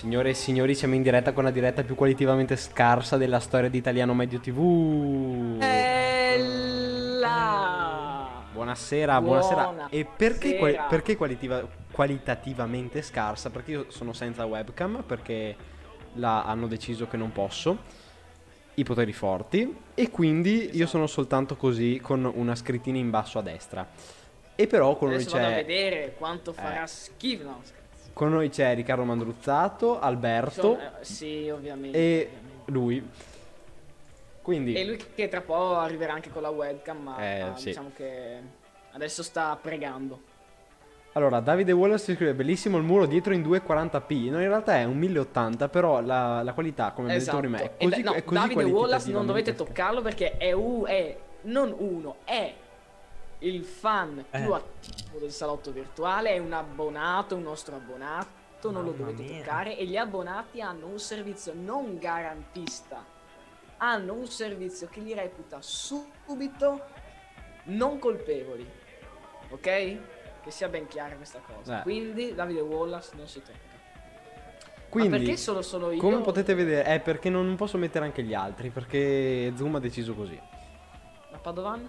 Signore e signori, siamo in diretta con la diretta più qualitativamente scarsa della storia di Italiano Medio TV. Bella! Buonasera, buonasera. Buona E perché, qual- perché qualitiva- qualitativamente scarsa? Perché io sono senza webcam, perché la hanno deciso che non posso. I poteri forti. E quindi io Esatto. sono soltanto così con una scrittina in basso a destra. E però noi Adesso vado a c'è. vedere quanto farà Eh. schifo. No. Con noi c'è Riccardo Mandruzzato, Alberto Sono- eh, sì, ovviamente. e ovviamente. lui. Quindi. E lui che tra poco arriverà anche con la webcam, ma Eh, sì. diciamo che adesso sta pregando. Allora, Davide Wallace scrive bellissimo il muro dietro in 240p. No, in realtà è un 1080, però la, la qualità, come Esatto. detto prima, è così, da- no, è così Davide Wallace non dovete toccarlo perché è, u- è non uno, è il fan più Eh. attivo del salotto virtuale, è un abbonato, un nostro abbonato, non lo Mamma dovete mia. toccare e gli abbonati hanno un servizio non garantista, hanno un servizio che li reputa subito non colpevoli, ok? Che sia ben chiara questa cosa. Eh. Quindi Davide Wallace non si tocca. Quindi, Ma perché solo sono io? come potete vedere, è perché non posso mettere anche gli altri, perché Zoom ha deciso così. Ma Padovan?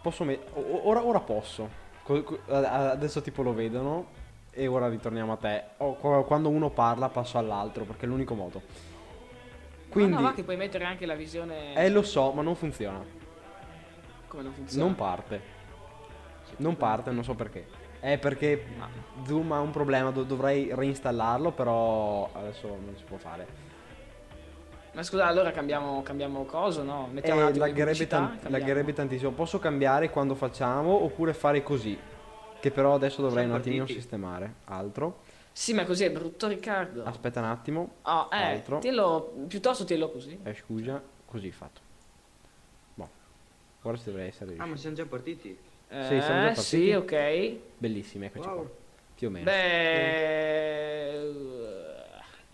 Posso me- o- ora, ora posso. Adesso tipo lo vedono e ora ritorniamo a te. Quando uno parla passo all'altro, perché è l'unico modo. Quindi, Ma no, va che puoi mettere anche la visione. eh lo so, ma non funziona. Come non funziona? Non parte. Non parte, non so perché. È perché Zoom ha un problema, do- dovrei reinstallarlo, però adesso non si può fare. Ma scusa, allora cambiamo, cambiamo cosa, no? Mettiamo un Eh, attimo pubblicità, tan- cambiamo. lagherebbe tantissimo. Posso cambiare quando facciamo oppure fare così? Che però adesso dovrei un Siamo attimino partiti. sistemare. Altro. Sì, ma così è brutto, Riccardo. Aspetta un attimo. Ah, eh, altro. tienilo, piuttosto tienilo così. Eh, scusa, così fatto. Boh. Ora si dovrei essere Ah, ma siamo già partiti? Eh, Sì, siamo già partiti. sì, ok. Bellissimi, eccoci Wow. qua. Più o meno. Beh...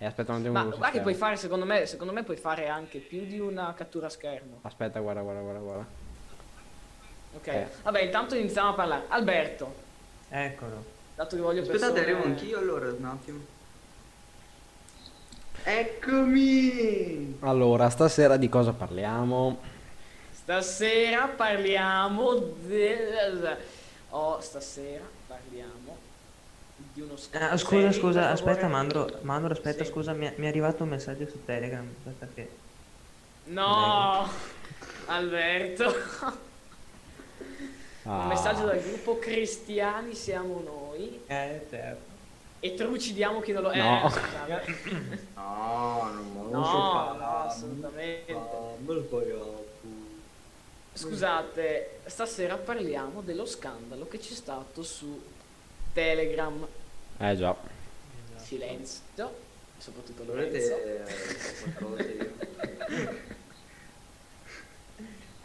Eh, aspetta un attimo. Ma guarda che puoi fare, secondo me, secondo me puoi fare anche più di una cattura schermo. Aspetta, guarda, guarda, guarda, guarda. Ok. Eh. Vabbè, intanto iniziamo a parlare. Alberto, Eccolo. dato che voglio Aspettate, persone- arrivo anch'io allora un attimo. Eccomi! Allora, stasera di cosa parliamo? Stasera parliamo del... Oh, stasera parliamo. Ah, scusa, scusa, aspetta. Mandro, Mandro, aspetta, Sì. scusa, mi è, mi è arrivato un messaggio su Telegram, aspetta che... No, Alberto. Ah. Un messaggio dal gruppo Cristiani siamo noi Eh, certo. e trucidiamo chi non lo è. No. No, non No, no, assolutamente. me lo pagato. Scusate, stasera parliamo dello scandalo che c'è stato su Telegram. Eh già. Silenzio, soprattutto Lorenzo. Volete eh, qualcosa io?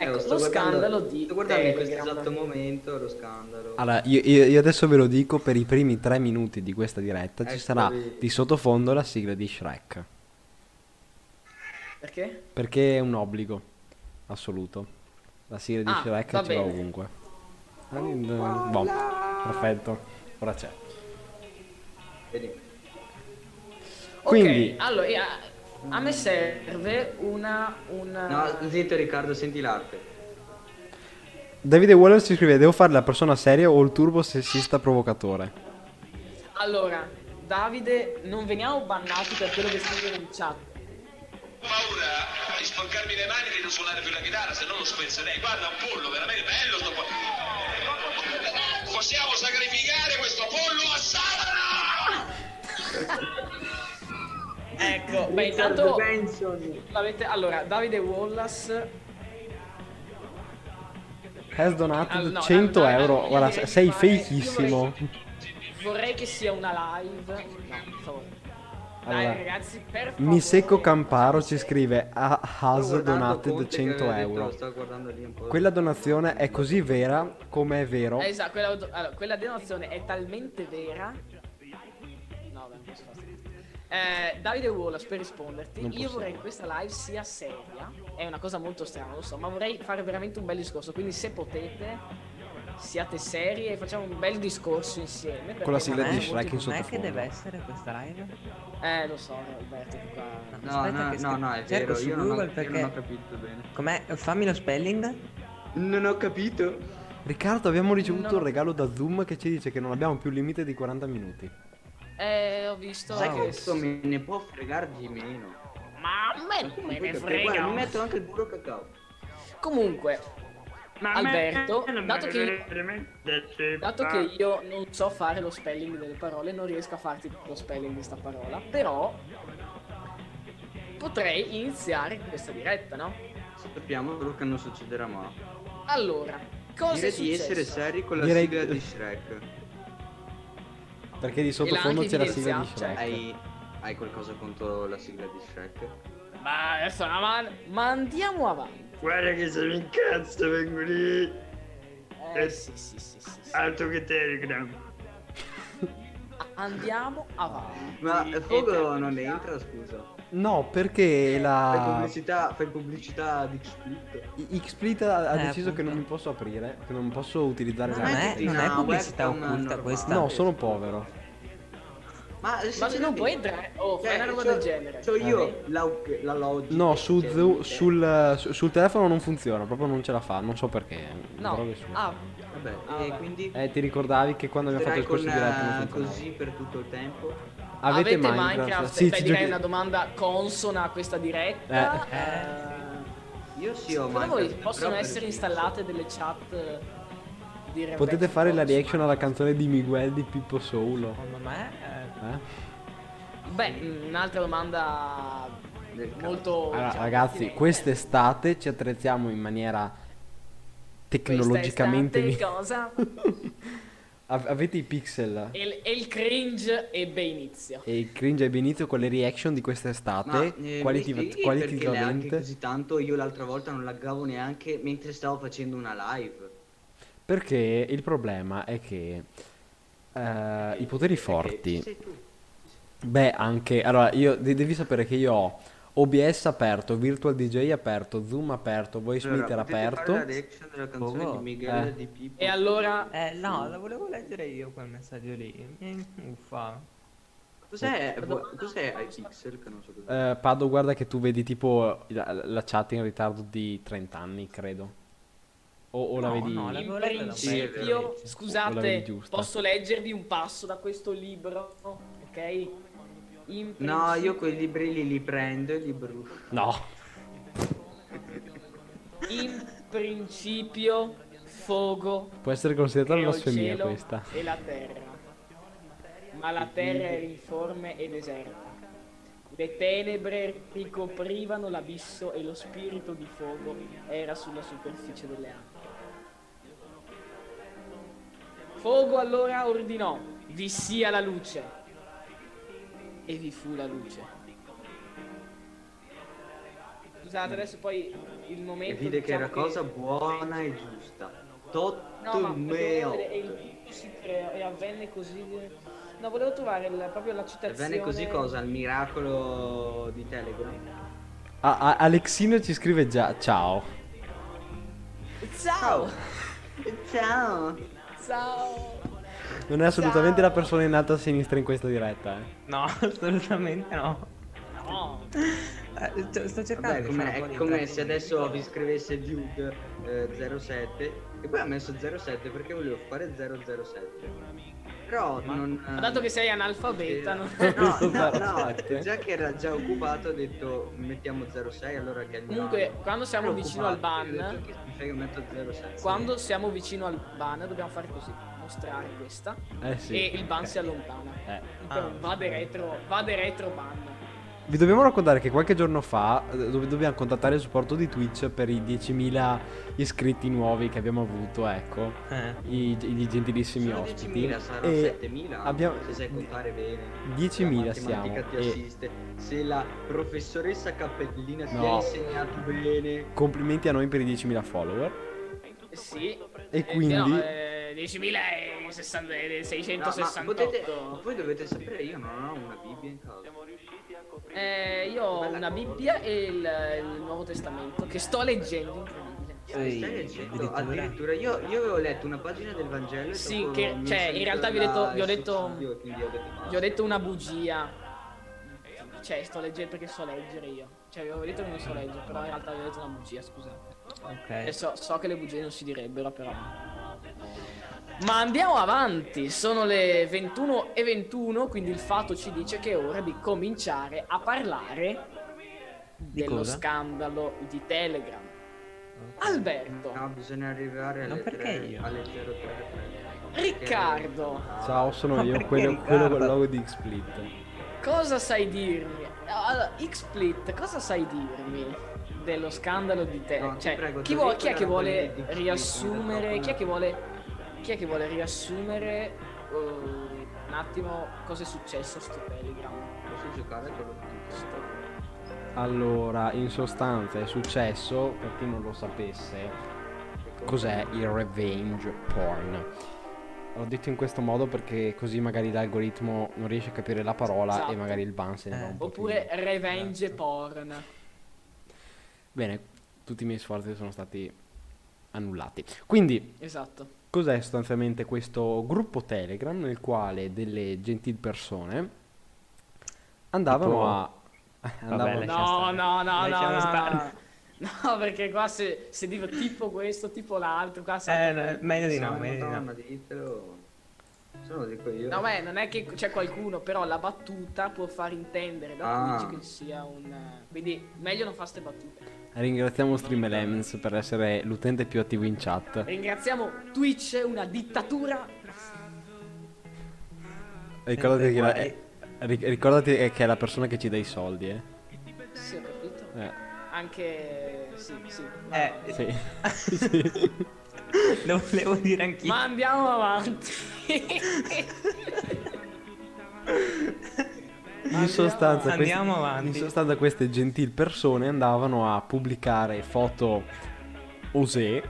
Ecco, Eh, lo scandalo di Sto guardando in questo esatto momento lo scandalo. Allora, io, io- io adesso ve lo dico, per i primi tre minuti di questa diretta ci Ecco sarà lì. di sottofondo la sigla di Shrek. Perché? Perché è un obbligo assoluto. La sigla di Ah, Shrek ci va bene. ovunque. Boh, perfetto. Ora c'è. Vedi? Quindi- Ok, allora, a me serve una... una... No, zitto Riccardo, senti l'arte. Davide Waller ci scrive: Devo fare la persona seria o il turbo sessista provocatore? Allora, Davide, non veniamo bannati per quello che scrive in chat. Paura di sporcarmi le mani e di non suonare più la chitarra, se no lo spezzerei. Guarda, un pollo, veramente bello sto pollo. Possiamo sacrificare questo pollo a Satana! Ecco, beh, intanto l'avete... Allora, Davide Wallace... Has donato Ah, no, 100 no, no, euro. Guarda, sei fakissimo. vorrei- Vorrei che sia una live. No, per favore. Dai, Allora, ragazzi, per favore. Mi secco Camparo ci scrive: "Ah, Has donated Conte che 100 aveva detto, euro. lo sto guardando lì un po'. Quella donazione è così vera come è vero. Eh, esatto, quella, allora, quella donazione è talmente vera. No, beh, non posso fare. Eh, Davide Wallace per risponderti, Non io possiamo. vorrei che questa live sia seria. È una cosa molto strana, lo so, ma vorrei fare veramente un bel discorso. Quindi, se potete, siate seri e facciamo un bel discorso insieme. Con la sigla non di è- Shrek in Com'è che sottofondo. deve essere questa live? Eh, lo so, Alberto, che qua... No, Aspetta no, che no, no, è cerco vero, su io non, ho, io perché- non ho capito bene. Com'è? Fammi lo spelling. Non ho capito. Riccardo, abbiamo ricevuto No. un regalo da Zoom che ci dice che non abbiamo più limite di 40 minuti. Eh, ho visto Sai che... questo me ne può fregare di meno. Ma a me non me ne frega. guarda, mi metto anche il burro cacao. Comunque, Alberto, dato che, dato che io non so fare lo spelling delle parole, non riesco a farti lo spelling di sta parola, però potrei iniziare questa diretta, no? Sappiamo solo che non succederà mai. Allora, cosa Direi è di essere successo? seri con la Direi- sigla di Shrek. Perché di sottofondo c'è la sigla di Shrek. Hai, hai qualcosa contro la sigla di Shrek? Ma adesso, ma, ma andiamo avanti. Guarda che se mi incazzo vengo lì. Eh, Eh. sì, sì, sì, sì, sì. Altro che Telegram. Andiamo avanti. Ma Fogo per non entra, scusa. No, perché Fai la pubblicità, fai pubblicità di Split. Xsplit ha, ha Eh, deciso che appunto. non mi posso aprire, che non posso utilizzare Non la è, non è pubblicità occulta questa. No, sono povero. Ma, Ma se non puoi entrare, oh, fai cioè, una roba c'ho- del genere. C'ho io la, la logica. No, su cioè, di- sul, su- sul telefono non funziona, proprio non ce la fa, non so perché. No, ah, Vabbè, Ah, e quindi... Eh, ti ricordavi che quando abbiamo fatto il corso con, di diretta non eh, funzionava. così per tutto il tempo? Avete, Avete Minecraft? Minecraft? Sì, Beh, direi giochi- una domanda consona a questa diretta. Eh. Eh, Io sì ho Secondo Minecraft. voi possono essere installate delle chat eh, Potete fare la reaction alla canzone di Miguel di Pippo Soulo. Secondo me eh, Eh? Beh, mm, un'altra domanda molto... Allora, diciamo, ragazzi, quest'estate ci attrezziamo in maniera tecnologicamente mi- estate cosa? Av- avete i pixel e, il- e il cringe ebbe inizio. e il cringe ebbe inizio con le reaction di quest'estate Ma, eh, qualiti- mi spieghi perché neanche qualitativamente così tanto io l'altra volta non laggavo neanche mentre stavo facendo una live. perché il problema è che eh, i poteri forti beh anche allora io de- devi sapere che io ho OBS aperto Virtual DJ aperto Zoom aperto VoiceMeter Allora, potete aperto fare la reaction della canzone Oh, di Miguel eh. di Pippo. E allora... eh, no, la volevo leggere io quel messaggio lì. Mi uffa. Cos'è, vo- cos'è iPixel che non so cos'è? Eh, Pado guarda che tu vedi tipo la, la chat in ritardo di 30 anni credo o, o la No, vedi no, In principio, la scusate, posso leggervi un passo da questo libro, ok? In No, io principio- quei libri lì li prendo e li brucio. no In principio, fogo può essere considerata blasfemia questa e la terra. Ma la terra era informe e deserta. Le tenebre ricoprivano l'abisso e lo spirito di fuoco era sulla superficie delle acque. Fogo allora ordinò, vi sia la luce. E vi fu la luce. Scusate, adesso poi il E momento... vide che diciamo era cosa buona e giusta. Tot No, meo. e il tutto si creò e avvenne così. No, volevo trovare il- proprio la E citazione. venne così cosa? Il miracolo di Telegram? Ah, ah, Alexino ci scrive già ciao Ciao! Ciao! Ciao! non è assolutamente la persona in alto a sinistra in questa diretta eh. No, assolutamente no. No! Eh, sto- cercando Vabbè, di come, fare un po' è come se adesso vi scrivesse Duke eh, 07 e poi ha messo 07 perché volevo fare 007. Però non... Ma dato che sei analfabeta, non... No, no, no, 07. già che era già occupato ho detto mettiamo 06 allora che andiamo. Comunque, quando siamo vicino al ban- ho detto che mi frega, metto 07. Quando siamo vicino al ban dobbiamo fare così, mostrare questa eh sì e il ban si allontana. Eh. Però Vade retro, vade retro ban. Vi dobbiamo raccontare che qualche giorno fa eh, dove dobbiamo contattare il supporto di Twitch per i 10.000 iscritti nuovi che abbiamo avuto, ecco, Eh. i, i gentilissimi Sono ospiti. 10.000, saranno E 7.000 abbiamo- se sai contare bene. 10.000 La siamo, ti e- assiste. Se la professoressa Cappellina ti No. ha insegnato bene. Complimenti a noi per i 10.000 follower. Eh, Sì. E Eh, quindi- no, eh, 10.668. No, ma, potete, voi dovete sapere, io non ho una Bibbia in casa. Eh, io ho una Bibbia e il, il Nuovo Testamento che sto leggendo. incredibile. Stai leggendo? addirittura- Addirittura io, io avevo letto una pagina del Vangelo e Sì, che- cioè, in realtà vi ho detto- vi ho il detto- quindi ho detto una bugia. Cioè, sto leggendo perché so leggere io. Cioè, vi avevo detto che non so leggere, però in realtà vi ho detto una bugia, scusate. Ok. E so, so che le bugie non si direbbero, però. Ma andiamo avanti, sono le 21 e 21, quindi il fatto ci dice che è ora di cominciare a parlare Di dello cosa? scandalo di Telegram. Ok. Alberto, No, bisogna arrivare alle, 3, io? alle 033. Riccardo, Ciao, sono Ma io, quello, quello con il logo di Xsplit. cosa sai dirmi? Allora, Xsplit, cosa sai dirmi dello scandalo di Telegram? No, cioè, prego, chi, vuole- chi è che vuole riassumere? Chi è che vuole chi è che vuole riassumere uh, un attimo cosa è successo su Telegram? Posso giocare con lo Allora, in sostanza è successo, per chi non lo sapesse, cos'è il revenge porn. L'ho detto in questo modo perché così magari l'algoritmo non riesce a capire la parola Esatto. e magari il ban se ne va Eh. un po' Oppure più. revenge porn. Bene, tutti i miei sforzi sono stati annullati. Quindi, Esatto. Cos'è sostanzialmente questo gruppo Telegram nel quale delle gentil persone andavano Tipo- a... andavano- lascia No, no, no, no, no, stare. no. No, perché qua se, se dico tipo questo, tipo l'altro, qua Eh, no, meglio di no, meglio di no. Ditelo. Se lo dico io. No, beh, non è che c'è qualcuno, però la battuta può far intendere da Ah. Che sia un... Quindi meglio non fare ste battute. Ringraziamo Stream Elements per essere l'utente più attivo in chat. Ringraziamo Twitch, una dittatura. Ricordati che, la- eh, ri- ricordati che è la persona che ci dà i soldi, eh. Sì, ho capito. Eh, Anche... Sì, sì. Eh, sì. Sì. lo volevo dire anch'io. Ma andiamo avanti. In sostanza, questi- Andiamo avanti. in sostanza queste gentil persone andavano a pubblicare foto osè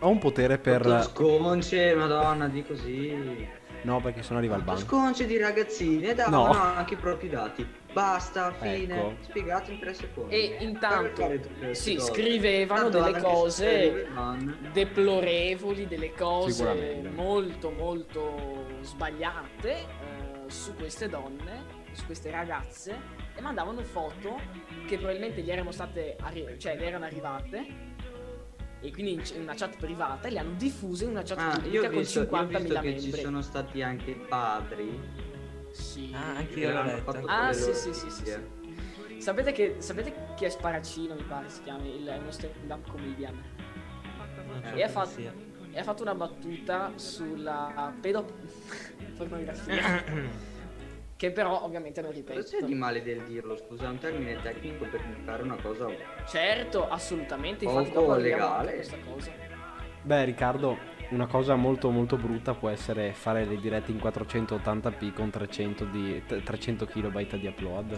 ho un potere per sconce, madonna, di così. no perché sono arriva al banco sconce di ragazzini e davano No. anche i propri dati. Basta, fine. Ecco. Spiegato in tre secondi. E intanto, queste sì, cose. scrivevano Tanto delle cose deplorevoli, delle cose molto molto sbagliate eh, su queste donne, su queste ragazze e mandavano foto che probabilmente gli erano state arri- cioè le erano arrivate e quindi in, una chat privata e le hanno diffuse in una chat Ah, io pubblica ho con visto, io ho 50.000 visto che membri. ci sono stati anche i padri. Sì. Ah, anche che io l'ho letto. fatto Ah, sì, sì, sì, sì. Sapete, che, sapete chi è Sparacino, mi pare si chiami, il, uno stand-up comedian? E ha fatto, sia. E ha fatto una battuta sulla pedo... pornografia. che però ovviamente non Cosa c'è ripeto. di male del dirlo? Scusa, è un termine tecnico per fare una cosa. Certo, assolutamente, infatti Poco legale. questa cosa. beh Riccardo una cosa molto molto brutta può essere fare le dirette in 480p con 300 di 300 kilobyte di upload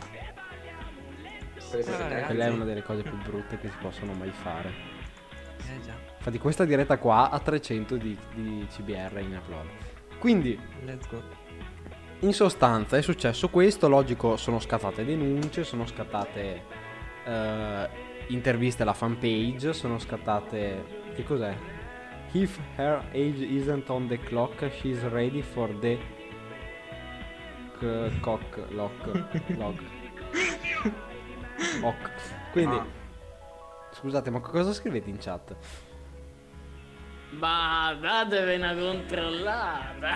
quella è una delle cose più brutte che si possono mai fare Eh già. Infatti questa diretta qua ha 300 di, di CBR in upload quindi Let's go. In sostanza è successo questo, logico sono scattate denunce, sono scattate eh, interviste alla fanpage, sono scattate... che cos'è? If her age isn't on the clock, she's ready for the... c- cock, lock, lock. Ok. Quindi... Scusate, ma cosa scrivete in chat? Ma datevi una controllata.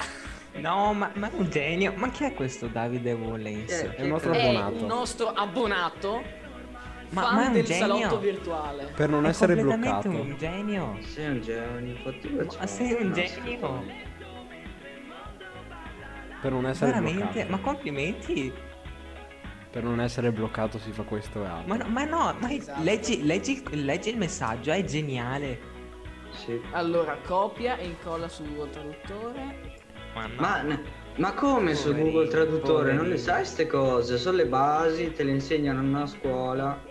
No, ma, ma è un genio. Ma chi è questo Davide Wollens? Eh, È il nostro È abbonato. un nostro abbonato Ma- fan ma è un del genio. salotto virtuale. Per non È essere bloccato. un genio. Sei un genio, infatti Ma sei un genio. Per non essere Veramente? bloccato. Ma complimenti. Per non essere bloccato si fa questo e altro. Ma no, ma, no, ma Esatto. leggi, leggi, leggi il messaggio, è geniale. Sì. Allora, copia e incolla su Google Traduttore. Ma no. Ma, ma come su Poverino, Google Traduttore? Non le poverino. sai ste cose? Sono le basi, te le insegnano a scuola.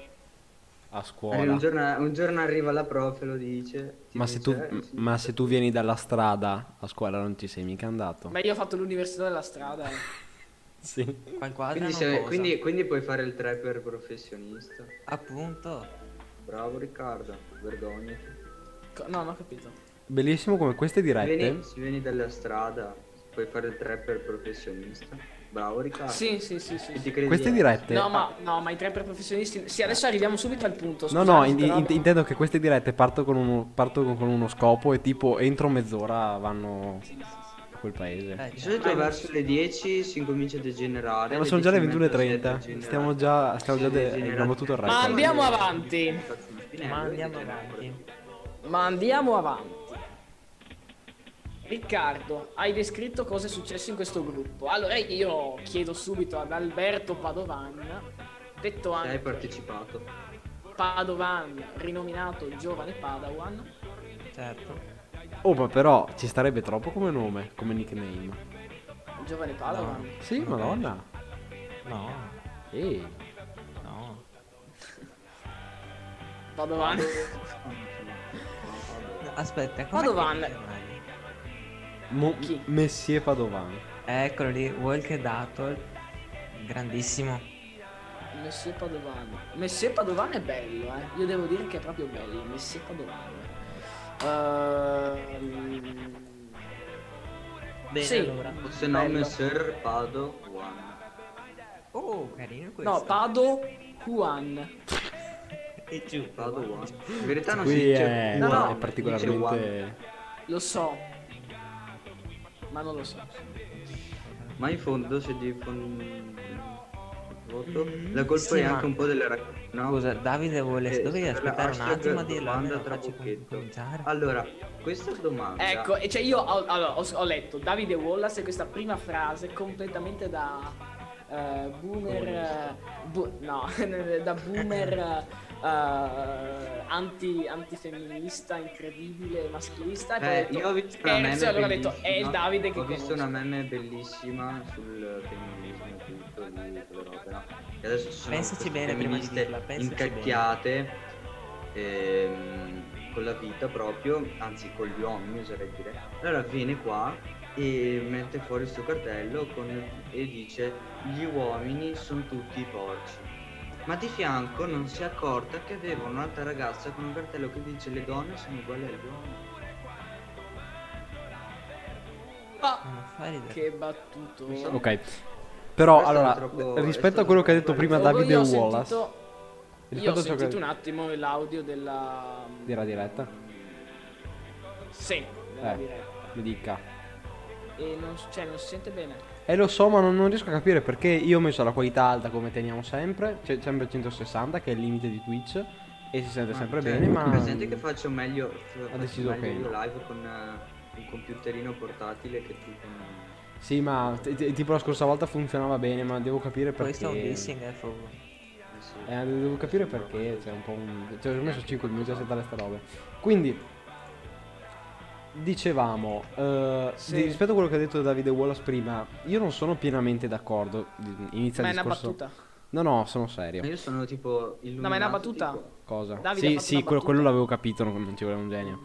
A scuola. Un giorno, un giorno arriva la prof e lo dice. ti Ma se, tu, dice, eh, sì. ma se tu vieni dalla strada a scuola non ci sei mica andato. Ma io ho fatto l'università della strada. eh. Sì. Quindi, se- quindi- quindi puoi fare il trapper professionista. Appunto. Bravo Riccardo, vergognati. No, non ho capito. Bellissimo come queste dirette. vieni, se vieni dalla strada, puoi fare il trapper professionista. Bravo Riccardo. Sì, sì, sì, sì. Sì. Queste eh? dirette. No, ma, no, ma i trapper professionisti. Sì, adesso arriviamo subito al punto. No, scusate, no, in- però- in- intendo che queste dirette partono con, uno, partono con uno scopo e tipo entro mezz'ora vanno a quel paese. Eh, Di solito verso le 10 si incomincia a degenerare. Eh, ma sono già le alle 10 e mezza si è 21.30. degenerati. Stiamo già, stiamo già de- abbiamo tutto il resto. Ma andiamo avanti. Ma andiamo avanti. Ma andiamo avanti. Riccardo, hai descritto cosa è successo in questo gruppo. Allora io chiedo subito ad Alberto Padovan, detto Se hai anche partecipato. Padovan, rinominato giovane Padawan. Certo. Oh, ma però ci starebbe troppo come nome, come nickname. Giovane Padawan. Sì, madonna. No, Ehi. no. Padovan. Aspetta, come Padovan. Mo- Chi? Messie Padovan. Eccolo lì, Walker Dator. Grandissimo. Messie Padovan. Messie Padovan è bello, eh. Io devo dire che è proprio bello. Messie Padovan. Ehm, Bene, Sì. allora. O se no. Messer Pado One. Oh, carino questo. No, Pado Juan. E giù. Pado One. In verità non si Qui dice è, No, no, è si particolarmente... Lo so. Ma non lo so. Ma in fondo se di voto Mm, la colpa sì, è ma- anche un po' delle ragazze. No? Scusa, Davide vuole... Eh, Dovevi aspettare un attimo a dirlo, domanda almeno tra facci cominciare. Allora, questa domanda Ecco, e cioè io ho, allora, ho, ho letto Davide Wallace e questa prima frase completamente da eh, boomer eh, bu- no, da boomer eh, anti antifemminista, incredibile, maschilista Eh, detto, io ho visto una meme e allora ho detto è il bellissima. Davide che Ho visto una meme bellissima sul femminismo e tutto robe, no? E adesso ci sono Pensaci bene prima di femministe dirla, pensaci incacchiate ehm, con la vita proprio, anzi con gli uomini oserei dire. Allora viene qua e mette fuori sto cartello con- e dice gli uomini sono tutti porci. Ma di fianco non si è accorta che aveva un'altra ragazza con un cartello che dice le donne sono uguali agli uomini. Ah, che battuto. Ok. Però, Questo allora, troppo- rispetto è a quello che ha detto prima Davide io Wallace, sentito, io rispetto ho sentito che... un attimo l'audio della Della diretta, Sì, della Eh. diretta. mi dica. E non, cioè, non si sente bene. Eh lo so, ma non, non riesco a capire perché io ho messo la qualità alta come teniamo sempre, c'è sempre 160 che è il limite di Twitch e si sente sempre Cioè, bene, ma presente che faccio meglio, faccio deciso meglio che io no. live con eh, un computerino portatile che tu con Sì, ma t- t- tipo la scorsa volta funzionava bene, ma devo capire perché Questo è un dissing, eh, favore. eh. Eh, devo capire perché, c'è un po' un... Cioè, ho messo 5 minuti a settare ste robe. Quindi, dicevamo, eh, Sì. di- rispetto a quello che ha detto Davide Wallace prima, io non sono pienamente d'accordo. Di- Inizia Ma è il una discorso... battuta. No, no, sono serio. Ma io sono tipo illuminato. No, ma è una battuta. tipo- Cosa? Davide sì, sì, una quello, battuta. quello l'avevo capito, non, non ci voleva un genio.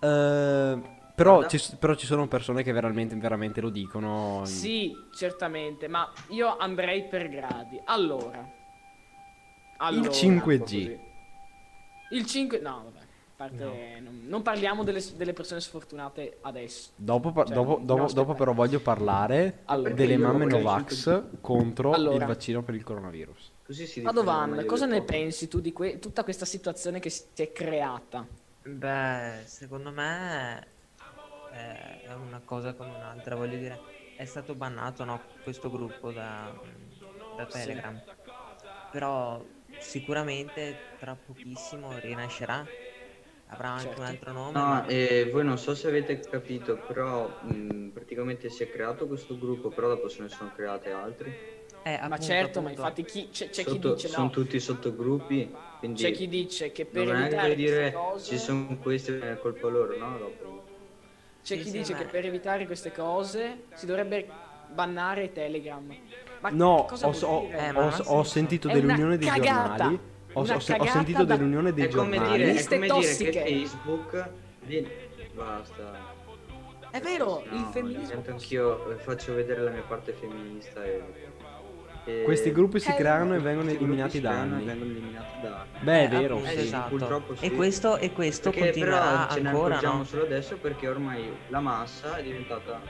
Eh, però, ci, però ci sono persone che veramente, veramente lo dicono. Sì, certamente, ma io andrei per gradi. Allora. Allora, 5G. così. Il 5 No, parte, non, non parliamo delle, delle persone sfortunate adesso. Dopo, Cioè, dopo, no, dopo- dopo però voglio parlare Allora, delle mamme Novax contro Allora. il vaccino per il coronavirus. Così si Padovan, cosa ne pensi tu di que- tutta questa situazione che si è creata? Beh, secondo me è è una cosa come un'altra, voglio dire, è stato bannato no, questo gruppo da, da Telegram, però sicuramente tra pochissimo rinascerà, avrà anche Certo. un altro nome, No, ma e voi non so se avete capito, però mh, praticamente si è creato questo gruppo, però dopo se ne sono create altri. eh, ma appunto, certo, ma appunto, infatti chi, c'è, c'è chi Sotto- dice sono no. tutti sottogruppi, quindi C'è chi dice che per non è che evitare dire queste cose ci sono questi è colpa loro, no? Dopo. C'è Sì, chi sì, dice ma- che per evitare queste cose si dovrebbe bannare Telegram. Ma No, ho, ho-? Eh, ma ho- ho sentito dell'unione dei cagata. giornali. Ho, ho ho sentito da- dell'unione dei È come giornali. dire, è come dire che tossiche. Facebook viene- basta. È vero, il No, femminismo divento anch'io eh, faccio vedere la mia parte femminista e E- Questi gruppi si Eh, creano e vengono eliminati da anni. vengono eliminati da anni. Beh, è Eh, vero, appunto, sì. esatto. Purtroppo sì. E questo, e questo Perché continuerà però ce ne ancora, accorgiamo no? solo adesso perché ormai la massa è diventata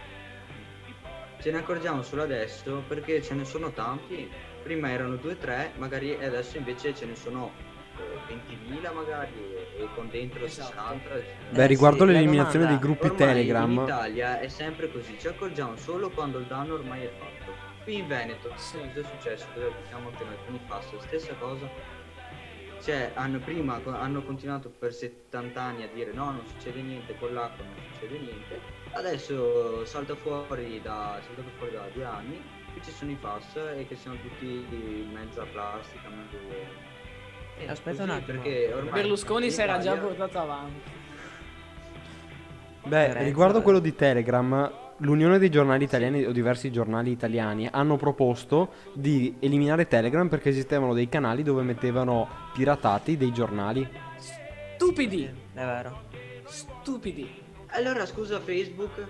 ce ne accorgiamo solo adesso perché ce ne sono tanti prima erano 2-3 magari e adesso invece ce ne sono eh, 20.000 magari e, con dentro Esatto. 60 Beh, Eh, riguardo sì, la l'eliminazione domanda- dei gruppi Ormai in Telegram, Italia è sempre così, ci accorgiamo solo quando il danno ormai è fatto. Qui in Veneto, Sì. cosa è successo? Cosa siamo appena alcuni passi, stessa cosa. Cioè, hanno prima hanno continuato per 70 anni a dire no, non succede niente, con l'acqua non succede niente. Adesso salta fuori da, saltato fuori da due anni che ci sono i FAS e che siano tutti in mezzo a plastica, mezzo... Eh, Aspetta un attimo. Perché ormai Berlusconi si era già portato avanti. beh, Renzo, riguardo eh. quello di Telegram, l'Unione dei giornali italiani o diversi giornali italiani hanno proposto di eliminare Telegram perché esistevano dei canali dove mettevano piratati dei giornali. Stupidi, è vero. stupidi. Allora scusa Facebook,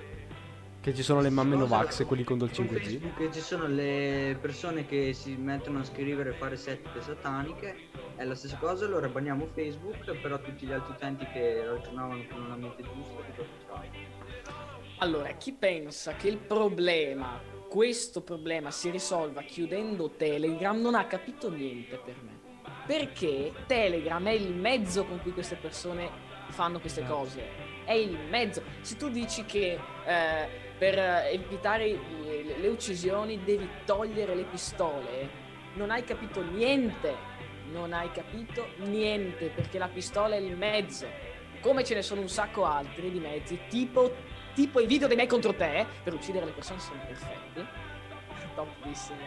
Che ci sono le mamme Novax e quelli contro il Con 5G. Facebook ci sono le persone che si mettono a scrivere e fare sette sataniche. È la stessa cosa, allora banniamo Facebook, però tutti gli altri utenti che ragionavano con una mente giusta, che facciamo? Allora, chi pensa che il problema, questo problema si risolva chiudendo Telegram non ha capito niente per me. Perché Telegram è il mezzo con cui queste persone fanno queste cose. È il mezzo. Se tu dici che eh, per eh, evitare le, le uccisioni devi togliere le pistole, non hai capito niente. Non hai capito niente perché la pistola è il mezzo. Come ce ne sono un sacco altri di mezzi, tipo, tipo i video dei me contro te, per uccidere le persone sono perfetti. Topissimo.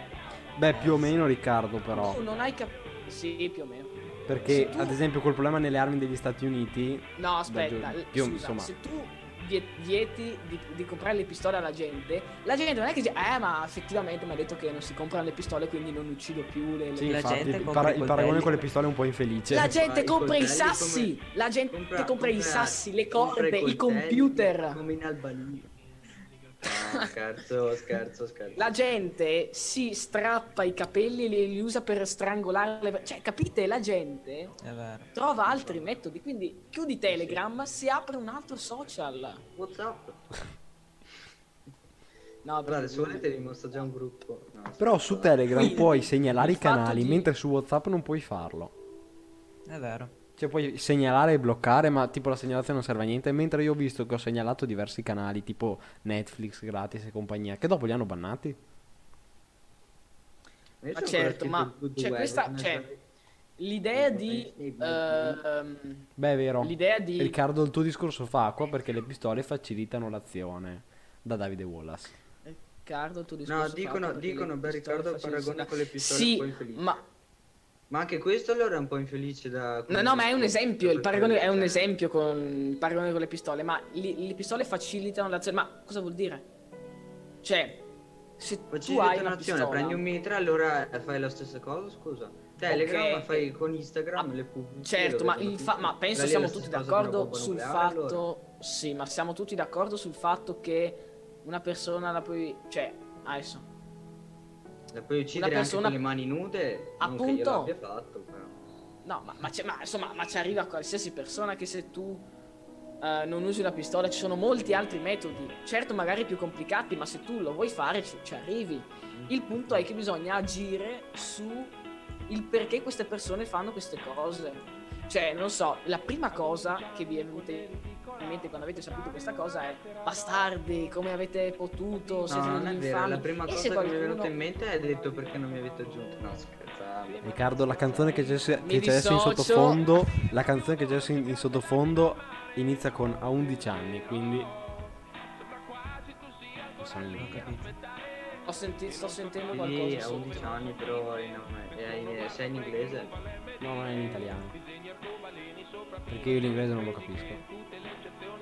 Beh, più o meno Riccardo però. Tu non hai capito. Sì, più o meno. Perché tu- ad esempio col problema nelle armi degli Stati Uniti No, aspetta, l- più- scusa, insomma. se tu vieti di, di comprare le pistole alla gente, la gente non è che dice, eh, ma effettivamente mi ha detto che non si comprano le pistole, quindi non uccido più le... le-" Sì, La infatti, gente il, para- i il paragone con le pistole è un po' infelice. La Ma gente i compra i coltelli sassi, come- la gente compra- compra, i sassi, le corde, i computer. Come in Albania. No, scherzo, scherzo, scherzo. La gente si strappa i capelli e li, li usa per strangolare le... Cioè, capite? La gente È vero. trova altri metodi, quindi chiudi Telegram, si apre un altro social. Whatsapp. No, Guarda, se volete vi mostro già un gruppo. No, Però su Telegram puoi segnalare i canali, mentre su WhatsApp non puoi farlo. È vero. Cioè puoi segnalare e bloccare, ma tipo la segnalazione non serve a niente. Mentre io ho visto che ho segnalato diversi canali, tipo Netflix, gratis e compagnia, che dopo li hanno bannati. Ma certo, ma web, questa... Cioè, l'idea di... Ehm, Beh, è vero. l'idea di... Riccardo, il tuo discorso fa acqua perché le pistole facilitano l'azione. Da Davide Wallace. Riccardo, il tuo discorso No, fa dicono, perché dicono beh, Riccardo paragona con le pistole Sì, ma... Ma anche questo allora è un po' infelice da... No, no, ma è un esempio, il paragone è un Cioè, esempio con il paragone con le pistole, ma li- le pistole facilitano l'azione, ma cosa vuol dire? Cioè, se tu Facilita hai una pistola... prendi un mitra, allora fai la stessa cosa, scusa. Telegram Ok. fai con Instagram Ah, le pubblici. Certo, ma, fa- ma penso siamo tutti d'accordo sul nucleare, fatto... allora. Sì, ma siamo tutti d'accordo sul fatto che una persona la puoi... Cioè, adesso... La puoi uccidere persona- anche con le mani nude, non che Appunto. fatto, però. No, ma, ma ma, insomma, ma ci arriva qualsiasi persona che se tu eh, non usi una pistola ci sono molti altri metodi. Certo, magari più complicati, ma se tu lo vuoi fare ci, ci arrivi. Il punto è che bisogna agire su il perché queste persone fanno queste cose. Cioè, non so, la prima cosa che vi è venuta in mente quando avete saputo questa cosa è bastardi, come avete potuto, No, siete non degli è vero, la prima E cosa se che mi è qualcuno- venuta in mente è detto perché non mi avete aggiunto. No, scherzavo. Riccardo, la canzone che c'è, che c'è adesso in sottofondo, la canzone che c'è adesso in, in sottofondo inizia con a 11 anni, quindi... Sono in- Ho senti- sto sentendo Sì, qualcosa a sotto. 11 anni però è in, è in- sei in inglese. No, non è in italiano. Perché io l'inglese non lo capisco.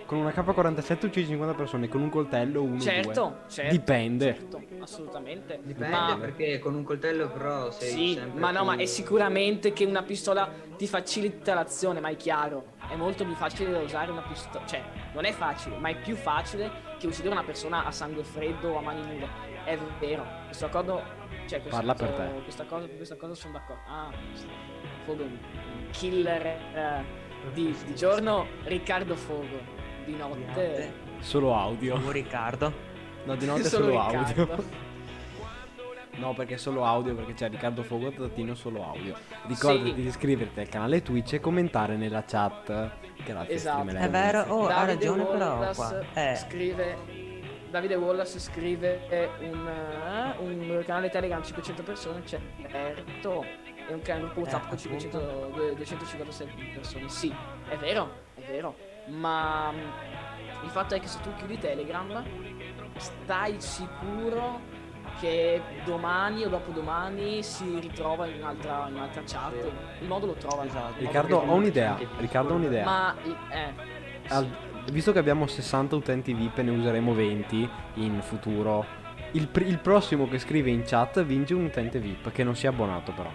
Con una K47 uccidi 50 persone, con un coltello uno Certo, due. certo. Dipende. Certo, assolutamente. Dipende Ma, perché con un coltello però sei sì, sempre ma no, più- ma è sicuramente che una pistola ti facilita l'azione, ma è chiaro. È molto più facile da usare una pistola. Cioè, non è facile, ma è più facile che uccidere una persona a sangue freddo o a mani nude. È vero. questo accordo, cioè questo, Parla per questo- te. Questa cosa, questa cosa sono d'accordo. Ah, Fogo killer eh, di, di giorno, Riccardo Fogo, di Di notte, Solo audio. Siamo Riccardo. No, di notte solo solo audio. No, perché è solo audio, perché c'è Riccardo Fogo trattino solo audio. Ricordati Sì. di iscriverti al canale Twitch e commentare nella chat. Grazie, Esatto. È vero, oh, ha ragione però qua. Eh, scrive Davide Wallace scrive un, eh, un canale Telegram 500 persone certo e un canale WhatsApp Eh, con 500, 256 persone sì è vero è vero ma mm, il fatto è che se tu chiudi Telegram stai sicuro che domani o dopodomani si ritrova in un'altra, in un'altra chat il modo lo trova Esatto. Riccardo, ho un'idea. Riccardo, ho un'idea. ma eh, Al- visto che abbiamo 60 utenti VIP e ne useremo 20 in futuro, il, pr- il prossimo che scrive in chat vince un utente VIP che non sia abbonato però.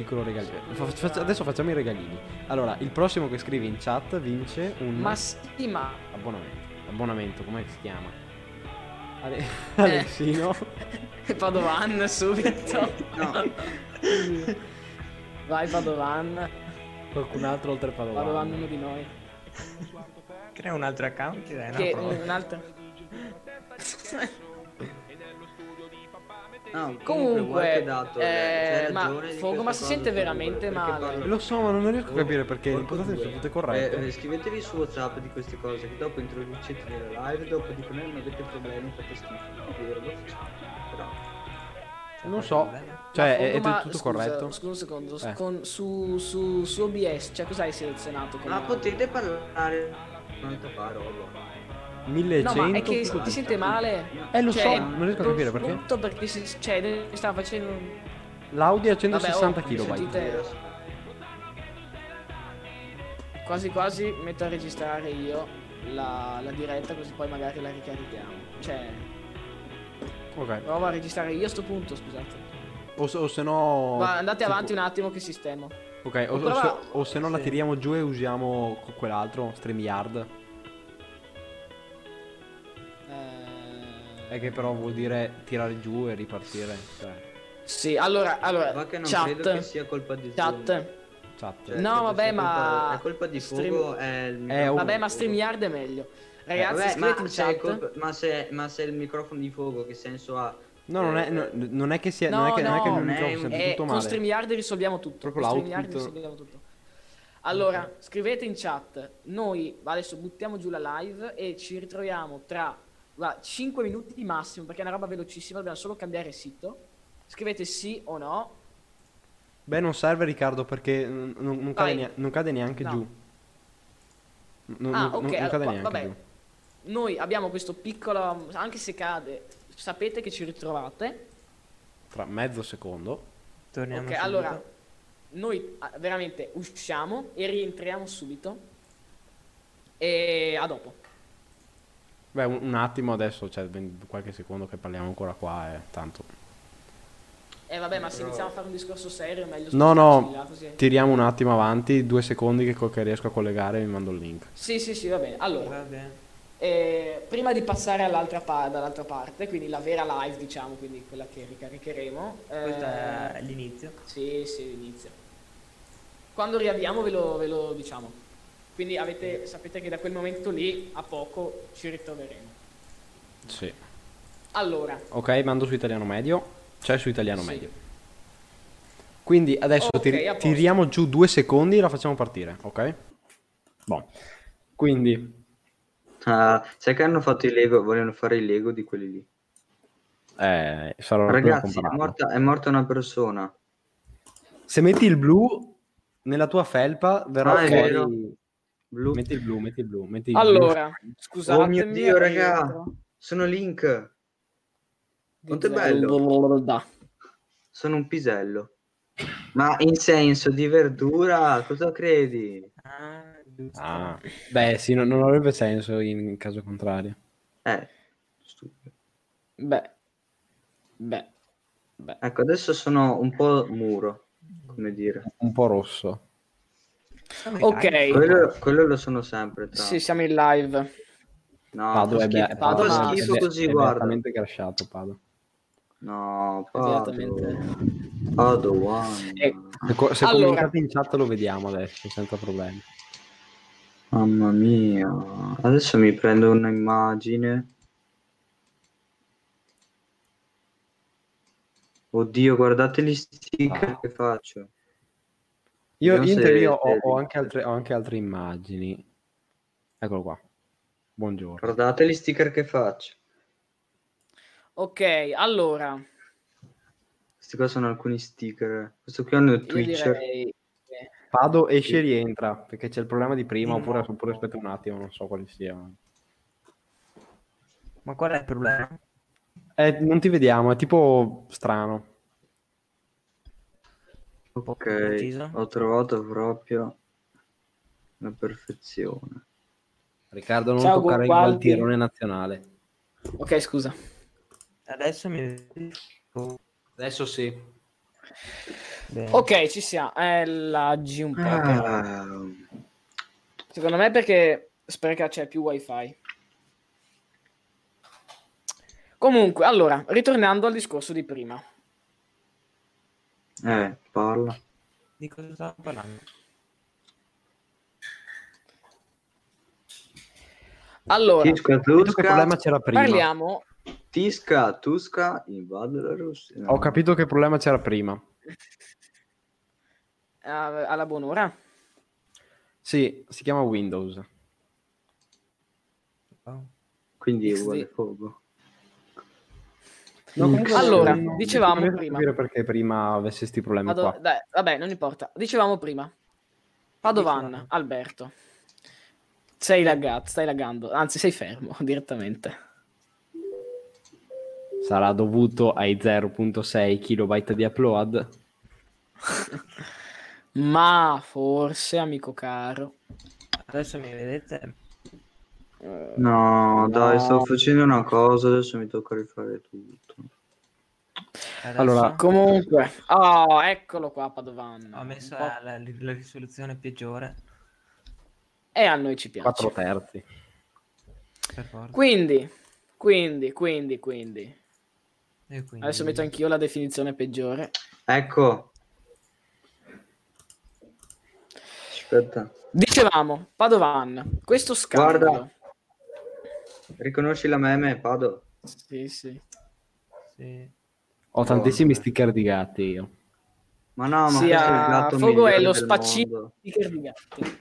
Piccolo regalino. Fa- fa- adesso facciamo i regalini. Allora, il prossimo che scrive in chat vince un ma sì ma abbonamento. Abbonamento, come si chiama? Ale- Eh. Alessino. Padovan subito. No. Vai Padovan. Qualcun altro oltre Padovan Padovan. uno di noi. crea un altro account. Dai, no, che un altro. No, comunque, Comunque, qualche dato, eh, c'è ma Fogo, ma si cosa sente veramente male. parlo- Lo so, ma non riesco a capire perché l'importante è che tutte corrette. Eh, eh, scrivetevi su WhatsApp di queste cose che dopo introducete nella live, dopo dicono eh, non avete problemi, fate schifo. È vero, lo facciamo. Però non qualche so. Cioè, Ma è, è tutto scusa, corretto? Scusa un secondo. Eh. con- su, su, su OBS, cioè cos'hai selezionato? come- Ma potete parlare un'altra parola. 1100. No, ma è che ti sente male. Eh, lo Cioè, so, non riesco a capire perché. Tutto perché si, cioè, sta facendo. L'audio è a Vabbè, 160 oh, kB. sentite- Quasi quasi metto a registrare io la, la diretta così poi magari la ricarichiamo. Cioè, Ok. provo a registrare io a sto punto, scusate. O, se- o se no. Ma andate avanti un attimo che sistemo. Ok, o, o se, o se no la Sì. tiriamo giù e usiamo quell'altro, StreamYard. È che però vuol dire tirare giù e ripartire. Cioè, Sì, allora, allora, Ma che non credo che chat, sia colpa di Zoom. chat. chat. Cioè, No, vabbè, sia ma colpa- È colpa di stream- fuoco, è il Eh, microfono Vabbè, ma. StreamYard è meglio. Eh, Ragazzi, vabbè, scrivete ma se, è chat. colpa- ma, se, ma se il microfono di fuoco che senso ha? No, non è, Eh, no, non è che sia. No, non è che, non è che no, non è microfono un- Eh, tutto con male. StreamYard risolviamo tutto. Proprio con StreamYard risolviamo tutto. Allora, scrivete in chat. Noi adesso buttiamo giù la live e ci ritroviamo tra 5 minuti massimo, perché è una roba velocissima, dobbiamo solo cambiare sito. Scrivete sì o no. Beh, non serve Riccardo perché non, non- cade, nea- non cade neanche No. giù. Non, ah, non- ok, non allora, qua- vabbè. giù. Noi abbiamo questo piccolo, anche se cade, sapete che ci ritrovate. Tra mezzo secondo. Torniamo ok, subito. allora noi ah, veramente usciamo e rientriamo subito. E a dopo. Beh, un, un attimo adesso, cioè qualche secondo che parliamo ancora qua, eh, tanto. E vabbè, ma se iniziamo a fare un discorso serio è meglio No, no, là, così. tiriamo un attimo avanti, due secondi che, che riesco a collegare e vi mando il link. Sì, sì, sì, va bene. Allora, Va bene. eh, prima di passare all'altra pa- dall'altra parte, quindi la vera live, diciamo, quindi quella che ricaricheremo. eh, Questo è l'inizio. Sì, sì, inizio. Quando riavviamo ve lo, ve lo diciamo. Quindi avete, sapete che da quel momento lì a poco ci ritroveremo. Sì. Allora, Ok, mando su italiano medio. C'è su italiano Sì. medio. Quindi adesso Ok, tiri- a posto. tiriamo giù due secondi e la facciamo partire, ok? Boh. Quindi, Ah, sai che hanno fatto i Lego, vogliono fare i Lego di quelli lì. eh, sarò Ragazzi, è morta, è morta una persona. Se metti il blu nella tua felpa, verrà Ah, fuori... Blu. Metti il blu, metti il blu, metti il allora, blu. scusate. Oh mio Dio, raga. Sono Link. Quanto è bello. Sono un pisello. Ma in senso di verdura, cosa credi? Ah. Ah, beh, sì, non, non avrebbe senso in, in caso contrario. Eh, stupido. Beh, beh, beh. Ecco, adesso sono un po' muro, come dire. Un po' rosso. Ok? Quello, quello lo sono sempre. tra- sì, siamo in live. No, Pado è, schifo, be- Pado no, schifo è be- così, è guarda. veramente crashato Pado. No, È Pado. Pado one. Eh, Se, Allora. commentate in chat lo vediamo adesso, senza problemi. Mamma mia. Adesso mi prendo un'immagine. Oddio, guardate gli sticker Ah. che faccio. Io, Vediamo io in se- teoria ho, ho anche altre, ho anche altre immagini. Eccolo qua. Buongiorno. Guardate gli sticker che faccio. Ok, allora, Questi qua sono alcuni sticker. Questo qui io Twitcher. direi... Pado esce e rientra perché c'è il problema di prima, oppure, oppure aspetta un attimo, non so quale sia. Ma qual è il problema? Eh, non ti vediamo, è tipo strano. Poco Ok, preciso? ho trovato proprio la perfezione. Riccardo, non Ciao, toccare il Gualdi. gualtierone nazionale. Ok, scusa. Adesso mi... Adesso sì. Bene. Ok, ci siamo. Eh, laggi un po'. Ah, Secondo me perché spreca c'è più wifi. Comunque, allora, ritornando al discorso di prima. Eh, parla. Di cosa stavo parlando? Allora, Tisca, Ho capito che Tusca, problema c'era prima. parliamo... Tisca, Tusca invade la Russia. No. Ho capito che problema c'era prima. eh, alla buon'ora. Sì, si chiama Windows. Oh. Quindi è XD. uguale fuoco. No, comunque Allora, non- non dicevamo a prima. perché prima avesse questi problemi Pado- qua. dai, vabbè, non importa. Dicevamo prima. Padovan, Dicevamo. Alberto. Sei laggato, stai laggando. Anzi, sei fermo direttamente. Sarà dovuto ai 0.6 kilobyte di upload. Ma forse, amico caro. Adesso mi vedete? Eh, No, dai, No. sto facendo una cosa, adesso mi tocca rifare tutto. Adesso Allora, Comunque, oh, eccolo qua, Padovan. ho messo la, la- la risoluzione peggiore, E a noi ci piace. 4 terzi. per forza. Quindi, quindi, quindi, quindi. E quindi- Adesso metto anch'io la definizione peggiore. Ecco. Aspetta, Dicevamo, Padovan, questo scambio. Guarda. Riconosci la meme, Pado? Sì, sì. Sì. Ho tantissimi sticker di gatti io. Ma no, ma Sì, è il a gatto Fogo è lo spaccino sticker di gatti.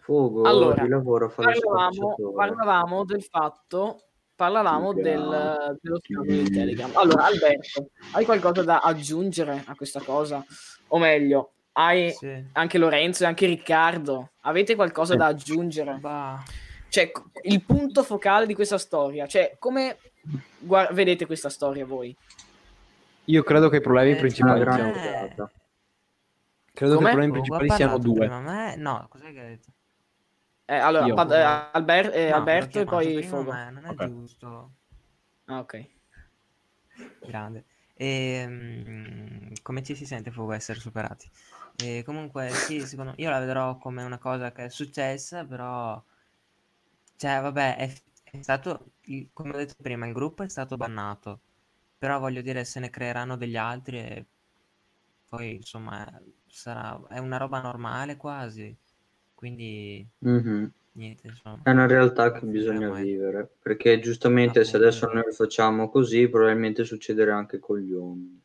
Fuoco Allora, di lavoro Parlavamo, parlavamo del fatto, parlavamo Sì, del, dello scambio di Telegram. Allora, Alberto, hai qualcosa da aggiungere a questa cosa? O meglio, hai Sì. anche Lorenzo e anche Riccardo, avete qualcosa Sì. da aggiungere? Bah, Cioè, il punto focale di questa storia, cioè, come guar- vedete questa storia voi? Io credo che i problemi Eh, principali grande siano... me- figata. Credo Come? che i problemi Fogo ha principali siano parlato due. prima, ma- No, cos'è che ha detto? Eh, allora, Io. Pad- eh, Alber- eh, No, Alberto e poi Fogo. ma non è Ok. giusto. Ah, ok. Grande. E, mm, come ci si sente Fuoco essere superati? E comunque sì, secondo io la vedrò come una cosa che è successa, però cioè vabbè, è, è stato il- come ho detto prima, il gruppo è stato bannato. Però voglio dire, se ne creeranno degli altri e poi insomma sarà è una roba normale quasi. Quindi Mhm. niente, insomma. È una realtà che bisogna eh. vivere, perché giustamente se Appunto. adesso noi lo facciamo così, probabilmente succederà anche con gli uomini.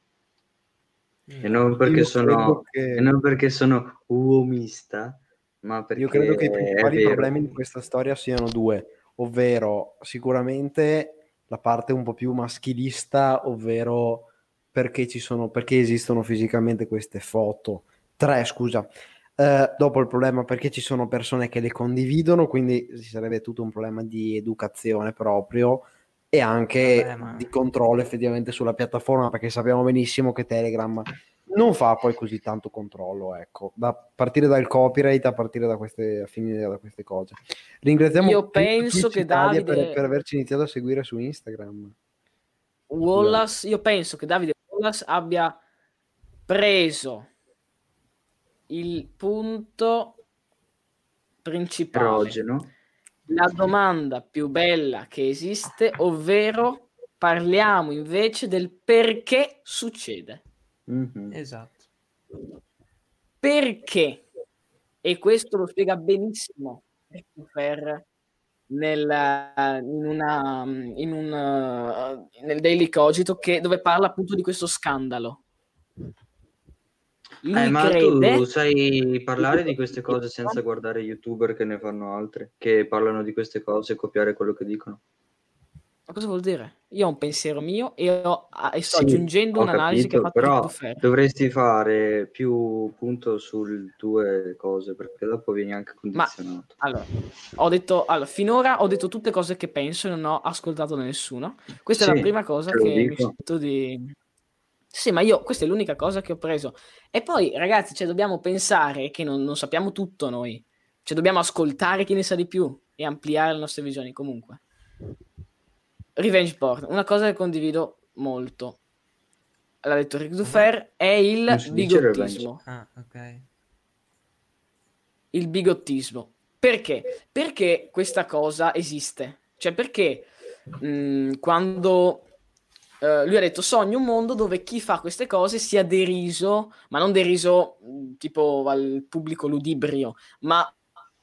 E Mm. non perché Io sono, credo che- e non perché sono uomista, ma perché Io credo che i principali problemi di questa storia siano due, ovvero sicuramente la parte un po' più maschilista, ovvero perché ci sono, perché esistono fisicamente queste foto. Tre, scusa. Eh, dopo il problema perché ci sono persone che le condividono, quindi ci sarebbe tutto un problema di educazione proprio e anche Vabbè, ma- di controllo effettivamente sulla piattaforma, perché sappiamo benissimo che Telegram non fa poi così tanto controllo, ecco, da partire dal copyright, a partire da queste, a finire da queste cose. Ringraziamo Io penso che Davide- per, per averci iniziato a seguire su Instagram. Wallace, io penso che Davide Wallace abbia preso il punto principale Erogeno. la domanda più bella che esiste, ovvero parliamo invece del perché succede. Mhm. Esatto. Perché? E questo lo spiega benissimo Fer nel, in una, in un, eh, nel Daily Cogito che, dove parla appunto di questo scandalo. Lui Eh, ma crede tu sai parlare di queste cose senza guardare youtuber che ne fanno altre, che parlano di queste cose e copiare quello che dicono. Ma cosa vuol dire? Io ho un pensiero mio e, ho- e sto Sì, aggiungendo un'analisi che ha capito, fatto però dovresti fare più punto sulle tue cose, perché dopo vieni anche condizionato. Allora, ho detto, allora, finora ho detto tutte cose che penso e non ho ascoltato nessuno. Questa è Sì, la prima cosa che mi dico. sento di... Sì, ma io, questa è l'unica cosa che ho preso. E poi, ragazzi, cioè, dobbiamo pensare che non, non sappiamo tutto noi. Cioè, dobbiamo ascoltare chi ne sa di più e ampliare le nostre visioni comunque. Revenge porn, una cosa che condivido molto. L'ha detto Ric Dufer, è il bigottismo. Ah, ok. il bigottismo. Perché? Perché questa cosa esiste. Cioè, perché mh, quando eh, lui ha detto sogno un mondo dove chi fa queste cose sia deriso, ma non deriso mh, tipo al pubblico ludibrio, ma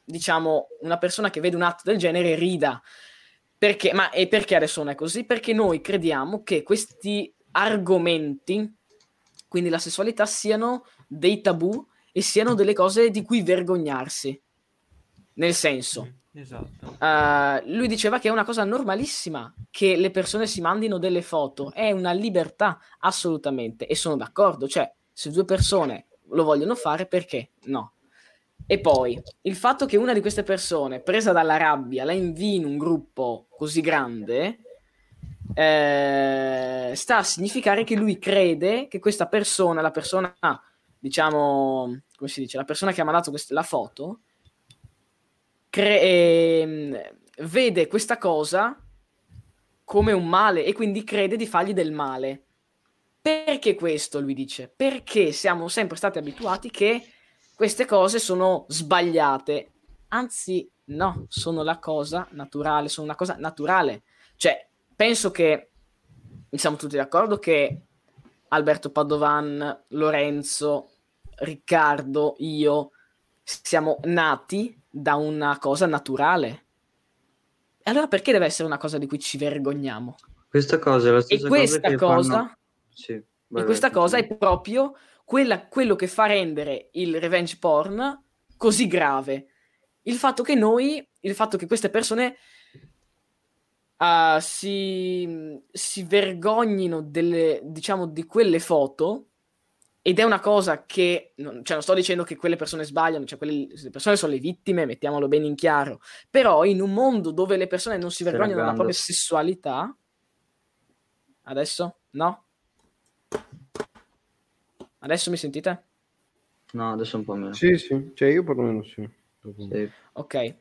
diciamo una persona che vede un atto del genere rida. Perché? Ma e perché adesso non è così? Perché noi crediamo che questi argomenti, quindi la sessualità, siano dei tabù e siano delle cose di cui vergognarsi. Nel senso, Esatto. eh, lui diceva che è una cosa normalissima che le persone si mandino delle foto, è una libertà assolutamente e sono d'accordo, cioè se due persone lo vogliono fare perché no? E poi il fatto che una di queste persone, presa dalla rabbia, la invii in un gruppo così grande, eh, sta a significare che lui crede che questa persona, la persona, diciamo, come si dice, la persona che ha mandato quest- la foto, cre- ehm, vede questa cosa come un male e quindi crede di fargli del male. Perché questo, lui dice? Perché siamo sempre stati abituati che queste cose sono sbagliate. Anzi, no, sono la cosa naturale, sono una cosa naturale. Cioè, penso che siamo tutti d'accordo che Alberto Padovan, Lorenzo, Riccardo, io siamo nati da una cosa naturale. E allora perché deve essere una cosa di cui ci vergogniamo? Questa cosa è la E stessa questa cosa cosa, fanno... Sì, e questa cosa è proprio quella- quello che fa rendere il revenge porn così grave. Il fatto che noi, il fatto che queste persone ah, si, si vergognino delle, diciamo, di quelle foto. Ed è una cosa che, non, cioè non sto dicendo che quelle persone sbagliano, cioè quelle le persone sono le vittime, mettiamolo bene in chiaro, però in un mondo dove le persone non si vergognano della propria sessualità, adesso? No? Adesso mi sentite? No, adesso un po' meno. Sì, sì, cioè io perlomeno sì. Sì. Ok.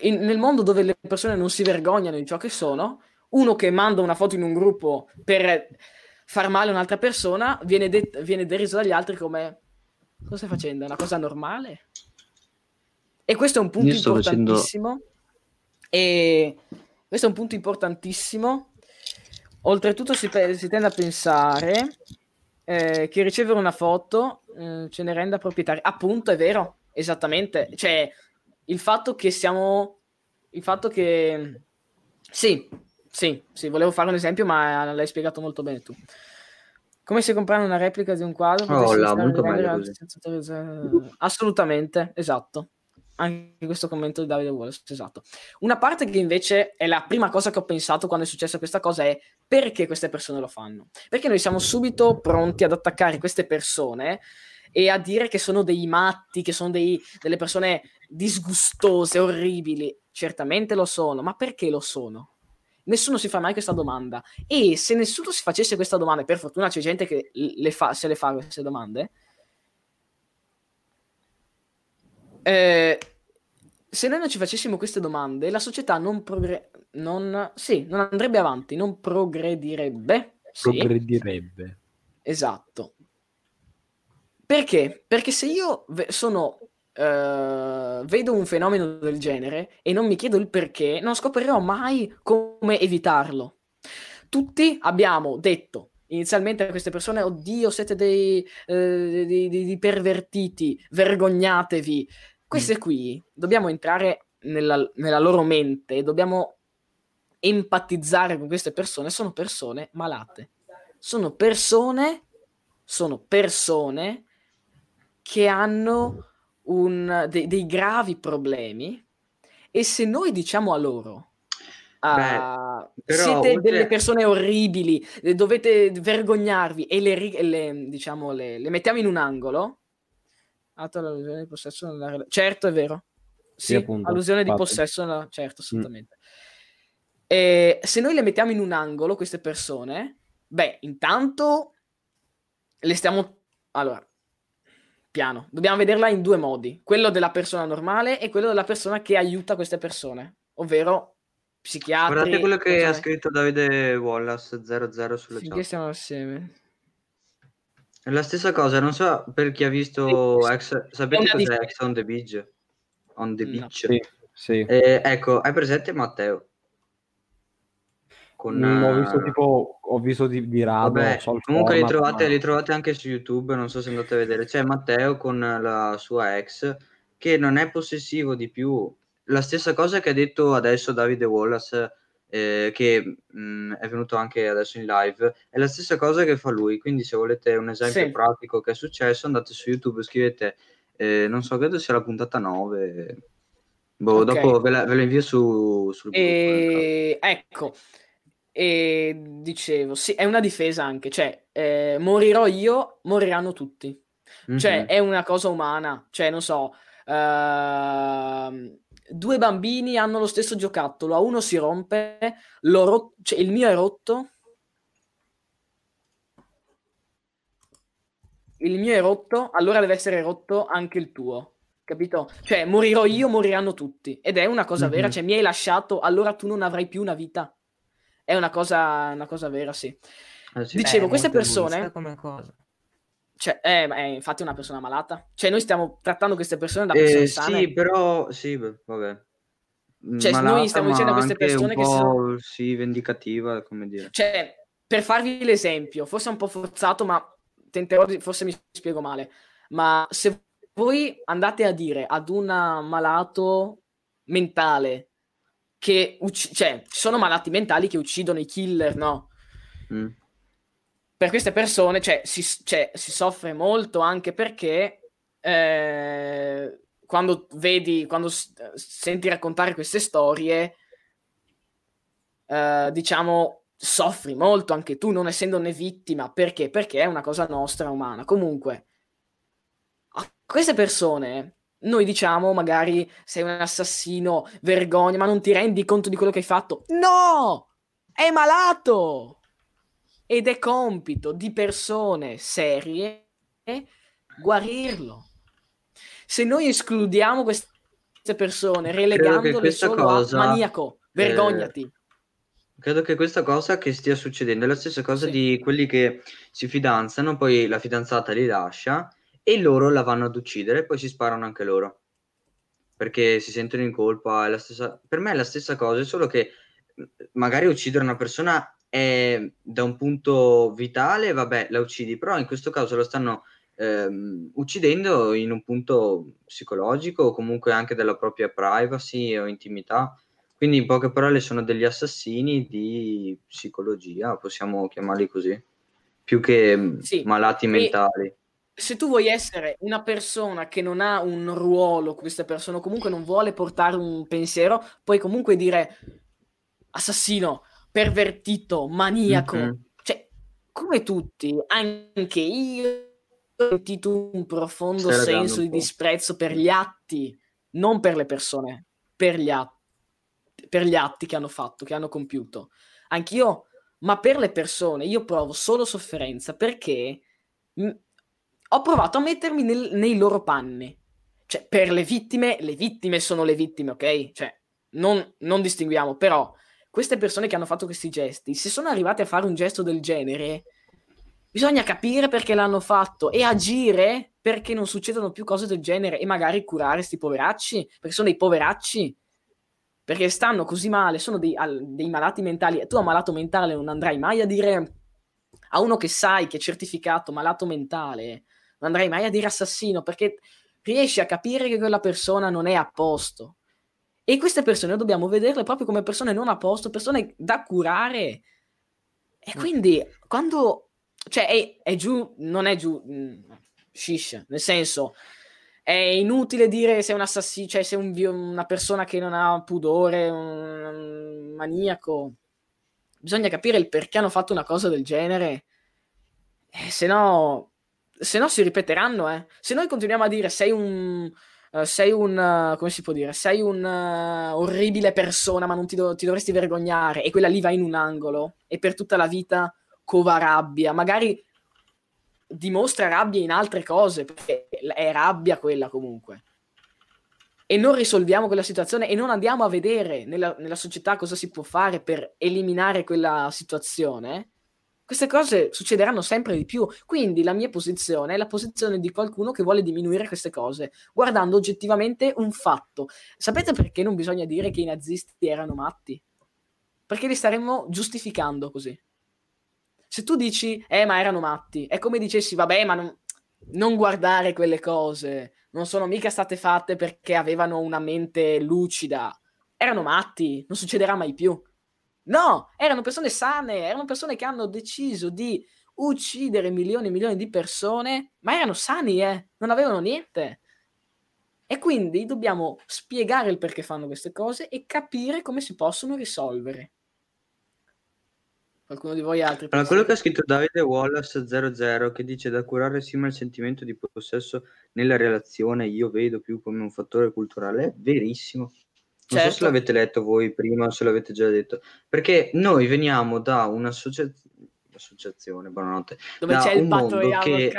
In- nel mondo dove le persone non si vergognano di ciò che sono, uno che manda una foto in un gruppo per far male a un'altra persona viene, det- viene deriso dagli altri come cosa stai facendo? È una cosa normale? E questo è un punto sto facendo- importantissimo. E questo è un punto importantissimo. Oltretutto si, pe- si tende a pensare eh, che ricevere una foto eh, ce ne renda proprietari. Appunto, è vero, esattamente. Cioè, il fatto che siamo... Il fatto che... Sì, sì, sì, volevo fare un esempio, ma l'hai spiegato molto bene tu. Come se comprare una replica di un quadro Oh, là, molto meglio altri così. senza autorizzare- Assolutamente, esatto. Anche questo commento di Davide Wallace, esatto. Una parte che invece è la prima cosa che ho pensato quando è successa questa cosa è perché queste persone lo fanno? Perché noi siamo subito pronti ad attaccare queste persone e a dire che sono dei matti, che sono dei- delle persone disgustose, orribili. Certamente lo sono, ma perché lo sono? Nessuno si fa mai questa domanda. E se nessuno si facesse questa domanda, e per fortuna c'è gente che le fa, se le fa queste domande, eh, se noi non ci facessimo queste domande, la società non, progre- non, sì, non andrebbe avanti, non progredirebbe. Sì. Progredirebbe. Esatto. Perché? Perché se io ve- sono eh, vedo un fenomeno del genere e non mi chiedo il perché, non scoprirò mai come evitarlo. Tutti abbiamo detto inizialmente a queste persone: Oddio, siete dei, eh, dei- dei- dei pervertiti, vergognatevi. Queste qui dobbiamo entrare nella, nella loro mente, dobbiamo empatizzare con queste persone. Sono persone malate, sono persone, sono persone che hanno un- de- dei gravi problemi. E se noi diciamo a loro, ah, però siete oltre- delle persone orribili, eh, dovete vergognarvi e le, le, diciamo, le, le mettiamo in un angolo. Atto all'allusione di possesso nella rela- Certo, è vero. Sì, appunto, allusione di infatti. possesso, nella- certo, assolutamente. E se noi le mettiamo in un angolo, queste persone, beh, intanto le stiamo... Allora, piano, dobbiamo vederla in due modi, quello della persona normale e quello della persona che aiuta queste persone, ovvero psichiatri... Guardate quello che ha scritto Davide Wallace 00 sulla Finché chat. stiamo assieme. È la stessa cosa, non so per chi ha visto Sì. Ex, sapete cos'è. Ex on the Beach? On the No. Beach. Sì, sì. Eh, ecco, hai presente Matteo? Con, Mm, ho eh, visto tipo, ho visto di, di rado, Vabbè, comunque li format, trovate, ma- li trovate anche su YouTube, non so se andate a vedere. C'è Matteo con la sua ex che non è possessivo di più. La stessa cosa che ha detto adesso Davide Wallace, eh, che mh, è venuto anche adesso in live, è la stessa cosa che fa lui. Quindi se volete un esempio Sì. pratico che è successo, andate su YouTube, scrivete, eh, non so, credo sia la puntata 9. Boh, Ok. dopo ve la, ve la invio su, sul gruppo. E ecco, e dicevo, sì, è una difesa anche, cioè, eh, morirò io, moriranno tutti. Cioè, Mhm. è una cosa umana. Cioè, non so, ehm, due bambini hanno lo stesso giocattolo, a uno si rompe, ro- cioè, il mio è rotto. Il mio è rotto, allora deve essere rotto anche il tuo. Capito? Cioè, morirò io, moriranno tutti. Ed è una cosa vera, Mhm. cioè, mi hai lasciato, allora tu non avrai più una vita. È una cosa, una cosa vera, sì. Sì. Dicevo, Beh, queste persone- come cosa. Cioè, eh, ma è infatti una persona malata. Cioè, noi stiamo trattando queste persone da persone Eh, sane. sì, però sì, vabbè. Cioè, noi Malata, stiamo ma dicendo a queste persone che si po' sì, vendicativa, come dire. Cioè, per farvi l'esempio, forse è un po' forzato, ma tenterò di, forse mi spiego male. Ma se voi andate a dire ad un malato mentale che ucc- cioè, ci sono malati mentali che uccidono i killer, no? Mm. Per queste persone cioè, si, cioè, si soffre molto anche perché eh, quando vedi, quando senti raccontare queste storie, eh, diciamo, soffri molto anche tu, non essendone vittima. Perché? Perché è una cosa nostra, umana. Comunque, a queste persone, noi diciamo, magari sei un assassino, vergogna, ma non ti rendi conto di quello che hai fatto. No! È malato! Ed è compito di persone serie guarirlo. Se noi escludiamo queste persone relegandole solo cosa, a maniaco, eh, vergognati. Credo che questa cosa che stia succedendo è la stessa cosa Sì. di quelli che si fidanzano, poi la fidanzata li lascia e loro la vanno ad uccidere poi si sparano anche loro. Perché si sentono in colpa, stessa... per me è la stessa cosa, solo che mh, magari uccidere una persona è da un punto vitale, vabbè, la uccidi, però in questo caso lo stanno ehm, uccidendo in un punto psicologico o comunque anche della propria privacy o intimità. Quindi in poche parole sono degli assassini di psicologia, possiamo chiamarli così, più che mh, Sì, malati e- mentali. Se tu vuoi essere una persona che non ha un ruolo persone, o comunque non vuole portare un pensiero, puoi comunque dire assassino, pervertito, maniaco. Mhm. Cioè, come tutti, anche io ho sentito un profondo laggando senso di disprezzo per gli atti, non per le persone, per gli atti, per gli atti che hanno fatto, che hanno compiuto. Anch'io, ma per le persone, io provo solo sofferenza perché mh, ho provato a mettermi nel- nei loro panni. Cioè, per le vittime, le vittime sono le vittime, ok? Cioè, non, non distinguiamo, però queste persone che hanno fatto questi gesti, se sono arrivate a fare un gesto del genere, bisogna capire perché l'hanno fatto e agire perché non succedono più cose del genere e magari curare sti poveracci, perché sono dei poveracci, perché stanno così male, sono dei, al- dei malati mentali. E tu a malato mentale non andrai mai a dire a uno che sai che è certificato malato mentale, non andrai mai a dire assassino, perché riesci a capire che quella persona non è a posto. E queste persone dobbiamo vederle proprio come persone non a posto, persone da curare. E quindi quando cioè è, è giù, non è giù, mh, shish, nel senso è inutile dire se è un assassino, cioè se è un una persona che non ha pudore, un, un maniaco. Bisogna capire il perché hanno fatto una cosa del genere. Eh, se no, se no si ripeteranno, eh. Se noi continuiamo a dire sei un, eh, sei un, eh, come si può dire, sei un eh, orribile persona, ma non ti, do- ti dovresti vergognare, e quella lì va in un angolo e per tutta la vita cova rabbia, magari dimostra rabbia in altre cose, perché è rabbia quella comunque. E non risolviamo quella situazione e non andiamo a vedere nella, nella società cosa si può fare per eliminare quella situazione, queste cose succederanno sempre di più. Quindi la mia posizione è la posizione di qualcuno che vuole diminuire queste cose, guardando oggettivamente un fatto. Sapete perché non bisogna dire che i nazisti erano matti? Perché li staremmo giustificando così. Se tu dici, eh, ma erano matti, è come dicessi, vabbè, ma non, non guardare quelle cose, non sono mica state fatte perché avevano una mente lucida. Erano matti, non succederà mai più. No, erano persone sane, erano persone che hanno deciso di uccidere milioni e milioni di persone, ma erano sani, eh, non avevano niente. E quindi dobbiamo spiegare il perché fanno queste cose e capire come si possono risolvere. Qualcuno di voi altri? Allora, quello che ha scritto Davide Wallace 00 che dice da curare simile il sentimento di possesso nella relazione io vedo più come un fattore culturale è verissimo. Non so se Certo. l'avete letto voi prima o se l'avete già detto, perché noi veniamo da un'associazione, buonanotte, Dove da c'è il mondo che-.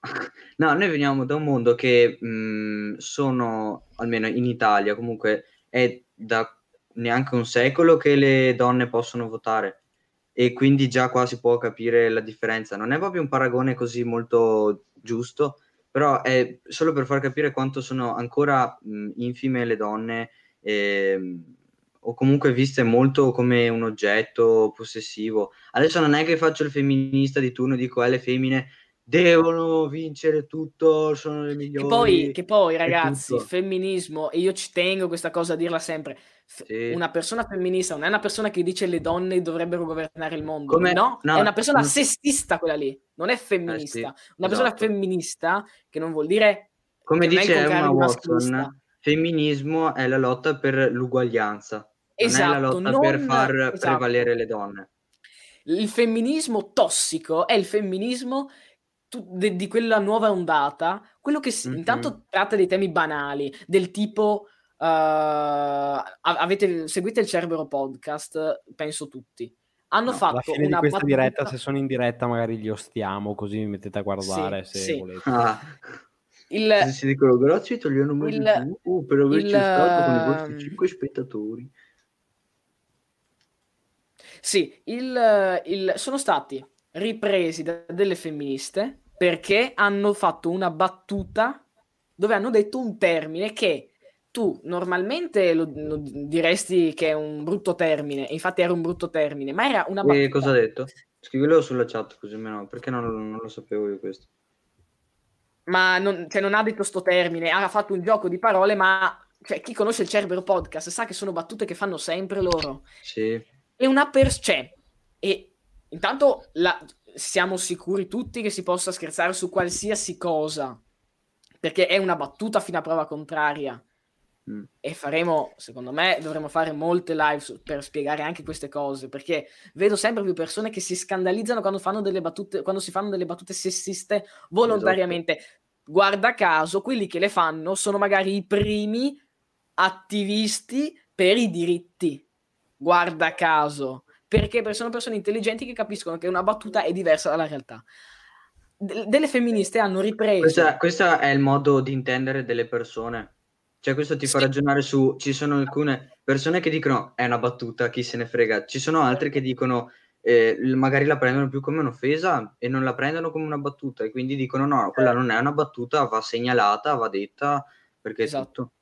No, noi veniamo da un mondo che mh, sono, almeno in Italia, comunque è da neanche un secolo che le donne possono votare e quindi già qua si può capire la differenza. Non è proprio un paragone così molto giusto, però è solo per far capire quanto sono ancora mh, infime le donne ehm, o comunque viste molto come un oggetto possessivo. Adesso non è che faccio il femminista di turno e dico eh, le femmine devono vincere tutto, sono le Che migliori. poi, che poi, ragazzi, tutto. femminismo, e io ci tengo questa cosa a dirla sempre, Sì. una persona femminista non è una persona che dice le donne dovrebbero governare il mondo, Come- no, no, è una persona non- sessista quella lì, non è femminista. una persona esatto. femminista che non vuol dire Come dice Emma Watson, femminismo è la lotta per l'uguaglianza, non è la Esatto, lotta per non- far esatto. prevalere le donne. Il femminismo tossico è il femminismo di quella nuova ondata, quello che Mhm. intanto tratta dei temi banali, del tipo eh, a- avete, seguite il Cerbero podcast, penso tutti. Hanno No, fatto alla fine di una questa battuta- diretta, se sono in diretta, magari li ostiamo, così mi mettete a guardare Sì, se sì. volete. Ah, il, se si dicono grazie meglio il- tu oh, per averci il- stato con i vostri 5 spettatori. Sì, il- il- sono stati ripresi da delle femministe perché hanno fatto una battuta dove hanno detto un termine che tu normalmente lo, lo diresti che è un brutto termine, e infatti era un brutto termine, ma era una battuta. E cosa ha detto? Scrivilo sulla chat così almeno, perché non, non lo sapevo io questo. Ma non, cioè, non ha detto sto termine, ha fatto un gioco di parole, ma cioè, chi conosce il Cerbero Podcast sa che sono battute che fanno sempre loro. Sì, E una persona. Cioè, e intanto la- siamo sicuri tutti che si possa scherzare su qualsiasi cosa. Perché è una battuta fino a prova contraria. Mm. E faremo, secondo me, dovremo fare molte live su- per spiegare anche queste cose. Perché vedo sempre più persone che si scandalizzano quando, fanno delle battute, quando si fanno delle battute sessiste volontariamente. Guarda caso, quelli che le fanno sono magari i primi attivisti per i diritti. Guarda caso, perché per- sono persone intelligenti che capiscono che una battuta è diversa dalla realtà. De- delle femministe hanno ripreso. Questa- questo è il modo di intendere delle persone. Cioè, questo ti fa Sì. ragionare su. Ci sono alcune persone che dicono è una battuta, chi se ne frega. Ci sono altre che dicono eh, magari la prendono più come un'offesa e non la prendono come una battuta e quindi dicono no, quella non è una battuta, va segnalata, va detta perché è Esatto. tutto.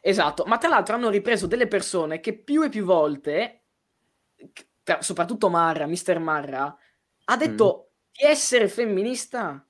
Esatto, ma tra l'altro hanno ripreso delle persone che più e più volte, tra- soprattutto Marra, Mister Marra, ha detto di essere femminista.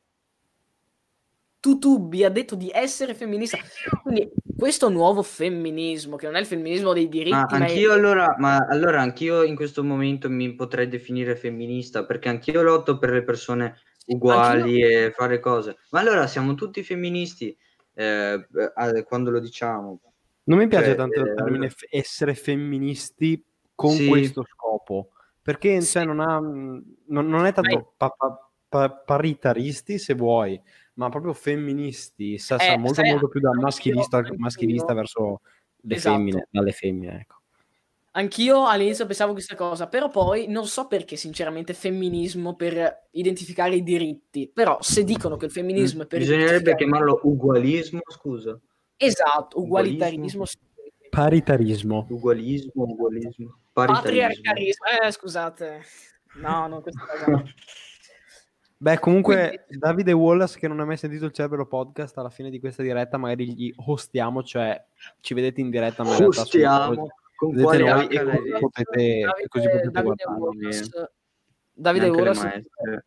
Tutubi ha detto di essere femminista. Quindi questo nuovo femminismo, che non è il femminismo dei diritti, Ma ma è- anch'io allora, ma allora anch'io in questo momento mi potrei definire femminista perché anch'io lotto per le persone uguali e fare cose. Ma allora siamo tutti femministi eh, eh, quando lo diciamo. Non mi piace Cioè, tanto il eh, termine f- essere femministi con Sì. questo scopo, perché Sì. cioè, non, ha, non, non è tanto pa- pa- pa- paritaristi se vuoi, ma proprio femministi, sa, sa Eh, molto, sai, molto più da maschilista, maschilista verso le Esatto. femmine, dalle femmine, ecco. Anch'io all'inizio pensavo questa cosa, però poi non so perché, sinceramente, femminismo per identificare i diritti. Però se dicono che il femminismo è per Bisognerebbe identificare... chiamarlo ugualismo, scusa. Esatto, ugualitarismo. Paritarismo. Ugualismo, ugualismo, paritarismo. Patriarcalismo. Eh, scusate. No, no, questa cosa no. Beh, comunque Davide Wallace che non ha mai sentito il Cerbero podcast alla fine di questa diretta magari gli hostiamo, cioè ci vedete in diretta ma in Hostiamo. Con vedete quale noi e così potete, Davide, così potete Davide. Wallace, Davide neanche le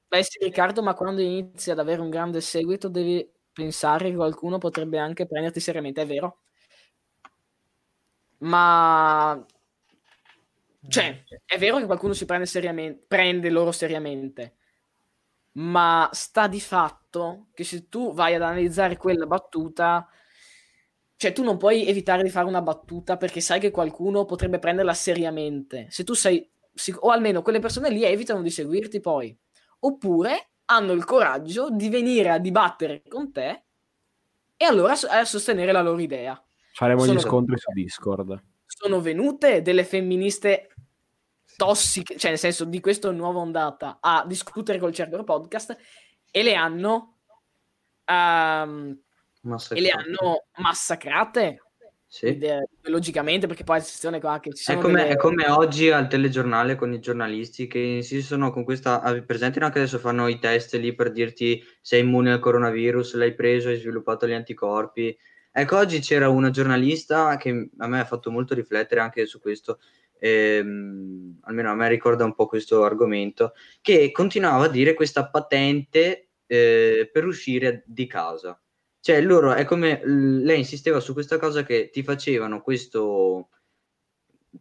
Wallace, sì Riccardo, ma quando inizi ad avere un grande seguito devi pensare che qualcuno potrebbe anche prenderti seriamente, è vero? Ma cioè, è vero che qualcuno si prende seriamente, prende loro seriamente, ma sta di fatto che se tu vai ad analizzare quella battuta, cioè tu non puoi evitare di fare una battuta perché sai che qualcuno potrebbe prenderla seriamente. Se tu sei, o almeno quelle persone lì evitano di seguirti poi, oppure hanno il coraggio di venire a dibattere con te e allora a sostenere la loro idea Faremo Sono- gli scontri su Discord. sono venute delle femministe tossiche, cioè nel senso di questa nuova ondata, a discutere col Cerbero Podcast e le hanno ehm, e le hanno massacrate Sì. ide- logicamente perché poi attenzione qua che ci È sono come, delle- è come oggi al telegiornale con i giornalisti che insistono con questa. ah, Presente anche adesso fanno i test lì per dirti sei immune al coronavirus, l'hai preso, hai sviluppato gli anticorpi. Ecco, oggi c'era una giornalista che a me ha fatto molto riflettere anche su questo, ehm, almeno a me ricorda un po' questo argomento, che continuava a dire questa patente eh, per uscire di casa. Cioè, loro è come lei insisteva su questa cosa che ti facevano questo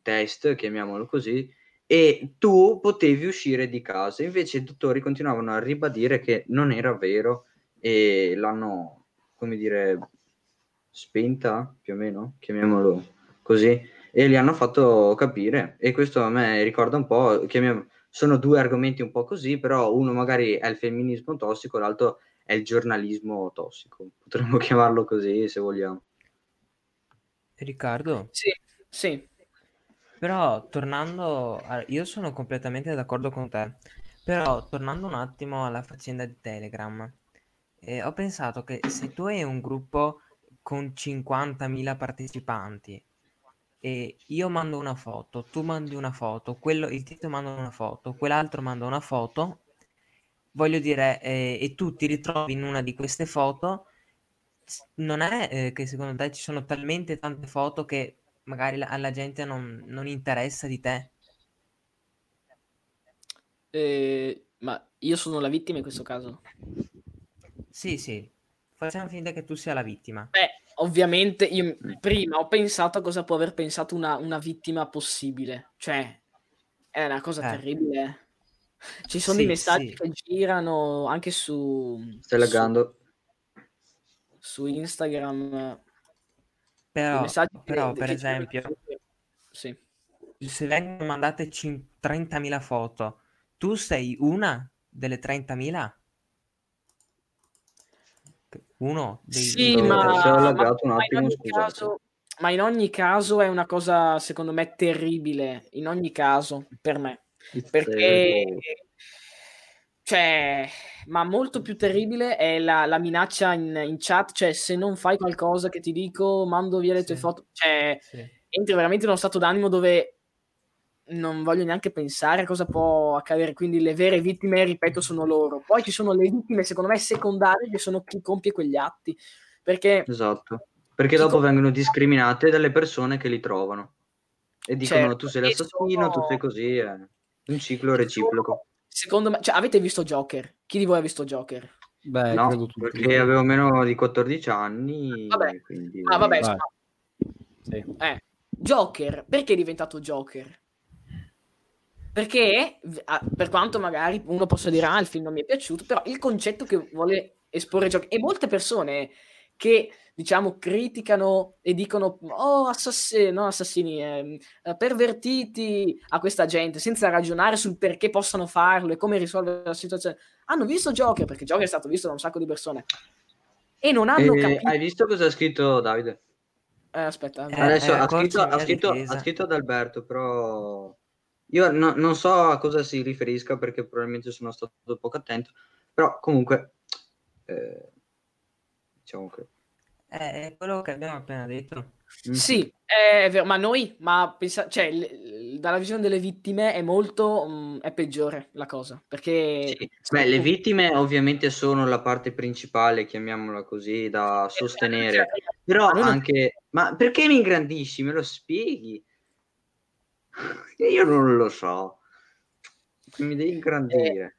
test, chiamiamolo così, e tu potevi uscire di casa. Invece i dottori continuavano a ribadire che non era vero e l'hanno, come dire, spenta più o meno, chiamiamolo così, e li hanno fatto capire. E questo a me ricorda un po', chiamiamo, sono due argomenti un po' così, però uno magari è il femminismo tossico, l'altro è il giornalismo tossico. Potremmo chiamarlo così se vogliamo. Riccardo, sì, sì. però tornando, a- io sono completamente d'accordo con te, però tornando un attimo alla faccenda di Telegram, eh, ho pensato che se tu hai un gruppo con 50.000 partecipanti e io mando una foto, tu mandi una foto, quello, il tizio manda una foto, quell'altro manda una foto, voglio dire, eh, e tu ti ritrovi in una di queste foto, non è eh, che secondo te ci sono talmente tante foto che magari la- alla gente non, non interessa di te? Eh, ma io sono la vittima in questo caso Sì, sì, facciamo finta che tu sia la vittima. Beh, ovviamente io prima ho pensato a cosa può aver pensato una, una vittima possibile. Cioè, è una cosa Eh. terribile. Ci sono Sì, dei messaggi sì. che girano anche su, Stai su, laggando? su Instagram. dei Però, che- però che per esempio, su- Sì. se vengono mandate cin- 30.000 foto, tu sei una delle 30.000? Uno dei... Sì, ma, sono laggato un ma in attimo, caso, ma in ogni caso è una cosa, secondo me, terribile. In ogni caso, per me. Perché, cioè, ma molto più terribile è la, la minaccia in, in chat. Cioè, se non fai qualcosa che ti dico, mando via le tue Sì. foto. Cioè, Sì. entri veramente in uno stato d'animo dove non voglio neanche pensare a cosa può accadere. Quindi le vere vittime, ripeto, sono loro. Poi ci sono le vittime, secondo me, secondarie, che sono chi compie quegli atti. Perché Esatto. Perché dopo com- vengono discriminate dalle persone che li trovano. E dicono Certo, tu sei e l'assassino, sono- tu sei così. È un ciclo reciproco. secondo me, cioè, avete visto Joker? Chi di voi ha visto Joker? Beh, no, perché avevo meno di 14 anni. Vabbè. quindi... Ah, vabbè, Sì. Eh, Joker, perché è diventato Joker? Perché, per quanto magari uno possa dire, ah, il film non mi è piaciuto, però il concetto che vuole esporre Joker, e molte persone che, diciamo, criticano e dicono, oh, assassini, no, assassini, ehm, eh, pervertiti a questa gente, senza ragionare sul perché possano farlo e come risolvere la situazione, hanno visto Joker, perché Joker è stato visto da un sacco di persone, e non hanno E capito... hai visto cosa ha scritto Davide? Eh, aspetta, Eh, Adesso eh, ha, scritto, ha, scritto, ha scritto ad Alberto, però io no- non so a cosa si riferisca perché probabilmente sono stato poco attento, però comunque eh, diciamo che... Eh, È quello che abbiamo appena detto. Mm. Sì, è vero, ma noi, ma pensa- cioè, l- l- dalla visione delle vittime è molto, mm, è peggiore la cosa, perché... Sì. Beh, le vittime ovviamente sono la parte principale, chiamiamola così, da sostenere, però noi non- anche... Ma perché mi ingrandisci? Me lo spieghi? Io non lo so. Mi devi ingrandire.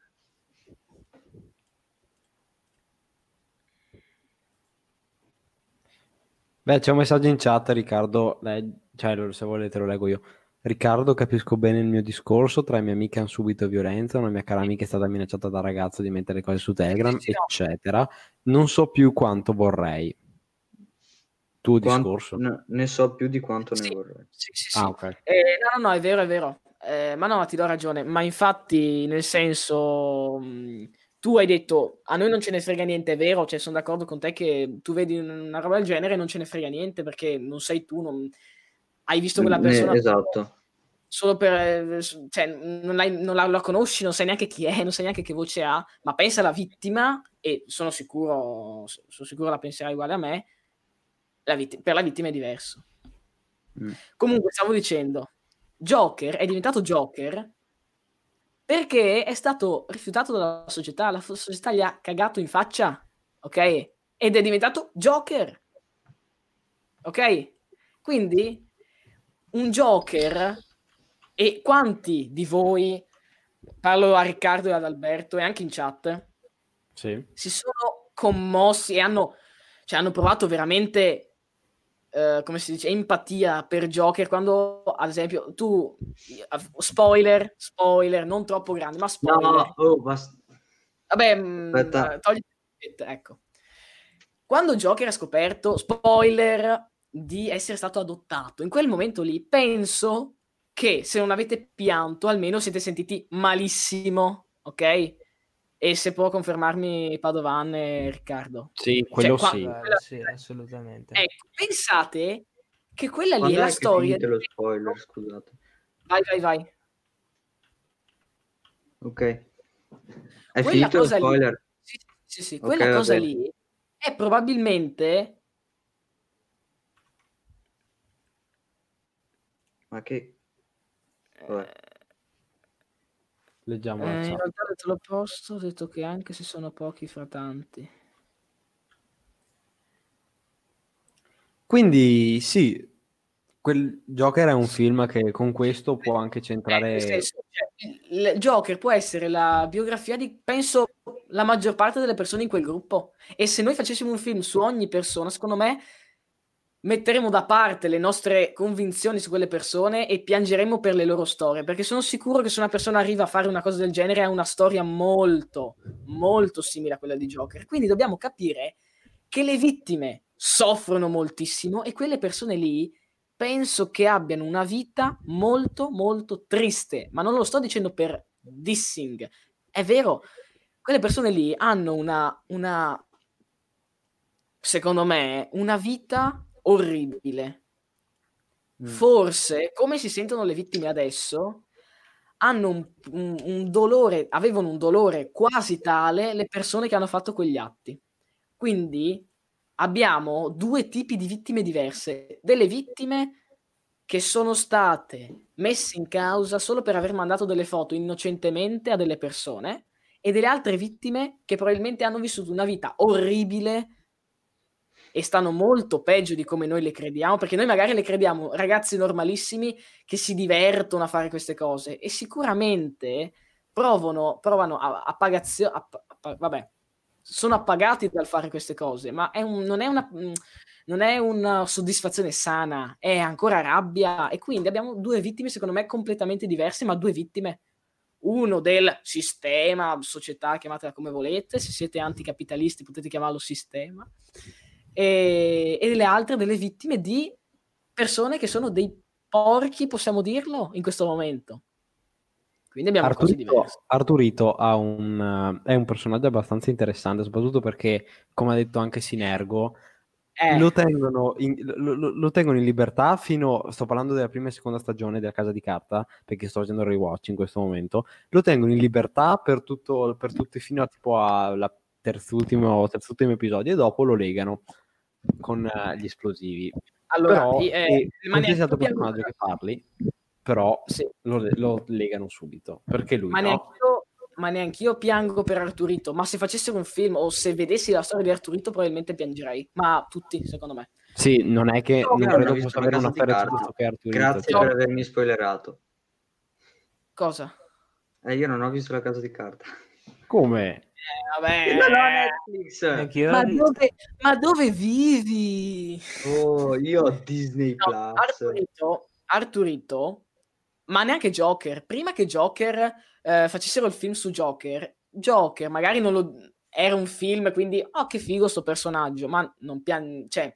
Beh, c'è un messaggio in chat, Riccardo, le- cioè se volete lo leggo io. Riccardo, capisco bene il mio discorso, tra le mie amiche hanno subito violenza, una mia cara amica è stata minacciata da ragazzo di mettere cose su Telegram, eccetera. Non so più quanto vorrei. Tuo Quan- discorso. ne- ne so più di quanto Sì. ne vorrei. Sì, sì, sì. Ah, ok. Eh, no, no, no, è vero, è vero. Eh, ma no, ti do ragione. Ma infatti, nel senso, mh, tu hai detto a noi non ce ne frega niente, è vero? Cioè, sono d'accordo con te che tu vedi una roba del genere e non ce ne frega niente perché non sei tu, non... hai visto quella Ne- persona esatto. solo per, eh, cioè, non, l'hai- non la, la conosci, non sai neanche chi è, non sai neanche che voce ha, ma pensa alla vittima e sono sicuro, sono sicuro la penserai uguale a me. La vitt- per la vittima è diverso. Mm. Comunque, stavo dicendo, Joker è diventato Joker perché è stato rifiutato dalla società, la società gli ha cagato in faccia, ok? Ed è diventato Joker, ok? Quindi un Joker e quanti di voi, parlo a Riccardo e ad Alberto e anche in chat, Sì. si sono commossi e hanno, cioè, hanno provato veramente, eh, come si dice, empatia per Joker quando, ad esempio, tu, spoiler, spoiler, non troppo grande, ma spoiler. No, oh, basta. Vabbè, mh, Aspetta. togli ecco. Quando Joker ha scoperto, spoiler, di essere stato adottato, in quel momento lì penso che se non avete pianto, almeno siete sentiti malissimo, ok? E se può confermarmi Padovan e Riccardo. Sì, quello qua- sì. Quella- sì, assolutamente. Ecco, pensate che quella lì Quando è la è che storia. finite lo spoiler, scusate. Vai, vai, vai. Ok. È Quella finito lo cosa lì- spoiler? Sì, sì, sì, quella cosa vabbè. lì è probabilmente Ma che... Vabbè. Leggiamo Eh, la in realtà ho detto l'opposto, ho detto che anche se sono pochi fra tanti. Quindi sì, quel Joker è un film che con questo può anche Eh, centrare... nel senso, cioè, il il Joker può essere la biografia di, penso, la maggior parte delle persone in quel gruppo. E se noi facessimo un film su ogni persona, secondo me metteremo da parte le nostre convinzioni su quelle persone e piangeremo per le loro storie. Perché sono sicuro che se una persona arriva a fare una cosa del genere ha una storia molto, molto simile a quella di Joker. Quindi dobbiamo capire che le vittime soffrono moltissimo e quelle persone lì penso che abbiano una vita molto molto triste, ma non lo sto dicendo per dissing. È vero, quelle persone lì hanno una, una secondo me, una vita orribile. Mm. Forse, come si sentono le vittime adesso, hanno un, un- un dolore, avevano un dolore quasi tale le persone che hanno fatto quegli atti. Quindi abbiamo due tipi di vittime diverse, delle vittime che sono state messe in causa solo per aver mandato delle foto innocentemente a delle persone e delle altre vittime che probabilmente hanno vissuto una vita orribile e stanno molto peggio di come noi le crediamo, perché noi magari le crediamo ragazzi normalissimi che si divertono a fare queste cose e sicuramente provano, provano a, a pagazio, a, a, vabbè, sono appagati dal fare queste cose, ma è un, non, è una, non è una soddisfazione sana, è ancora rabbia e quindi abbiamo due vittime secondo me completamente diverse, ma due vittime. Uno del sistema, società, chiamatela come volete, se siete anticapitalisti potete chiamarlo sistema, e, e le altre delle vittime di persone che sono dei porchi, possiamo dirlo, in questo momento. Quindi abbiamo Arturito. Arturito ha un, è un personaggio abbastanza interessante, soprattutto perché, come ha detto anche Sinergo, Eh, lo tengono, in, lo, lo- tengono in libertà fino, sto parlando della prima e seconda stagione della Casa di Carta, perché sto facendo il rewatch in questo momento, lo tengono in libertà per tutto, per tutti fino a tipo alla terzultimo, terzultimo episodio e dopo lo legano con eh, gli esplosivi. allora, però, eh, altro neanche- personaggio che parli, però Sì. lo, lo legano subito, perché lui ma no. neanch'io, ma neanch'io piango per Arturito, ma se facessero un film o se vedessi la storia di Arturito probabilmente piangerei, ma tutti secondo me. Sì, non è che No, non io non credo ho visto possa la avere Casa una di storia Carta. piuttosto che Arturito. Grazie cioè. per avermi spoilerato. Cosa? Eh, io non ho visto la casa di carta. Come? Eh, vabbè. Non ho Netflix. Ma dove, ma dove vivi? Oh, io ho Disney No, Plus. Arturito, Arturito, ma neanche Joker. Prima che Joker eh, facessero il film su Joker, Joker magari non lo... Era un film, quindi, oh che figo sto personaggio, ma non pian... Cioè,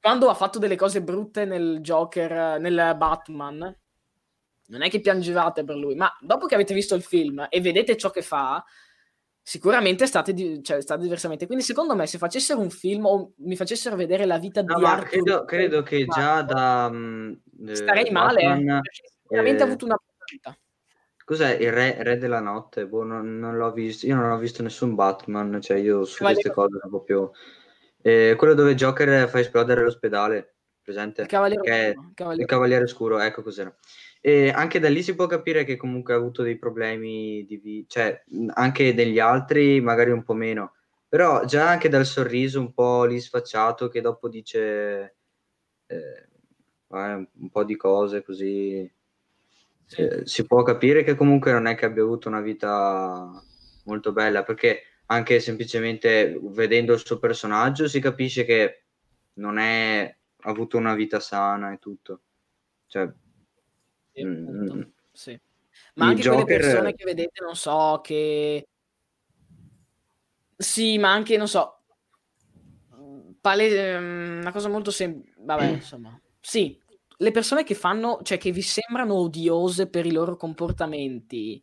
quando ha fatto delle cose brutte nel Joker, nel Batman, non è che piangevate per lui, ma dopo che avete visto il film e vedete ciò che fa, sicuramente state, di- cioè, state diversamente. Quindi, secondo me, se facessero un film o mi facessero vedere la vita No, di ma Arthur, credo, credo che già da... eh, starei male, eh, Batman- perché sicuramente eh, ha avuto una vita. Cos'è il re, re della notte? Boh, non, non l'ho visto. Io non ho visto nessun Batman, cioè io su Cavaliere- queste cose proprio... Eh, quello dove Joker fa esplodere l'ospedale, presente? Il Cavaliere Oscuro, il Cavaliere- il Cavaliere Scuro, ecco cos'era. E anche da lì si può capire che comunque ha avuto dei problemi di vita, cioè anche degli altri magari un po' meno, però già anche dal sorriso un po' lì sfacciato che dopo dice eh, eh, un po' di cose così, Sì. eh, si può capire che comunque non è che abbia avuto una vita molto bella, perché anche semplicemente vedendo il suo personaggio si capisce che non è ha avuto una vita sana e tutto. Cioè, Sì, Mm, sì. Ma Il anche quelle Joker- persone che vedete, non so, che... Sì, ma anche, non so, pale- ehm, una cosa molto semplice, vabbè, insomma, sì, le persone che fanno, cioè che vi sembrano odiose per i loro comportamenti,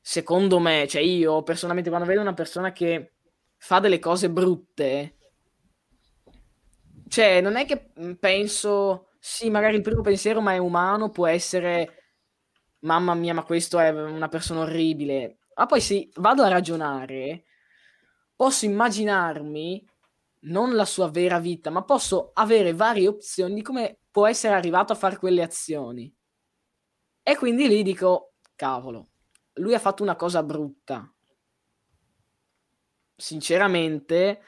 secondo me, cioè io personalmente quando vedo una persona che fa delle cose brutte, cioè non è che mm, penso, sì, magari il primo pensiero, ma è umano, può essere, mamma mia, ma questo è una persona orribile. Ma poi se vado a ragionare, posso immaginarmi non la sua vera vita, ma posso avere varie opzioni di come può essere arrivato a fare quelle azioni. E quindi lì dico, cavolo, lui ha fatto una cosa brutta. Sinceramente,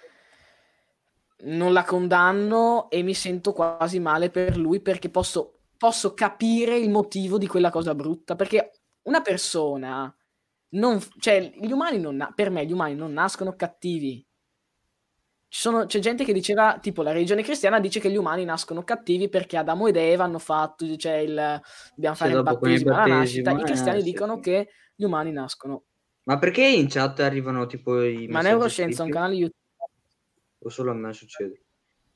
non la condanno e mi sento quasi male per lui perché posso, posso capire il motivo di quella cosa brutta. Perché una persona, non, cioè, gli umani non na- per me, gli umani non nascono cattivi. Ci sono- c'è gente che diceva, tipo la religione cristiana dice che gli umani nascono cattivi perché Adamo ed Eva hanno fatto, cioè il, dobbiamo fare con il battesimo alla nascita. I eh, cristiani dicono sì. che gli umani nascono. Ma perché in chat arrivano tipo i Ma Neuroscienza è un canale YouTube O solo a me succede?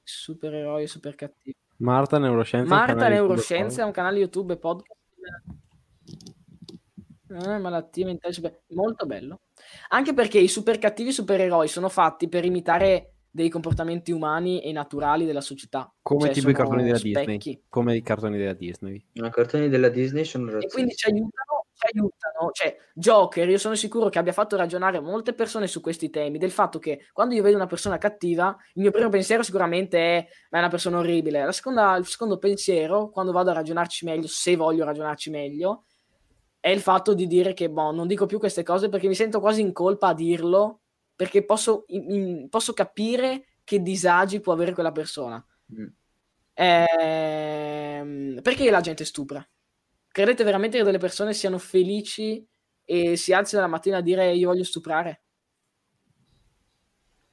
supereroi super cattivi. Marta Neuroscienza. è un Marta canale YouTube Neuroscienza è un canale YouTube e podcast. Eh, malattie mentali super- molto bello. Anche perché i super cattivi supereroi sono fatti per imitare dei comportamenti umani e naturali della società. Come Cioè, tipo i cartoni della specchi. Disney. Come i cartoni della Disney. I cartoni della Disney sono E razzisti. quindi ci aiutano, ci aiutano, cioè Joker, io sono sicuro che abbia fatto ragionare molte persone su questi temi, del fatto che quando io vedo una persona cattiva, il mio primo pensiero sicuramente è ma è una persona orribile. La seconda, il secondo pensiero, quando vado a ragionarci meglio, se voglio ragionarci meglio, è il fatto di dire che boh, non dico più queste cose perché mi sento quasi in colpa a dirlo, perché posso, in- in- posso capire che disagi può avere quella persona. Mm. Ehm, perché la gente stupra? Credete veramente che delle persone siano felici e si alzino la mattina a dire io voglio stuprare?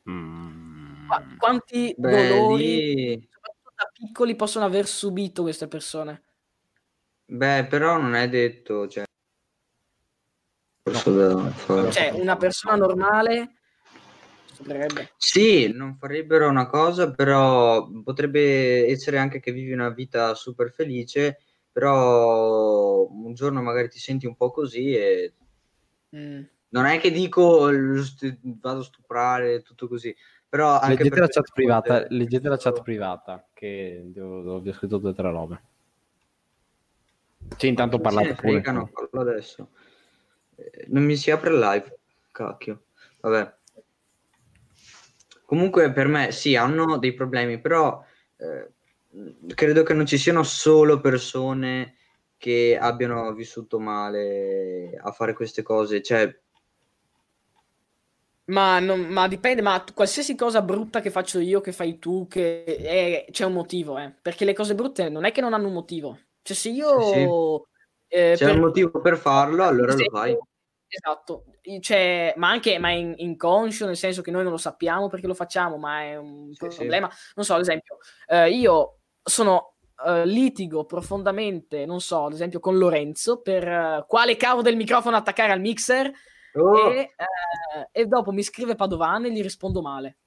Mm. Qua- quanti Beh, dolori, lì... soprattutto da piccoli, possono aver subito queste persone? Beh, però non è detto, cioè... Fare. Cioè, una persona normale. Sì, non farebbero una cosa, però potrebbe essere anche che vivi una vita super felice, però un giorno magari ti senti un po' così e Mm. non è che dico "L- st- vado a stuprare, tutto così, però anche Leggete per la chat privata, cose- leggete la chat privata che devo- vi ho scritto due o tre robe. Sì, intanto parlate pure. fregano, parlo adesso. Eh, Non mi si apre il live, cacchio. Vabbè. Comunque per me sì, hanno dei problemi, però eh, credo che non ci siano solo persone che abbiano vissuto male a fare queste cose, cioè Ma, non- ma dipende, ma qualsiasi cosa brutta che faccio io, che fai tu, che è- c'è un motivo, eh. Perché le cose brutte non è che non hanno un motivo. Cioè, se io... Sì, sì. eh, c'è per- un motivo per farlo, allora lo esempio- fai. Esatto, cioè, ma anche ma in- inconscio, nel senso che noi non lo sappiamo perché lo facciamo, ma è un sì. problema. Non so, ad esempio, eh, io sono eh, litigo profondamente, non so, ad esempio con Lorenzo per eh, quale cavo del microfono attaccare al mixer Oh, e, eh, e dopo mi scrive Padovan e gli rispondo male.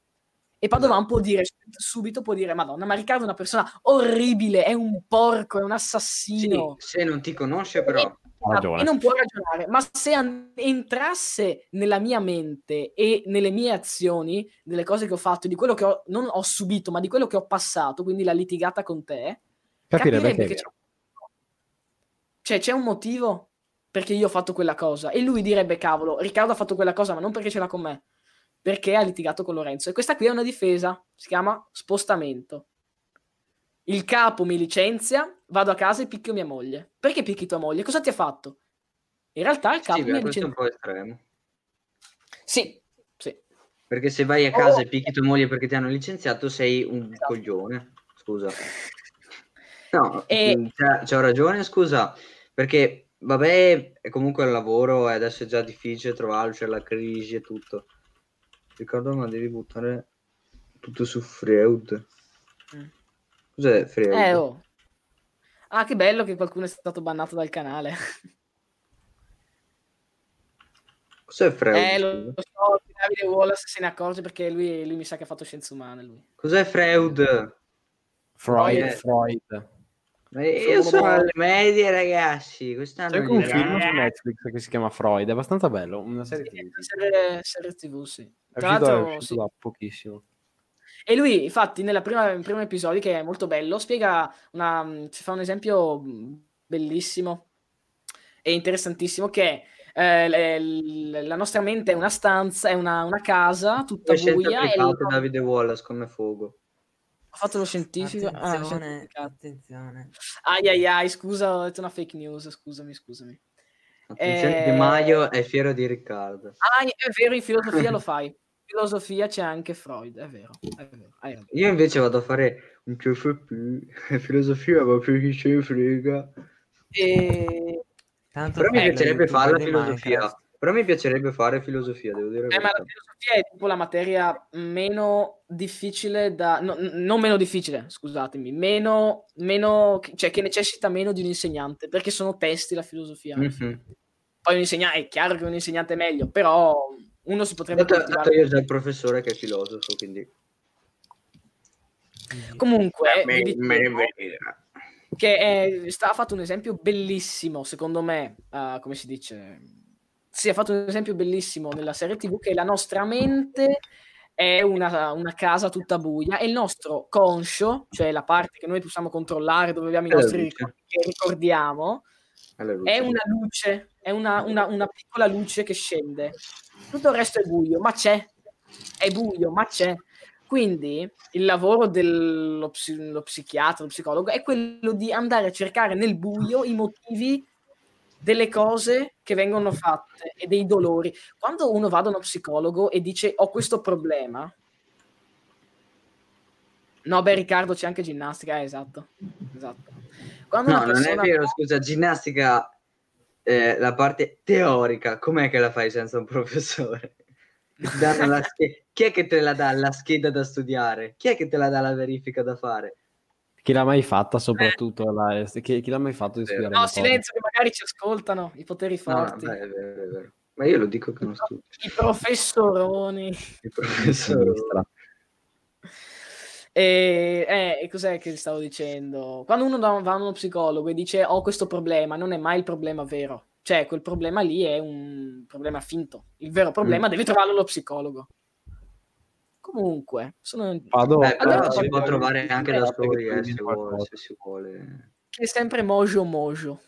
E Padovan può dire subito, può dire, Madonna, ma Riccardo è una persona orribile, è un porco, è un sì, assassino. se non ti conosce però. Ha ragione. E non può ragionare, ma se an- entrasse nella mia mente e nelle mie azioni, delle cose che ho fatto, di quello che ho, non ho subito, ma di quello che ho passato, quindi la litigata con te, Capirebbe capirebbe che c'è, cioè, c'è un motivo perché io ho fatto quella cosa. E lui direbbe, cavolo, Riccardo ha fatto quella cosa, ma non perché ce l'ha con me, perché ha litigato con Lorenzo. E questa qui è una difesa, si chiama spostamento. Il capo mi licenzia, vado a casa e picchio mia moglie. Perché picchi tua moglie? Cosa ti ha fatto? In realtà il capo Sì, mi beh, ha questo è un po' estremo. Sì, sì. Perché se vai a casa Oh. e picchi tua moglie perché ti hanno licenziato, sei un Esatto. coglione. Scusa. No, E- mm, c'ha, c'ho ragione, scusa. Perché, vabbè, è comunque il lavoro e adesso è già difficile trovarlo, c'è la crisi e tutto. Ricordo, ma devi buttare tutto su Freud. Mm. Cos'è Freud? Eh, oh. Ah, che bello che qualcuno è stato bannato dal canale. Cos'è Freud? Eh, lo, lo so, Davide Wallace se ne accorge perché lui, lui mi sa che ha fatto scienze umane. Lui. Cos'è Freud? Freud, Eh. Freud. Ma io Sono- sono alle medie, ragazzi. Quest'anno C'è anche un film su Netflix che si chiama Freud, è abbastanza bello, una serie TV. Serie, serie TV, sì. È Tra uscito, è l'altro, uscito sì. da pochissimo. E lui, infatti, nel primo episodio, che è molto bello, spiega una, ci fa un esempio mh, bellissimo e interessantissimo che eh, le- le- la nostra mente è una stanza, è una, una casa tutta scelte buia e applicate il- Davide Wallace come fogo. ho fatto lo scientifico. Ah, Attenzione, scientifico. attenzione. Ai ai ai, scusa, ho detto una fake news, scusami, scusami. Attenzione, Eh, Di Maio è fiero di Riccardo. Ah, è vero, in filosofia lo fai. Filosofia c'è anche Freud, è vero. È vero. hai ragione. Io invece vado a fare un CFP, filosofia, ma più chi ce ne frega. E... Tanto Però mi piacerebbe fare la filosofia. Minecraft. Però mi piacerebbe fare filosofia, devo dire. Eh, ma la filosofia è tipo la materia meno difficile da... no, non meno difficile, scusatemi, meno, meno... cioè che necessita meno di un insegnante, perché sono testi la filosofia. Mhm. Poi un insegnante, è chiaro che un insegnante è meglio, però uno si potrebbe Dato, coltivare. dato io già il professore che è filosofo, quindi... Comunque, Me- vi me dicevo vedrà. che è- sta, ha fatto un esempio bellissimo, secondo me, eh, come si dice? Sì, ha fatto un esempio bellissimo nella serie TV che la nostra mente è una, una casa tutta buia e il nostro conscio, cioè la parte che noi possiamo controllare, dove abbiamo i nostri ricordi che ricordiamo, è una luce, è una, una- una piccola luce che scende. Tutto il resto è buio, ma c'è. È buio, ma c'è. Quindi il lavoro dello psi- lo psichiatra, lo psicologo, è quello di andare a cercare nel buio i motivi delle cose che vengono fatte e dei dolori. Quando uno va da uno psicologo e dice ho questo problema, no, beh, Riccardo c'è anche ginnastica, eh, esatto. esatto. Quando No, non è vero, scusa, ginnastica, eh, la parte teorica, com'è che la fai senza un professore? Chi è che te la dà la scheda da studiare? Chi è che te la dà la verifica da fare? Chi l'ha mai fatta soprattutto? la- chi, chi l'ha mai fatto di studiare? No, silenzio, che magari ci ascoltano i poteri No, no, forti, beh, è vero. Ma io lo dico che non studio. i professoroni. Professore. sinistra. E, eh, e cos'è che stavo dicendo? Quando uno va a uno psicologo e dice ho questo problema, non è mai il problema vero. Cioè, quel problema lì è un problema finto. Il vero problema Mm. devi trovarlo lo psicologo. Comunque, sono Vado, Beh, però Allora, si può trovare anche da che soli, eh, se, vuole, qualcosa. se si vuole. è sempre mojo mojo.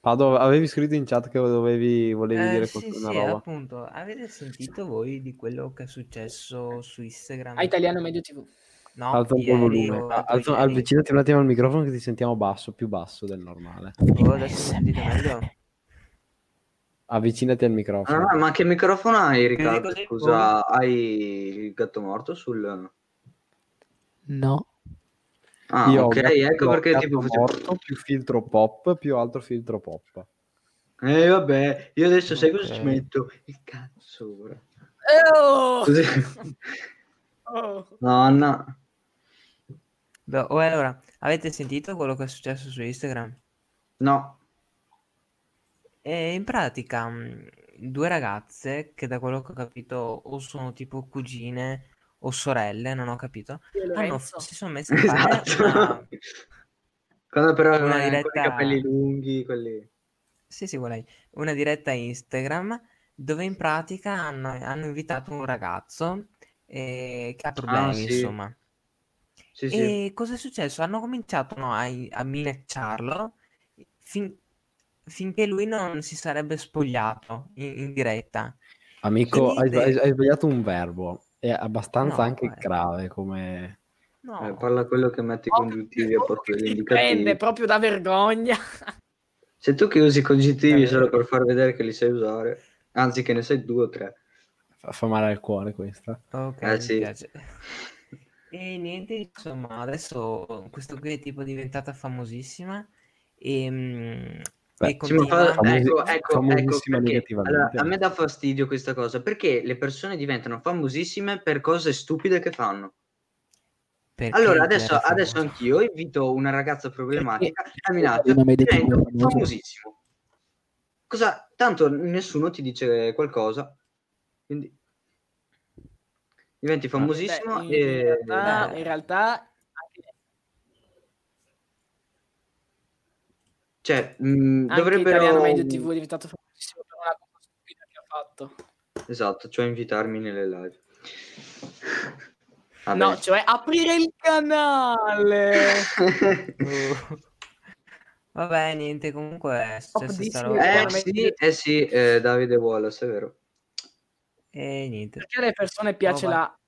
Pado, avevi scritto in chat che dovevi, volevi Eh, dire sì, una sì, roba. appunto. Avete sentito voi di quello che è successo su Instagram? A Italiano Medio TV. No, Alza un po' il volume. o l'altro alza- ieri. avvicinati un attimo al microfono che ti sentiamo basso, più basso del normale. Oh, adesso sentite meglio? Avvicinati al microfono. Ah, ma che microfono hai, Riccardo? Scusa, hai il gatto morto sul... No. Ah, Io ok, ecco perché gatto tipo... morto, più filtro pop, più altro filtro pop. Eh, vabbè, io adesso sai cosa ci metto? Il cazzo ora. Oh! Così... Oh. Nonna. Beh, oh, allora, avete sentito quello che è successo su Instagram? No. E in pratica, mh, due ragazze che da quello che ho capito o sono tipo cugine o sorelle, non ho capito, Io, hanno- Lorenzo. si sono messe a fare Esatto. una... Quando però Una con i diretta- capelli lunghi, quelli... Sì, sì, quella lì. Una diretta Instagram dove in pratica hanno, hanno invitato un ragazzo eh, che ha problemi, Ah, sì. insomma. Sì, sì. E cosa è successo? Hanno cominciato no, a, a minacciarlo fin- finché lui non si sarebbe spogliato in, in diretta. Amico, hai, niente. hai- hai sbagliato un verbo. È abbastanza No, anche eh. grave come... No, Eh, parla quello che mette i congiuntivi a posto degli indicativi. proprio da vergogna. Se tu che usi i congiuntivi solo per far vedere che li sai usare, anzi che ne sai due o tre. Fa, fa male al cuore questa. ok, Eh, mi sì. piace. E niente, insomma, adesso questo qui è tipo diventata famosissima e, mm, Beh, e continua... Famosi- ecco, ecco, ecco perché allora, a me dà fastidio questa cosa perché le persone diventano famosissime per cose stupide che fanno. perché Allora, adesso, adesso anch'io invito una ragazza problematica a TV divento famosissimo. Cosa? Tanto nessuno ti dice qualcosa, quindi diventi famosissimo Beh, in, e realtà, Beh. in realtà cioè mh, anche dovrebbero Italiano Medio TV è diventato famosissimo per una cosa stupida che ha fatto. esatto, cioè invitarmi nelle live. Vabbè. No, cioè aprire il canale. Uh. Vabbè, niente, comunque è successa sta Top roba. eh sì, eh sì, eh, Davide Wallace, è vero. E niente. Perché alle persone piace Oh, la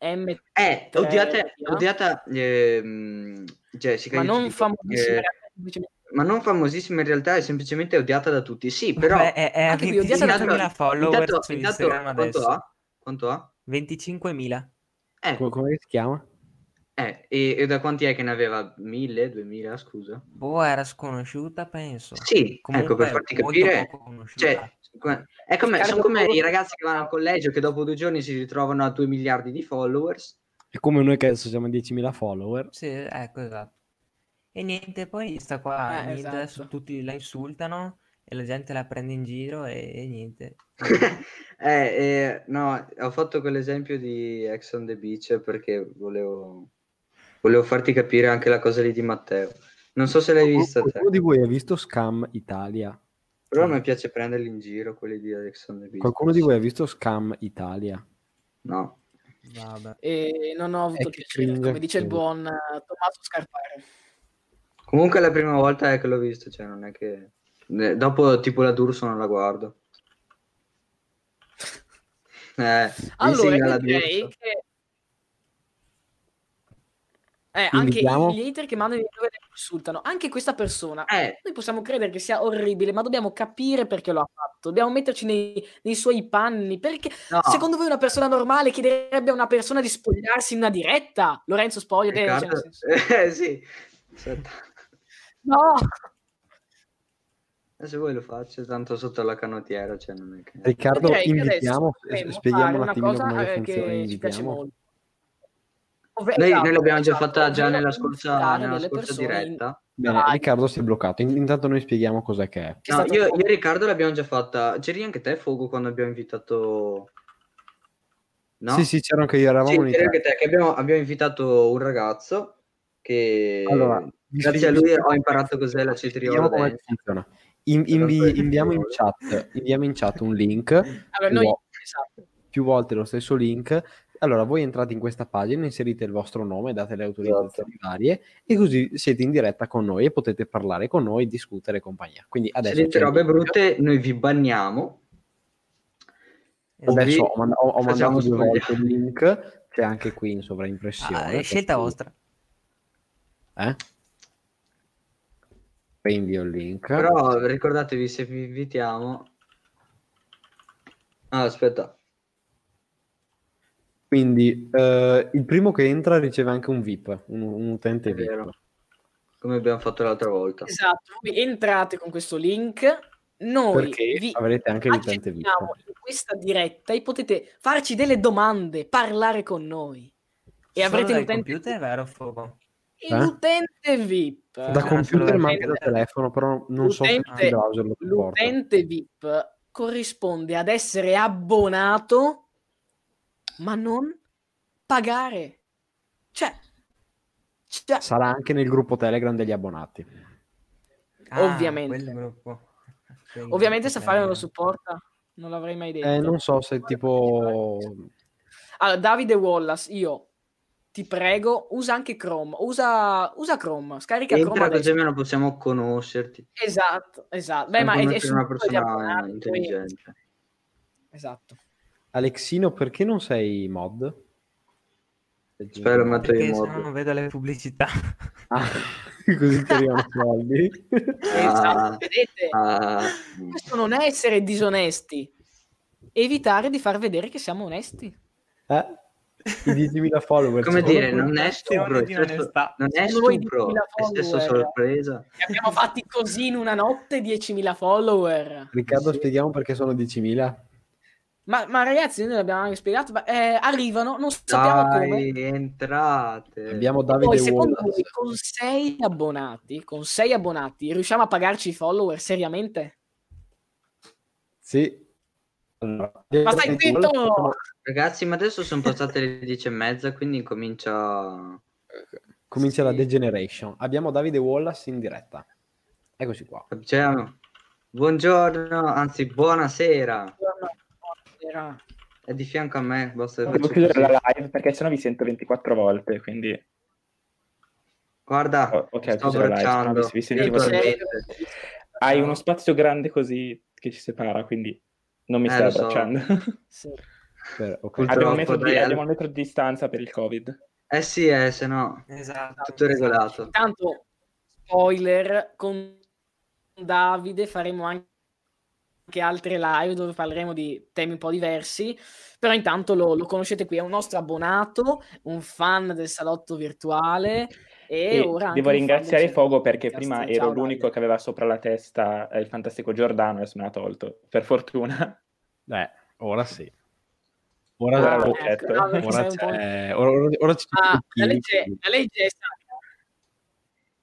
M, Eh, odiate, odiata ehm, Jessica, ma io ti non dico, famosissima. eh, ma non famosissima in realtà, è semplicemente odiata da tutti. Sì, però Vabbè, è, è a anche qui odiata da 25.000 tutti. follower intanto, su intanto Instagram quanto adesso. ha? Quanto ha? 25.000. Eh, Come, si chiama? eh, e, e da quanti è che ne aveva? 1000, 2000, scusa? Boh, era sconosciuta, penso. Sì, Comunque ecco, per farti capire, cioè, è come, sono come i ragazzi che vanno al collegio che dopo due giorni si ritrovano a 2 miliardi di followers. È come noi che adesso siamo a 10.000 follower. Sì, ecco, esatto. E niente, poi sta qua, Eh, niente, esatto. adesso tutti la insultano e la gente la prende in giro e, e niente. Eh, eh, no, ho fatto quell'esempio di Ex on the Beach perché volevo, volevo farti capire anche la cosa lì di Matteo. Non so se l'hai vista te, Qualcuno di voi ha visto Scam Italia? Però a me piace prenderli in giro quelli di Ex on. Qualcuno di voi ha visto Scam Italia? No. Vabbè. E non ho avuto piacere, cringe come dice il buon eh, Tommaso Scarpare. Comunque è la prima volta eh, che l'ho visto, cioè non è che... Eh, Dopo tipo la D'Urso non la guardo. Eh, Allora, direi che... Eh, anche Invitiamo- gli hater che mandano i video e insultano, anche questa persona. Eh, Noi possiamo credere che sia orribile, ma dobbiamo capire perché lo ha fatto. Dobbiamo metterci nei, nei suoi panni. Perché no, secondo voi una persona normale chiederebbe a una persona di spogliarsi in una diretta? Lorenzo spoglia. eh, cioè, Riccardo... senso- Eh, sì. Aspetta. No! Eh, Se vuoi lo faccio, tanto sotto la canottiera, cioè non è che... Riccardo, che invitiamo, adesso spieghiamo un una attimino cosa come eh, funziona che ci piace molto. Ovve- Noi, noi esatto, l'abbiamo già fatta già nella scorsa, nella scorsa diretta. Bene, Dai. Riccardo si è bloccato. In- Intanto noi spieghiamo cos'è che è. No, io, io e Riccardo l'abbiamo già fatta. C'eri anche te, Fogo, quando abbiamo invitato... No? Sì, sì, c'ero anche io, eravamo Sì, anche te, che abbiamo, abbiamo invitato un ragazzo che... Allora, grazie a lui ho imparato cos'è la cetriola come funziona. In- invi- inviamo, in chat, inviamo in chat un link, Allora, noi, esatto. più volte lo stesso link. Allora, voi entrate in questa pagina, inserite il vostro nome, date le autorizzazioni Esatto. varie e così siete in diretta con noi e potete parlare con noi, discutere e compagnia. Quindi Se adesso, dite c'è il robe brutte, noi vi banniamo. Adesso ho, manda- ho- ho mandato due volte il link, c'è anche qui in sovraimpressione. Ah, è scelta cui- vostra. Eh? Reinvio il link. Però ricordatevi, se vi invitiamo... Ah, aspetta. Quindi eh, il primo che entra riceve anche un VIP, un, un utente VIP. vero. Come abbiamo fatto l'altra volta. Esatto, voi entrate con questo link, noi Perché vi avrete anche l'utente VIP. in questa diretta e potete farci delle domande, parlare con noi. E Solo avrete l'utente, computer, vero Fogo? Eh? l'utente VIP. Da Ah, computer ma anche da l'utente- telefono, però non so se l'utente- browser lo. L'utente VIP corrisponde ad essere abbonato, ma non pagare. Cioè, cioè, Sarà anche nel gruppo Telegram degli abbonati. Ah, Ovviamente. ovviamente Safari non lo supporta, non l'avrei mai detto. Eh, non so se tipo... Allora, Davide Wallace, io ti prego, usa anche Chrome, usa, usa Chrome, scarica Chrome Entra così adesso. almeno possiamo conoscerti. Esatto, esatto. Beh, ma è, è una persona intelligente. Esatto. Alexino, perché non sei mod? Spero no modo. non vedo le pubblicità. Ah, così arrivano soldi. Esatto, Ah. vedete? Ah, Questo non è essere disonesti. Evitare di far vedere che siamo onesti. Eh? I 10.000 follower. come dire, non è stupro, di stesso, non è stupro, 10.000 è stesso follower? sorpresa. Ne abbiamo fatti così in una notte 10.000 follower. Riccardo, Sì. spieghiamo perché sono 10.000. Ma, ma ragazzi, noi l'abbiamo anche spiegato, ma, eh, arrivano, non sappiamo come. Dai, entrate. Abbiamo Poi, Davide secondo Wallace. voi, con 6 abbonati, con 6 abbonati, riusciamo a pagarci i follower seriamente? Sì. Allora, Ma stai zitto! Ragazzi, ma adesso sono passate le 10 e mezza, quindi comincia... Comincia la Sì. degeneration. Abbiamo Davide Wallace in diretta. Eccoci qua. Cioè, buongiorno, anzi buonasera. Era- È di fianco a me, basta Devo chiudere così. la live perché sennò vi sento 24 volte, quindi... Guarda, Oh, ok, ho sto live, abbracciando. vi- vi sentivo. Hai uno spazio grande così che ci separa, quindi non mi Eh, stai lo so. abbracciando. sì. Abbiamo, un metro di, abbiamo un metro di distanza per il Covid. Eh sì, eh, se no, Esatto. tutto regolato. Intanto, spoiler, con Davide faremo anche altre live dove parleremo di temi un po' diversi, però intanto lo, lo conoscete qui, è un nostro abbonato, un fan del salotto virtuale e, E ora anche devo ringraziare Fogo perché prima Ciao, ero Davide. l'unico che aveva sopra la testa eh, il fantastico Giordano, adesso me l'ha tolto. Per fortuna. Eh, ora sì. Ora, Ah, ecco, no, ora c'è- ora- ora- ora ci Ah, la legge, la legge è sacra.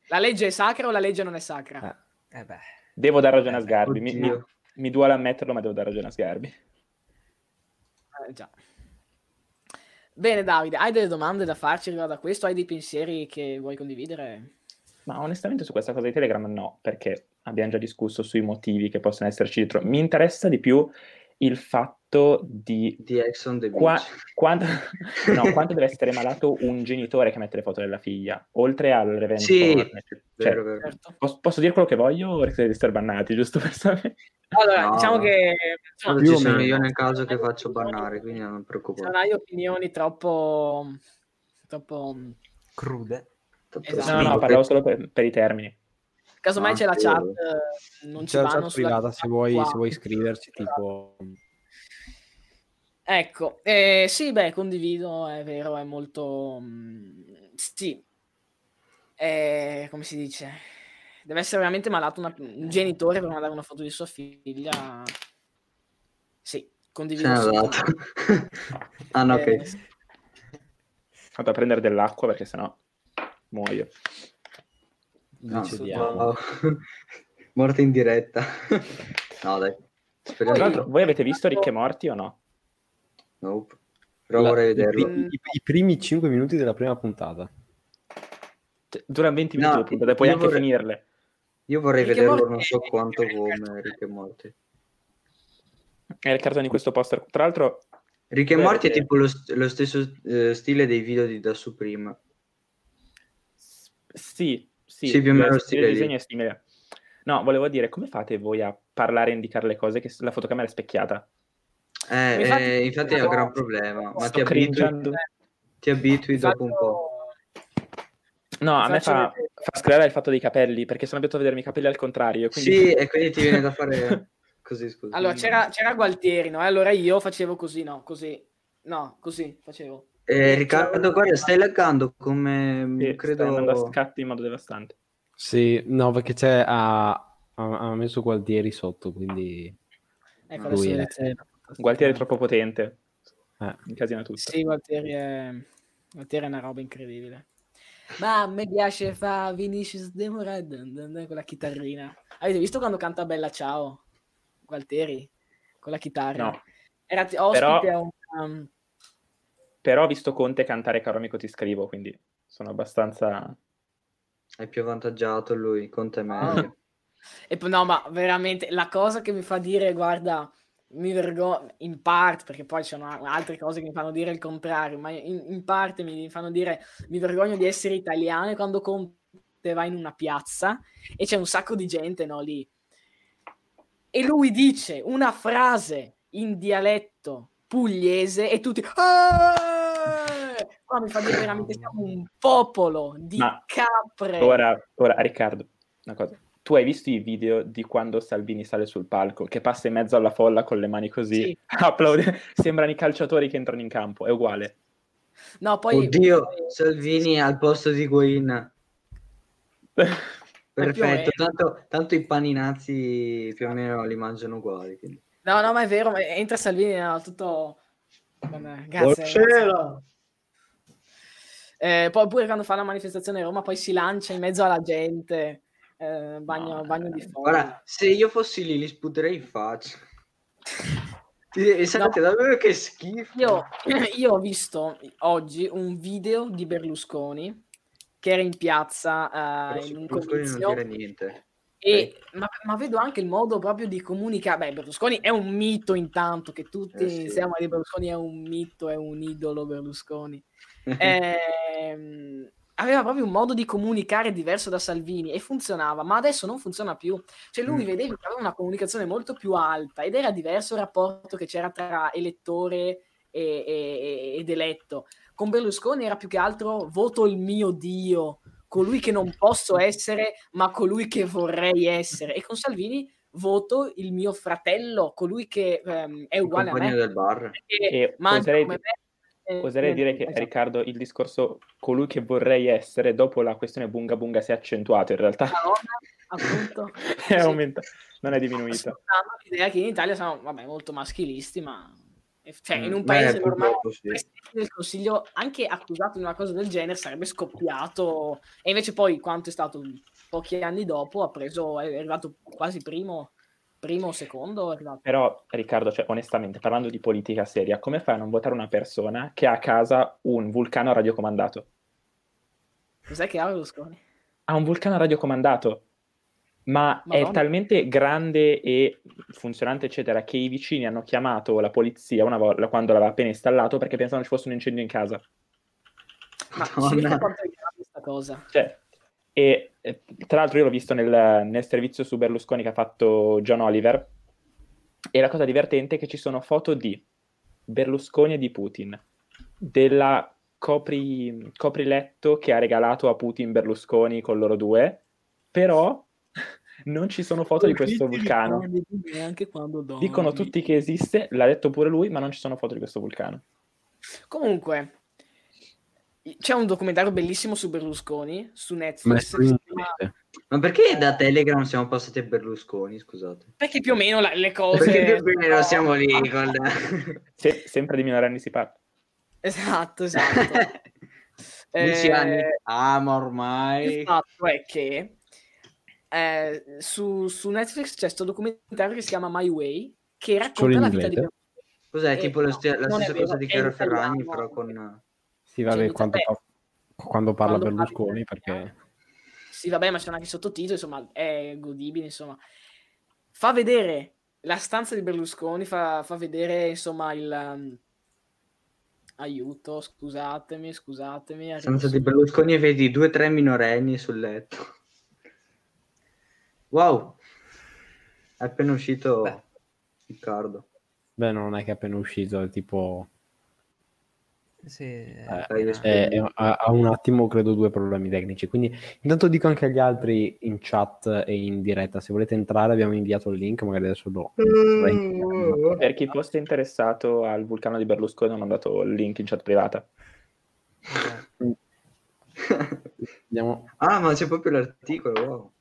La legge è sacra o la legge non è sacra? Eh. Eh beh. Devo dare ragione a Sgarbi. Mi, mi. Mi duole ammetterlo, ma devo dare ragione a Sgarbi. Eh, già. Bene Davide, hai delle domande da farci riguardo a questo? Hai dei pensieri che vuoi condividere? Ma onestamente su questa cosa di Telegram no, perché abbiamo già discusso sui motivi che possono esserci dietro. Mi interessa di più il fatto di Di Ex on the Beach. qua- quando, no, quanto deve essere malato un genitore che mette le foto della figlia, oltre al revenge Sì, porn, cioè, Vero, vero. Certo. posso, posso dire quello che voglio o rischiate di essere bannati, giusto per sapere? Allora, No, diciamo no. che insomma, ci sono io nel caso che faccio bannare, quindi non preoccupare. non hai opinioni troppo troppo Crude. Esatto. No, no, parlavo solo per, per i termini. Casomai Ah, c'è la chat eh, non ci C'è la chat privata se vuoi, qua. se vuoi iscriverci, tipo... Ecco, eh, sì, beh, condivido, è vero, è molto... mm, sì, è, come si dice? Deve essere veramente malato una- un genitore per mandare una foto di sua figlia. Sì, condivido. dato. ah no, Eh, ok. Vado a prendere dell'acqua perché sennò muoio. No, wow. Morte in diretta. no, dai. Speriamo Tra l'altro, no. voi avete visto Ricche Morti o no? Nope. Però La- vorrei i, vederlo. pri- i- i primi 5 minuti della prima puntata. Cioè, Durano 20 No, minuti le puntate, puoi io anche vorrei- finirle. Io vorrei Rick vederlo Morty- non so quanto come Rick e Morty. È il cartone di questo poster. Tra l'altro, Rick e Voi Morty è tipo lo, st- lo stesso eh, stile dei video di Da Supreme. s- sì, sì, Sì, più o meno il lo stile stile di lì. disegno è simile. No, volevo dire, come fate voi a parlare e indicare le cose che la fotocamera è specchiata? Eh, Infatti- eh, infatti è un gran problema, ma ti abitui, ti abitui dopo un po'. No, a me fa, fa scrivere il fatto dei capelli, perché sono abituato a vedermi i capelli al contrario. Quindi... Sì, e quindi ti viene da fare così, scusa. Allora, c'era, c'era Gualtieri, no? E allora io facevo così, no? Così. No, così facevo. Eh, Riccardo, guarda, stai laggando come mm, Sì, credo... stai andando a scatti in modo devastante. Sì, no, perché c'è... Ha, ha- ha messo Gualtieri sotto, quindi... Ecco, Lui è-. Gualtieri è troppo potente. Eh. Incasina tutto. Sì, Gualtieri è... Gualtieri è una roba incredibile. Ma a me piace fa Vinicius De con la chitarrina. Avete visto quando canta Bella Ciao? Gualtieri? Con la chitarra. No. Era ospite Però- a un... um, Però ho visto Conte cantare Caro amico ti scrivo, quindi sono abbastanza... È più avvantaggiato lui, con te meglio. E poi, no, ma veramente la cosa che mi fa dire, guarda, mi vergogno in parte, perché poi ci sono altre cose che mi fanno dire il contrario, ma in, in parte mi fanno dire mi vergogno di essere italiano e quando Conte va in una piazza e c'è un sacco di gente, no, lì. E lui dice una frase in dialetto pugliese e tutti... "Eh!" Qua mi fa dire veramente siamo un popolo di Ma capre. Ora, ora, Riccardo, una cosa. Tu hai visto i video di quando Salvini sale sul palco, che passa in mezzo alla folla con le mani così, Sì. applaude, sembrano i calciatori che entrano in campo, è uguale. No, poi... Oddio, Salvini al posto di Guain. Perfetto, tanto, tanto i paninazzi più o meno li mangiano uguali. quindi. No, no, ma è vero, ma entra Salvini, no, tutto... Porcella! Eh, poi pure quando fa la manifestazione a Roma, poi si lancia in mezzo alla gente, eh, bagno, No, bagno di eh, folla. Guarda, se io fossi lì li sputerei in faccia. E sapete davvero che schifo. Io, io ho visto oggi un video di Berlusconi che era in piazza eh, in un Berlusconi non comizio dire niente. E, ma, ma vedo anche il modo proprio di comunicare. Beh, Berlusconi è un mito intanto, che tutti Eh sì. a dire Berlusconi è un mito, è un idolo Berlusconi. Ehm, aveva proprio un modo di comunicare diverso da Salvini e funzionava, ma adesso non funziona più. Cioè lui Mm. vedevi che aveva una comunicazione molto più alta ed era diverso il rapporto che c'era tra elettore e- e- ed eletto. Con Berlusconi era più che altro voto il mio Dio, colui che non posso essere, ma colui che vorrei essere. E con Salvini voto il mio fratello, colui che ehm, è uguale a me, del bar. E oserei, come me. e- oserei dire che, esatto. Riccardo, il discorso colui che vorrei essere, dopo la questione bunga bunga si è accentuato in realtà. Madonna, appunto. è Sì. aumentato, non è diminuito. L'idea che in Italia siamo vabbè, molto maschilisti, ma cioè, in Mm, un beh, paese normale purtroppo sì. il Presidente del Consiglio, anche accusato di una cosa del genere, sarebbe scoppiato. E invece poi, quanto è stato pochi anni dopo, ha preso, è arrivato quasi primo, primo o secondo. Però, Riccardo, cioè, onestamente, parlando di politica seria, come fai a non votare una persona che ha a casa un vulcano radiocomandato? Cos'è che ha Berlusconi? Ha un vulcano radiocomandato. Ma è Madonna. talmente grande e funzionante, eccetera, che i vicini hanno chiamato la polizia una volta quando l'aveva appena installato perché pensavano ci fosse un incendio in casa. Ma si Madonna. vede quanto è grave questa cosa. Cioè, e tra l'altro io l'ho visto nel, nel servizio su Berlusconi che ha fatto John Oliver e la cosa divertente è che ci sono foto di Berlusconi e di Putin, della copri, copriletto che ha regalato a Putin Berlusconi con loro due, però non ci sono foto di questo vulcano. Anche quando Dicono tutti che esiste, l'ha detto pure lui, ma non ci sono foto di questo vulcano. Comunque, c'è un documentario bellissimo su Berlusconi su Netflix. Ma perché da Telegram siamo passati a Berlusconi, scusate? Perché più o meno la- le cose. Perché più o meno siamo lì con... Se- sempre di minorenni si parla. Esatto, esatto. Dieci Eh, anni. Ah, ma ormai... Il fatto è che eh, su, su Netflix c'è questo documentario che si chiama My Way che racconta la vita di? Berlusconi. Cos'è? Eh, tipo la, no, stia- la stessa vero, cosa di è Chiaro Ferragni, italiano. però con... Sì, vabbè, Cioè, quando, pa- quando parla quando Berlusconi, italiano. perché... Sì, vabbè, ma sono anche i sottotitoli, insomma, è godibile, insomma. Fa vedere la stanza di Berlusconi, fa, fa vedere, insomma, il... um, Aiuto, scusatemi, scusatemi. arrivo Stanza di. Berlusconi e vedi due o tre minorenni sul letto. Wow! È appena uscito Beh. Riccardo. Beh, non è che è appena uscito, è tipo... Sì, Eh, è- è- ha, ha un attimo, credo, due problemi tecnici. Quindi, intanto dico anche agli altri in chat e in diretta, se volete entrare abbiamo inviato il link, magari adesso lo... Per chi fosse interessato al vulcano di Berlusconi, ho mandato il link in chat privata. Andiamo... ah, ma c'è proprio l'articolo, wow.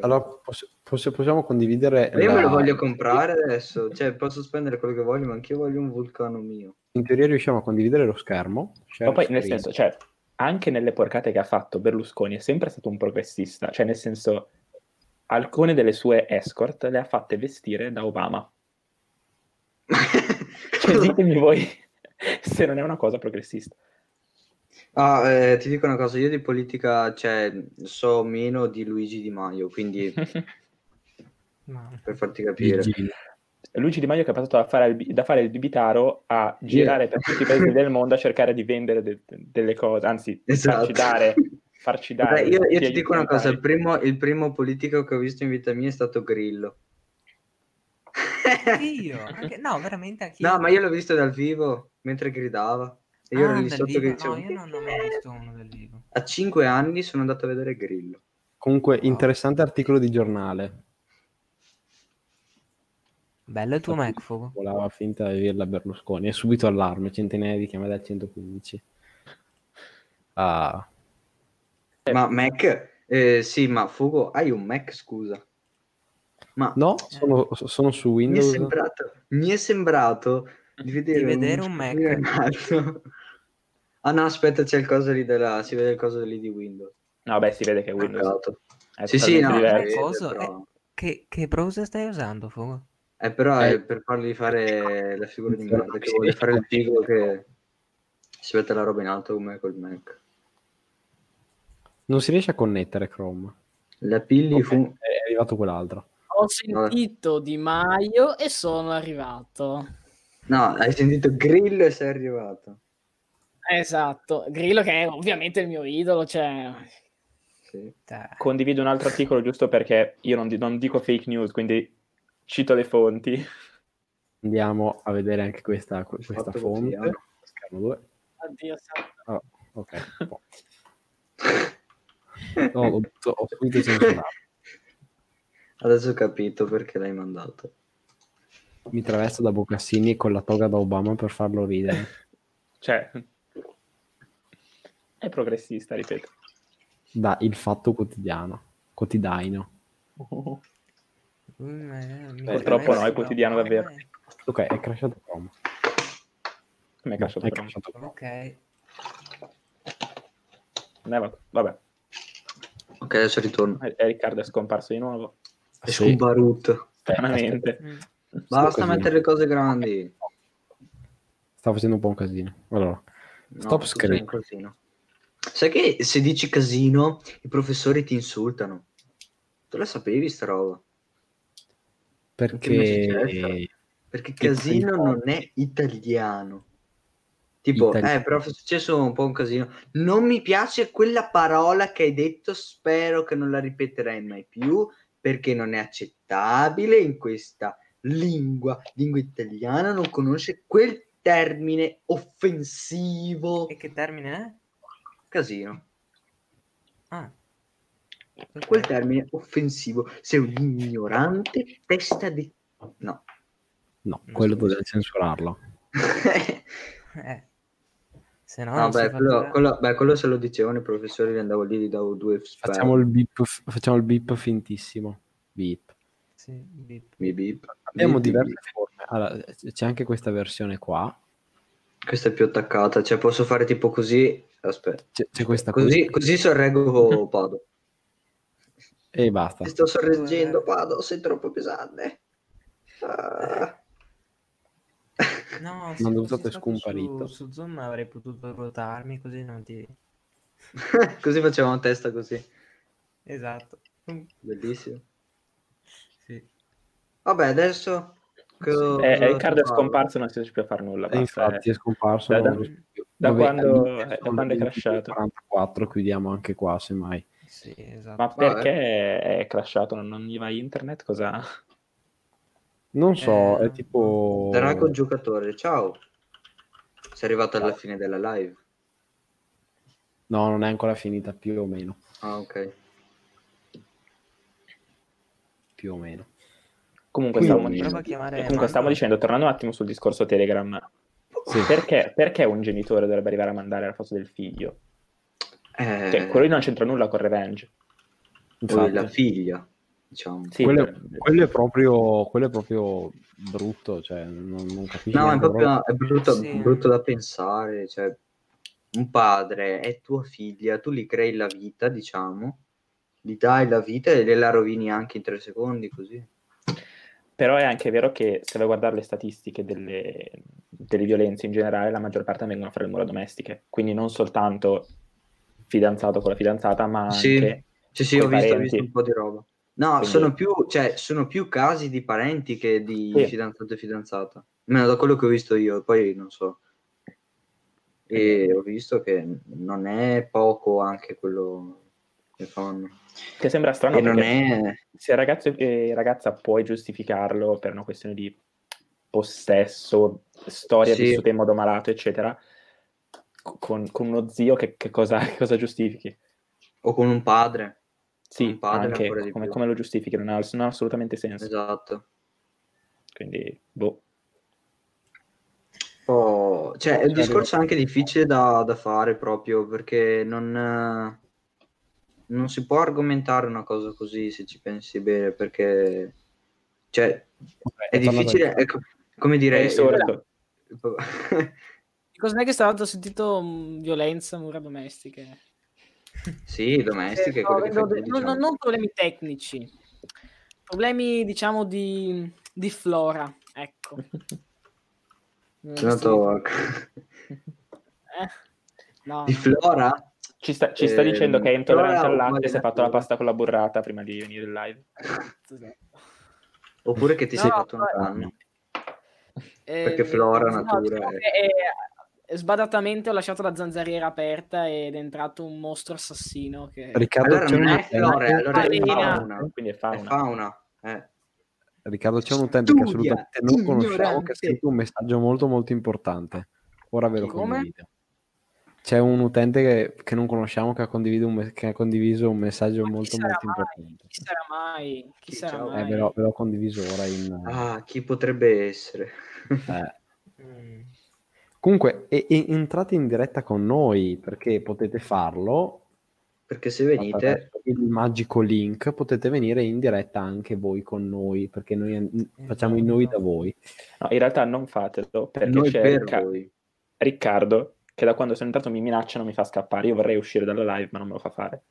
Allora, poss- poss- possiamo condividere... Ma io me lo la- voglio comprare adesso, cioè posso spendere quello che voglio, ma anch'io voglio un vulcano mio. In teoria riusciamo a condividere lo schermo. Ma poi, nel screen. senso, cioè, anche nelle porcate che ha fatto Berlusconi è sempre stato un progressista. Cioè, nel senso, alcune delle sue escort le ha fatte vestire da Obama. Cioè, ditemi voi se non è una cosa progressista. Ah, eh, ti dico una cosa, io di politica, cioè, so meno di Luigi Di Maio, quindi per farti capire. Gigi. Luigi Di Maio che è passato da fare, il, da fare il bibitaro a girare per tutti i paesi del mondo a cercare di vendere de- delle cose, anzi, Esatto. farci dare, farci dare. Vabbè, io, io tutti ti gli dico una cosa, il primo, il primo politico che ho visto in vita mia è stato Grillo. Anch'io, anche- no, veramente anch'io. No, ma io l'ho visto dal vivo, mentre gridava. E io ero Ah, lì dal sotto che dicevo... No, io non ho mai visto uno dal vivo. A 5 anni sono andato a vedere Grillo. Comunque, interessante articolo di giornale. Bello il tuo Mac, Fugo. Volava finta di averla Berlusconi. E subito allarme, centinaia di chiamate al 115. Ah, Ma Mac? Eh, sì, ma Fugo, hai un Mac, scusa. Ma no, sono, sono su mi è Windows. sembrato, mi è sembrato di vedere, Di vedere un Mac. schermino in alto. Ah no, aspetta, c'è il coso lì della... si vede il coso lì di Windows. No, beh, si vede che è Windows. Peccato. È Sì, sì, no, vede, Coso, però... Che, che browser stai usando, Fugo? Eh, però Eh. è per fargli fare la figura di merda, che vuole fare il figo che si mette la roba in alto come col Mac. Non si riesce a connettere Chrome. La pilli Ok, fu... È arrivato quell'altro. Ho sentito Di Maio e sono arrivato. No, hai sentito Grillo e sei arrivato. Esatto, Grillo che è ovviamente il mio idolo, cioè... Sì. Condivido un altro articolo giusto perché io non, di- non dico fake news, quindi cito le fonti. Andiamo a vedere anche questa, questa fonte. quotidiano. Schermo 2. Addio, santo. Oh, ok. boh. No, ho, ho subito censurato. Adesso ho capito perché l'hai mandato. Mi travesto da Bocassini con la toga da Obama per farlo ridere. Cioè, è progressista, ripeto. Da Il Fatto Quotidiano. Quotidiano. Mm, eh, mi Purtroppo no, è quotidiano davvero. eh. Ok, è crashato Chrome. Come è crashato Chrome. Ok. Eh, va- Vabbè, Ok, adesso ritorno. e e Riccardo è scomparso di nuovo. È Sì. scomparut. Basta mettere le cose grandi. Sta facendo un po' un casino. Allora, No, Stop screen. Sai che se dici casino, i professori ti insultano. Tu la sapevi sta roba? Perché... Perché casino sei non è italiano. Tipo, Italiano. eh, però è successo un po' un casino. Non mi piace quella parola che hai detto, spero che non la ripeterai mai più, perché non è accettabile in questa lingua, lingua italiana, non conosce quel termine offensivo. E che termine è? Casino. Ah. perché? Quel termine offensivo. Sei un ignorante, testa di... No. No, quello so. dovrei censurarlo. Eh. Se no, No, beh quello, quello- beh, quello se lo dicevano i professori, andavo lì, gli davo due. Facciamo il beep, facciamo il beep fintissimo. Beep. Sì, bip. Bip, bip. Abbiamo diverse forme. Allora, c'è anche questa versione qua. Questa è più attaccata, cioè posso fare tipo così. Aspetta, C'è, c'è questa così, qui. così sorreggo Pado. E basta. Ti sto sorreggendo, Pado, sei troppo pesante. Ah. No, Non usato stato scomparito. Su, su Zoom avrei potuto ruotarmi così non ti... così facevamo testa così. Esatto. Bellissimo. Vabbè, adesso... co- Eh, cosa Riccardo è scomparso, non si riesce più a fare nulla. E basta, infatti eh. è scomparso. Da- da- da Vabbè, quando- eh, da quando è crashato. 44, chiudiamo anche qua, semmai. Sì, esatto. Ma Vabbè. perché è crashato? Non, non gli va internet? Cosa? Non so, Eh, è tipo... Drago giocatore, ciao. Sei arrivato alla fine della live. No, non è ancora finita, più o meno. Ah, ok. Più o meno. Comunque, Quindi- stavamo dicendo, comunque stavamo dicendo, tornando un attimo sul discorso Telegram, Sì. perché, perché un genitore dovrebbe arrivare a mandare la foto del figlio? Eh, Cioè, quello lì non c'entra nulla con Revenge. poi la Infatti, figlia, diciamo. Sì, quello, per- quello è proprio, quello è proprio brutto, cioè non, non capisco. No, è proprio è brutto, Sì. brutto da pensare. Cioè, un padre è tua figlia, tu gli crei la vita, diciamo, gli dai la vita e le la rovini anche in tre secondi, così. Però è anche vero che se vai a guardare le statistiche delle, delle violenze in generale, la maggior parte vengono fra le mura domestiche. Quindi non soltanto fidanzato con la fidanzata, ma Sì. anche... Sì, sì, ho visto, ho visto un po' di roba. No, Quindi- sono, più, cioè, sono più casi di parenti che di Sì. fidanzato e fidanzata. Almeno da quello che ho visto io, poi non so. E ho visto che non è poco anche quello che fanno. Che sembra strano e non è... se il ragazzo e ragazza puoi giustificarlo per una questione di possesso, storia Sì. vissuta in modo malato, eccetera, co- con, con uno zio che, che cosa, che cosa giustifichi? O con un padre. Sì, Un padre anche come, come lo giustifichi, non ha, non ha assolutamente senso. Esatto. Quindi, boh. Oh, cioè, è un discorso anche difficile da, da fare proprio perché non, eh, non si può argomentare una cosa così se ci pensi bene perché cioè, è difficile, è co- come dire, risorto. Cos'è che è stato sentito mh, violenza, mura domestiche? sì, domestiche, Eh, che no, fai non- diciamo. non problemi tecnici, problemi diciamo di, di flora, ecco. A- Eh, no, di no. Flora? Ci sta, ci sta Ehm, dicendo che è intollerante però al latte e si è fatto la pasta con la burrata prima di venire in live. Oppure che ti No, sei no, fatto un no. danno? Eh, Perché flora, no, natura, diciamo eh. che, eh, sbadatamente ho lasciato la zanzariera aperta ed è entrato un mostro assassino che... Riccardo, Allora c'è non un è flora, allora è fauna. Quindi è È fauna. fauna. Eh. Riccardo, c'è un utente che assolutamente non conosciamo che ha scritto un messaggio molto molto importante. Ora ve lo Come? condivido. C'è un utente che, che non conosciamo che ha, condiviso un, che ha condiviso un messaggio molto molto mai? importante. Chi sarà mai? Chi Chi, sarà ciao? mai? Eh, ve, l'ho, ve l'ho condiviso ora in... Ah, chi potrebbe essere? eh. Mm. Comunque, e- e entrate in diretta con noi perché potete farlo Perché se venite, il magico link, potete venire in diretta anche voi con noi perché noi mm, facciamo i noi da voi. No, in realtà non fatelo perché noi c'è per Ricca- voi. Riccardo che da quando sono entrato mi minaccia, non mi fa scappare. Io vorrei uscire dalla live, ma non me lo fa fare.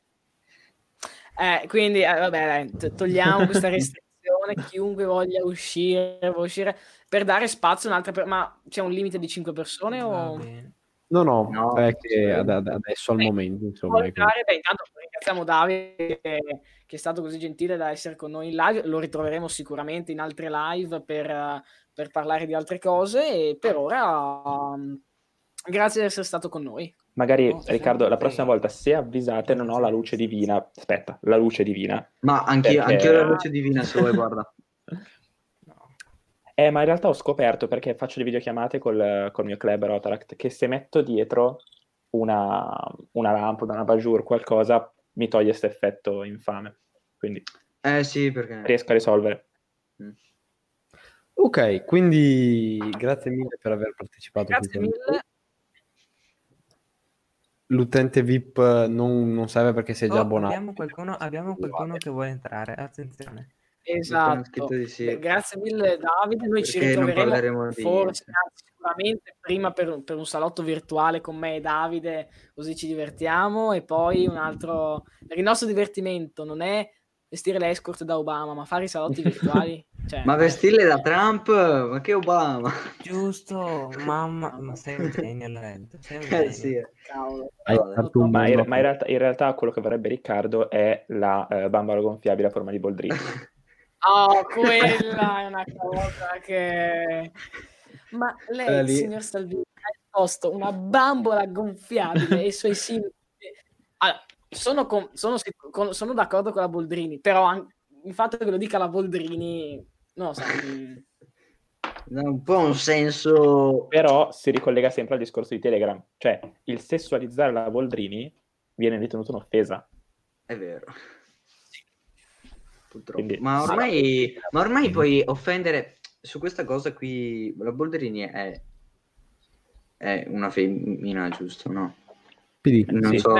Eh, quindi, eh, vabbè, dai, to- togliamo questa restrizione. Chiunque voglia uscire, può uscire per dare spazio a un'altra. per- Ma c'è un limite di 5 persone o. No, no, No, è che ad- ad- adesso al Beh, momento, insomma, Vuole così. entrare? Beh, intanto ringraziamo Davide che, che è stato così gentile da essere con noi in live. Lo ritroveremo sicuramente in altre live per, eh, per parlare di altre cose. E per ora, um, grazie di essere stato con noi. Magari, No, Riccardo, la prossima volta, se avvisate, non ho la luce divina. Aspetta, la luce divina. Ma anch'io, Perché- anch'io la luce divina se vuoi, guarda. Eh, ma in realtà ho scoperto, perché faccio le videochiamate col, col mio club Rotaract, che se metto dietro una, una lampada, una bajour, qualcosa, mi toglie questo effetto infame. Quindi Eh sì, perché... riesco a risolvere. Ok, quindi grazie mille per aver partecipato. qui Grazie mille. L'utente VIP non, non serve perché sei già Oh, abbonato. abbiamo qualcuno, abbiamo qualcuno che vuole entrare. Attenzione. Esatto. sì. Beh, Grazie mille Davide, noi ci Perché non ritroveremo forse, anzi, sicuramente prima per, per un salotto virtuale con me e Davide, così ci divertiamo e poi un altro... Il nostro divertimento non è vestire l'escort da Obama, ma fare i salotti virtuali. Cioè, Ma vestirle da Trump? Ma che Obama? Giusto, mamma, ma sei un genio, un Eh sì. cavolo. Ma, in, ma in realtà, in realtà quello che vorrebbe Riccardo è la eh, bambola gonfiabile a forma di boldrino. Oh, quella è una cosa che... Ma lei, lì- signor Salvini, ha esposto una bambola gonfiabile e i suoi simboli. Allora, sono, con- sono con- sono d'accordo con la Boldrini, però an- il fatto che lo dica la Boldrini, non lo so, mm, Ha un po' un senso... Però si ricollega sempre al discorso di Telegram. Cioè, il sessualizzare la Boldrini viene ritenuto un'offesa. È vero. Purtroppo. Quindi- Ma ormai, ma ormai puoi offendere su questa cosa qui. La Boldrini è, è una femmina, giusto? No? PD. Non Sì. so.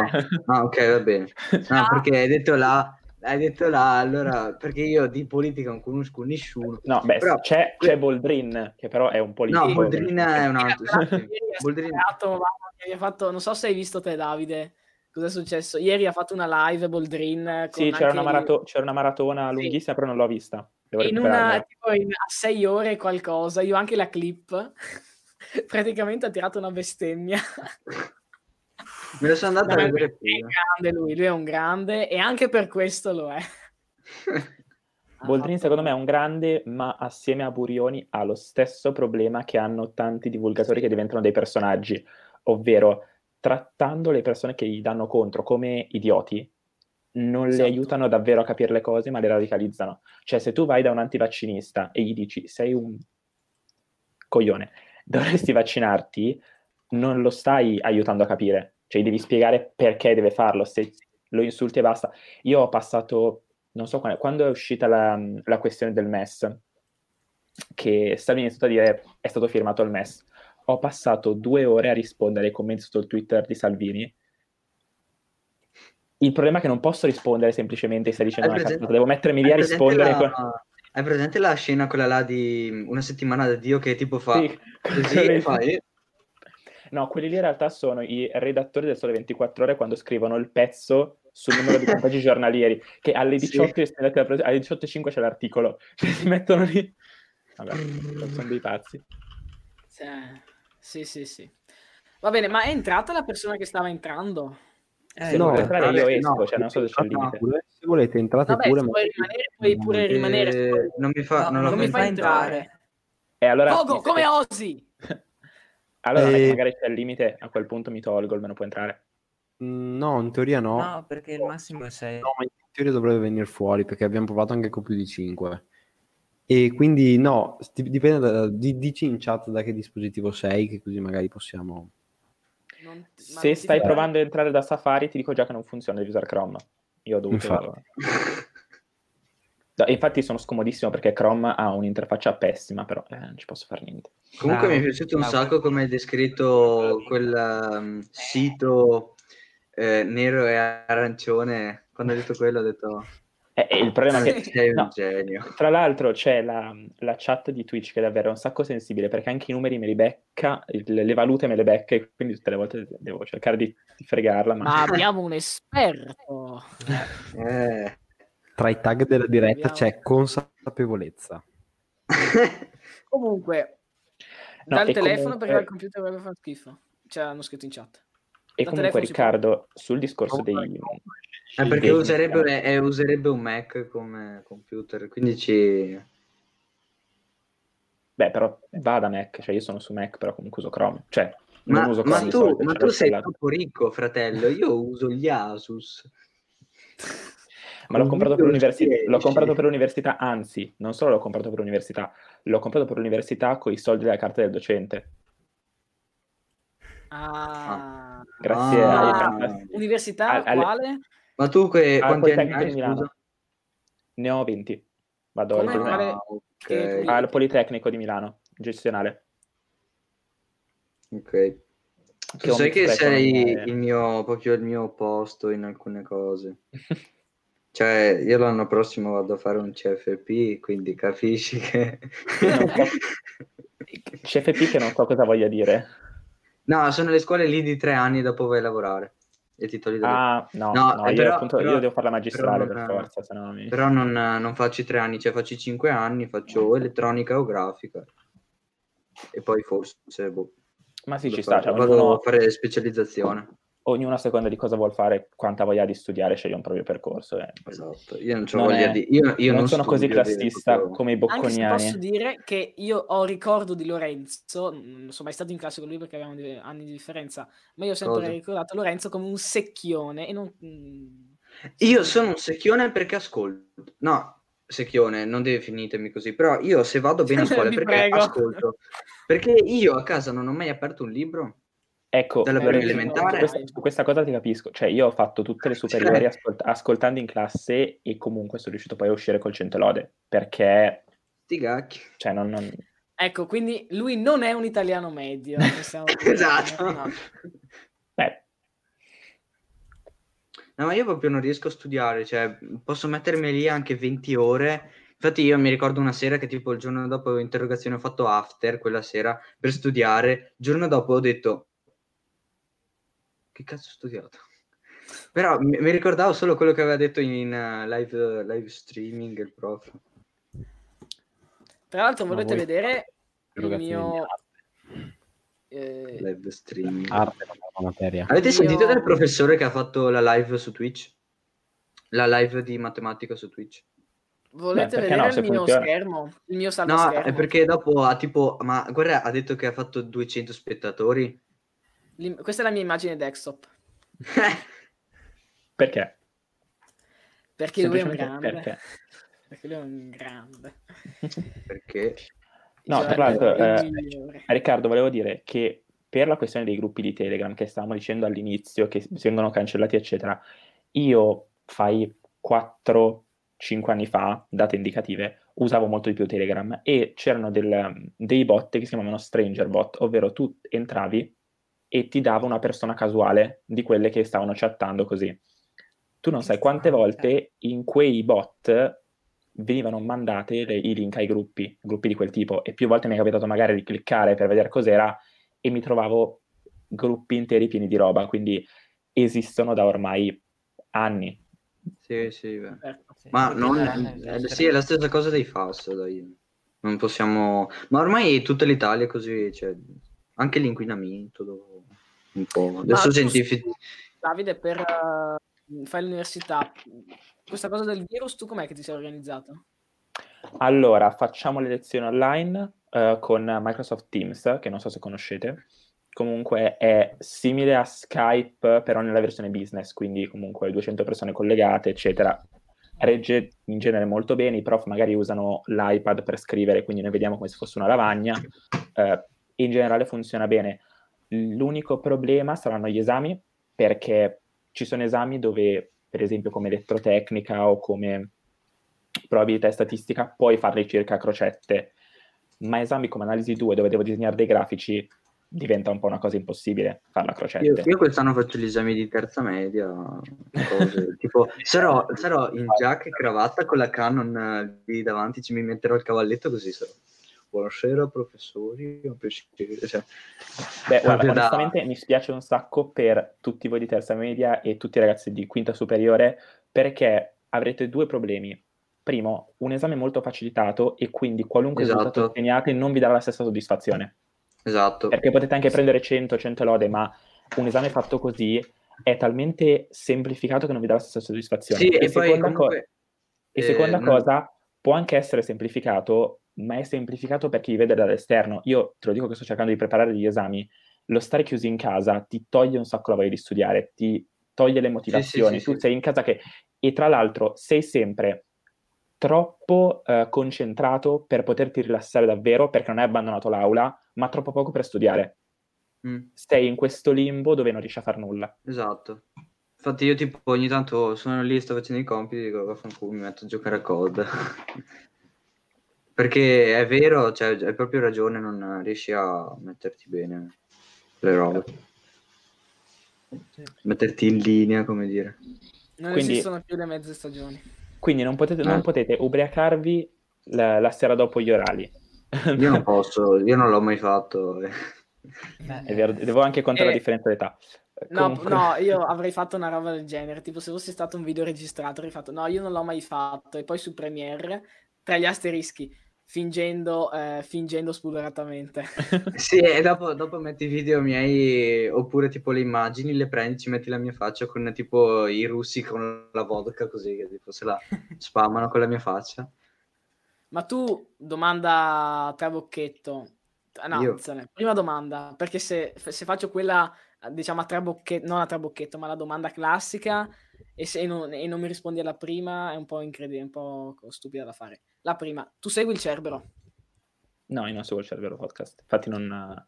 Ah, ok, va bene. No, perché hai detto là, hai detto là, allora, perché io di politica non conosco nessuno. No, beh, Però- c'è, c'è Boldrin, che però è un politico. No, Boldrin è un altro. Sì. Boldrin- ha fatto- non so se hai visto te, Davide. Cosa è successo? Ieri ha fatto una live Boldrin. Con Sì, c'era anche una, il- marato- c'era una maratona Sì. lunghissima, però non l'ho vista. Devo in una tipo in, a sei ore e qualcosa. Io anche la clip. Praticamente ha tirato una bestemmia. Me lo sono andato a vedere è prima. grande lui, lui è un grande e anche per questo lo è. Boldrin secondo me è un grande, ma assieme a Burioni ha lo stesso problema che hanno tanti divulgatori che diventano dei personaggi, ovvero trattando le persone che gli danno contro come idioti, non Esatto. le aiutano davvero a capire le cose, ma le radicalizzano. Cioè, se tu vai da un antivaccinista e gli dici sei un coglione, dovresti vaccinarti, non lo stai aiutando a capire, cioè devi spiegare perché deve farlo, se lo insulti e basta. Io ho passato, non so quando, quando è uscita la, la questione del MES, che Salvini è iniziato a dire è stato firmato il MES, ho passato due ore a rispondere ai commenti il Twitter di Salvini. Il problema è che non posso rispondere semplicemente stai dicendo Hai una presente- cazzata, devo mettermi lì a rispondere. la- con- Hai presente la scena quella là di una settimana da Dio che tipo fa Sì, così e fai No, quelli lì in realtà sono i redattori del Sole 24 Ore quando scrivono il pezzo sul numero di contagi giornalieri, che alle Sì. 18 alle 18.05 c'è l'articolo, cioè si mettono lì. Vabbè, sono dei pazzi. Sì, sì, sì, sì. Va bene, ma è entrata la persona che stava entrando? Eh, Se no, vuoi entrare io no, esco, cioè non so se c'è il no. limite. Pure- Se volete entrate Vabbè, pure, se ma- vuoi rimanere, puoi pure rimanere. Eh, non mi fa No, non, non mi fa entrare. entrare. E allora, Pogo, come osi? Allora Eh, magari c'è il limite, a quel punto mi tolgo, almeno può entrare. Mm, No, in teoria no. No, perché il massimo è 6. No, ma in teoria dovrebbe venire fuori perché abbiamo provato anche con più di 5. E quindi no, dipende da, di- dici in chat da che dispositivo sei, che così magari possiamo... Non- Se stai provando ad entrare da Safari, ti dico già che non funziona, devi usare Chrome. Io ho dovuto... Infatti. No, infatti sono scomodissimo perché Chrome ha un'interfaccia pessima, però eh, non ci posso fare niente. Comunque Bravo, mi è piaciuto un sacco come hai descritto quel um, sito eh, nero e arancione. Quando hai detto quello ho detto Eh, eh, il problema è che... sei un no, genio. Tra l'altro c'è la, la chat di Twitch che è davvero un sacco sensibile perché anche i numeri me li becca, il- le valute me le becca e quindi tutte le volte devo cercare di, di fregarla. Ma... Ma abbiamo un esperto. Eh. Tra i tag della diretta Abbiamo- c'è consapevolezza. Comunque, No, dal telefono comunque- perché al computer dovrebbe fare schifo. ce l'hanno scritto in chat. E Da comunque. Riccardo, sul discorso dei... Eh, perché dei- userebbe, eh, userebbe un Mac come computer, quindi ci... Beh, però va da Mac, cioè io sono su Mac, però comunque uso Chrome. Cioè, non Ma, uso ma Chrome di tu, solito, ma ce tu sei troppo ricco, fratello. Io uso gli Asus. Ma l'ho Ho comprato per Windows l'università, 10. l'ho comprato per l'università, anzi, non solo l'ho comprato per l'università, l'ho comprato per l'università con i soldi della carta del docente. Ah, Grazie Ah. ai università Al- alle- quale? Ma tu que- al quanti anni hai, di Milano. Ne ho 20. Vado al, Quale- Ah, che- ok, al Politecnico di Milano, gestionale. ok. Che sai che sei economia e- il mio, proprio il mio opposto in alcune cose. Cioè, io l'anno prossimo vado a fare un CFP, quindi capisci che... So- CFP che non so cosa voglia dire. No, sono le scuole lì di tre anni dopo vai a lavorare. E ti togli da lì. Ah, no, No, no, io, però- appunto, però- io devo fare la magistrale per forza, se no mi... Però non, non faccio i tre anni, cioè faccio i cinque anni, faccio elettronica o grafica. E poi forse, boh, Ma sì, ci sta, cioè, vado ognuno, a fare specializzazione. Ognuno a seconda di cosa vuol fare, quanta voglia di studiare, sceglie un proprio percorso. eh. Esatto, io non Non voglia è- di... Io, io non, non, sono così classista proprio- come i Anche bocconiani. posso dire che io ho ricordo di Lorenzo, non sono mai stato in classe con lui perché avevamo anni di differenza, ma io ho sempre Cosa? ricordato Lorenzo come un secchione e non... mm, Io sono un secchione perché ascolto. No, secchione, non deve finitemi così, però io se vado bene a scuola perché prego. ascolto. Perché io a casa non ho mai aperto un libro. Ecco, Dalla per prima esempio, elementare? su questa, su questa cosa ti capisco. Cioè, io ho fatto tutte le superiori ascolt- ascoltando in classe e comunque sono riuscito poi a uscire col centelode, perché, Sti gacchi. cioè, non... non- Ecco, quindi lui non è un italiano medio. Esatto. No. Beh, No, ma io proprio non riesco a studiare, cioè posso mettermi lì anche 20 ore. Infatti io mi ricordo una sera che tipo il giorno dopo avevo interrogazione, ho fatto after quella sera per studiare. Il giorno dopo ho detto, che cazzo ho studiato? Però mi, mi ricordavo solo quello che aveva detto in eh, live, live streaming il prof. Tra l'altro volete voi- vedere il mio... eh, Live streaming. Arte nuova materia. Avete Io- sentito del professore che ha fatto la live su Twitch? La live di matematica su Twitch? volete Beh, vedere no, il mio funziona. schermo? Il mio saldo No, schermo? è perché dopo ha tipo, ma guarda, ha detto che ha fatto 200 spettatori. L'im- Questa è la mia immagine desktop. perché? Perché lui è un grande. perché. Perché lui è un grande. Perché? No, Cioè, tra l'altro, eh. Riccardo, volevo dire che per la questione dei gruppi di Telegram che stavamo dicendo all'inizio, che vengono cancellati, eccetera, io fai 4-5 anni fa, date indicative, usavo molto di più Telegram e c'erano del- dei bot che si chiamavano Stranger Bot, ovvero tu entravi e ti dava una persona casuale di quelle che stavano chattando così. Tu non sai quante volte in quei bot venivano mandate le- i link ai gruppi, gruppi di quel tipo, e più volte mi è capitato magari di cliccare per vedere cos'era e mi trovavo gruppi interi pieni di roba, quindi esistono da ormai anni. Sì, sì, beh. Certo. Sì, Ma non, a eh, sì, è la stessa cosa dei FAS, dai. Non possiamo... Ma ormai tutta l'Italia è così, cioè, anche l'inquinamento, dopo- un po'. Adesso tu, scientifici... Davide, per eh, fare l'università, questa cosa del virus, tu com'è che ti sei organizzato? Allora, facciamo le lezioni online eh, con Microsoft Teams, che non so se conoscete. Comunque è simile a Skype, però nella versione business, quindi comunque 200 persone collegate, eccetera. Regge in genere molto bene, i prof magari usano l'iPad per scrivere, quindi noi vediamo come se fosse una lavagna. Eh, in generale funziona bene. L'unico problema saranno gli esami, perché ci sono esami dove, per esempio, come elettrotecnica o come probabilità e statistica, puoi fare ricerca a crocette, ma esami come analisi 2, dove devo disegnare dei grafici, diventa un po' una cosa impossibile farla a crocette. Io, io quest'anno faccio gli esami di terza media, cose, tipo, sarò, sarò in giacca e cravatta con la Canon lì davanti, ci mi metterò il cavalletto così sarò. Buonasera professori, è un piacere. Cioè, Beh, guarda, da- onestamente mi spiace un sacco per tutti voi di terza media e tutti i ragazzi di quinta superiore, perché avrete due problemi. Primo, un esame molto facilitato e quindi qualunque Esatto. risultato otteniate non vi darà la stessa soddisfazione. Esatto. Perché potete anche prendere 100, 100 lode, ma un esame fatto così è talmente semplificato che non vi dà la stessa soddisfazione. Sì, e e poi seconda, co- comunque... e eh, seconda non- cosa, può anche essere semplificato, ma è semplificato per chi li vede dall'esterno. Io te lo dico che sto cercando di preparare degli esami, lo stare chiusi in casa ti toglie un sacco la voglia di studiare, ti toglie le motivazioni, sì, tu sì. sei in casa che... E tra l'altro sei sempre troppo eh, concentrato per poterti rilassare davvero, perché non hai abbandonato l'aula, ma troppo poco per studiare. Mm, Sei in questo limbo dove non riesci a fare nulla. esatto. Infatti io tipo ogni tanto sono lì, sto facendo i compiti, dico vaffanculo, mi metto a giocare a COD. Perché è vero, cioè, hai proprio ragione, non riesci a metterti bene le robe. Sì. Metterti in linea, come dire. Non Quindi- esistono più le mezze stagioni. Quindi non potete, non Eh. potete ubriacarvi la, la sera dopo gli orali. Io non posso, io non l'ho mai fatto. Beh, È vero, devo anche contare la Eh, differenza d'età. No, Comunque- no, io avrei fatto una roba del genere. Tipo, se fosse stato un video registrato, avrei fatto no, io non l'ho mai fatto. E poi su Premiere, tra gli asterischi, fingendo, eh, fingendo spudoratamente. Sì, e dopo, dopo metti i video miei, oppure tipo le immagini, le prendi, ci metti la mia faccia con tipo i russi con la vodka così, che tipo se la spammano con la mia faccia. Ma tu, domanda trabocchetto. No, Io? prima domanda, perché se, se faccio quella, diciamo, a trabocchetto, non a trabocchetto, ma la domanda classica, e se non, e non mi rispondi alla prima, è un po' incredibile, un po' stupida da fare. La prima, tu segui il Cerbero? No, io non seguo il Cervero Podcast. Infatti non...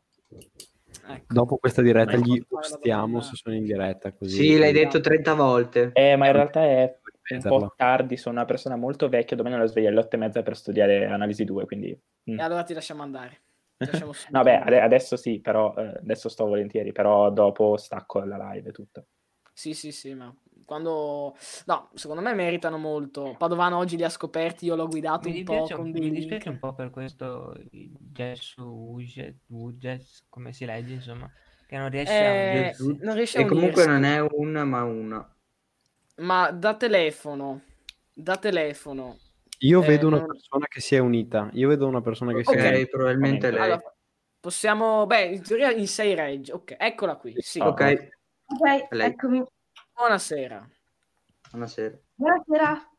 Ecco. Dopo questa diretta gli stiamo se sono in diretta così. Sì, l'hai detto 30 volte. Eh, ma in realtà è un po' tardi, sono una persona molto vecchia, domani alla sveglia alle otto e mezza per studiare analisi 2, quindi... mm. E allora ti lasciamo andare. Ti lasciamo subito No, beh, ade- adesso sì, però eh, adesso sto volentieri, però dopo stacco la live e tutto. Sì, sì, sì, ma quando... No, secondo me meritano molto. Padovano oggi li ha scoperti, io l'ho guidato mi un po' con mi dispiace un po' per questo Jess Uges, come si legge, insomma, che non riesce Eh, a... Gesù. non riesce a E comunque unirsi. non è una, ma una. Ma da telefono, da telefono. Io Eh, vedo una non- persona che si è unita. Io vedo una persona che si Ok, è unita. probabilmente lei. Allora, possiamo... Beh, in teoria in 6 regge. Ok, eccola qui. Sì. Ok, Ok, Lei. eccomi. Buonasera. buonasera. Buonasera.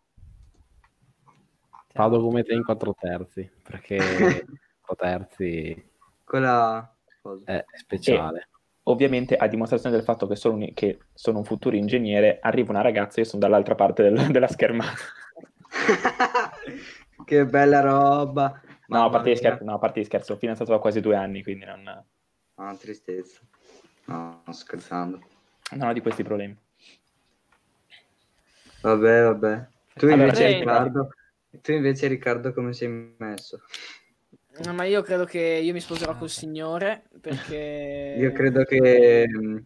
Vado come te in quattro terzi, perché quattro terzi Quella cosa. è speciale. Ovviamente, a dimostrazione del fatto che sono un, che sono un futuro ingegnere, arriva una ragazza e io sono dall'altra parte del- della schermata. che bella roba. No, a scherzi, no, a parte gli scherzi, ho fidanzato da quasi due anni, quindi non, Ah, tristezza. No, sto scherzando. non ho di questi problemi. Vabbè, vabbè. Tu Allora, invece, Jessica. Riccardo, tu invece, Riccardo, come sei messo? No, ma io credo che io mi sposerò col signore perché... Io credo che mm,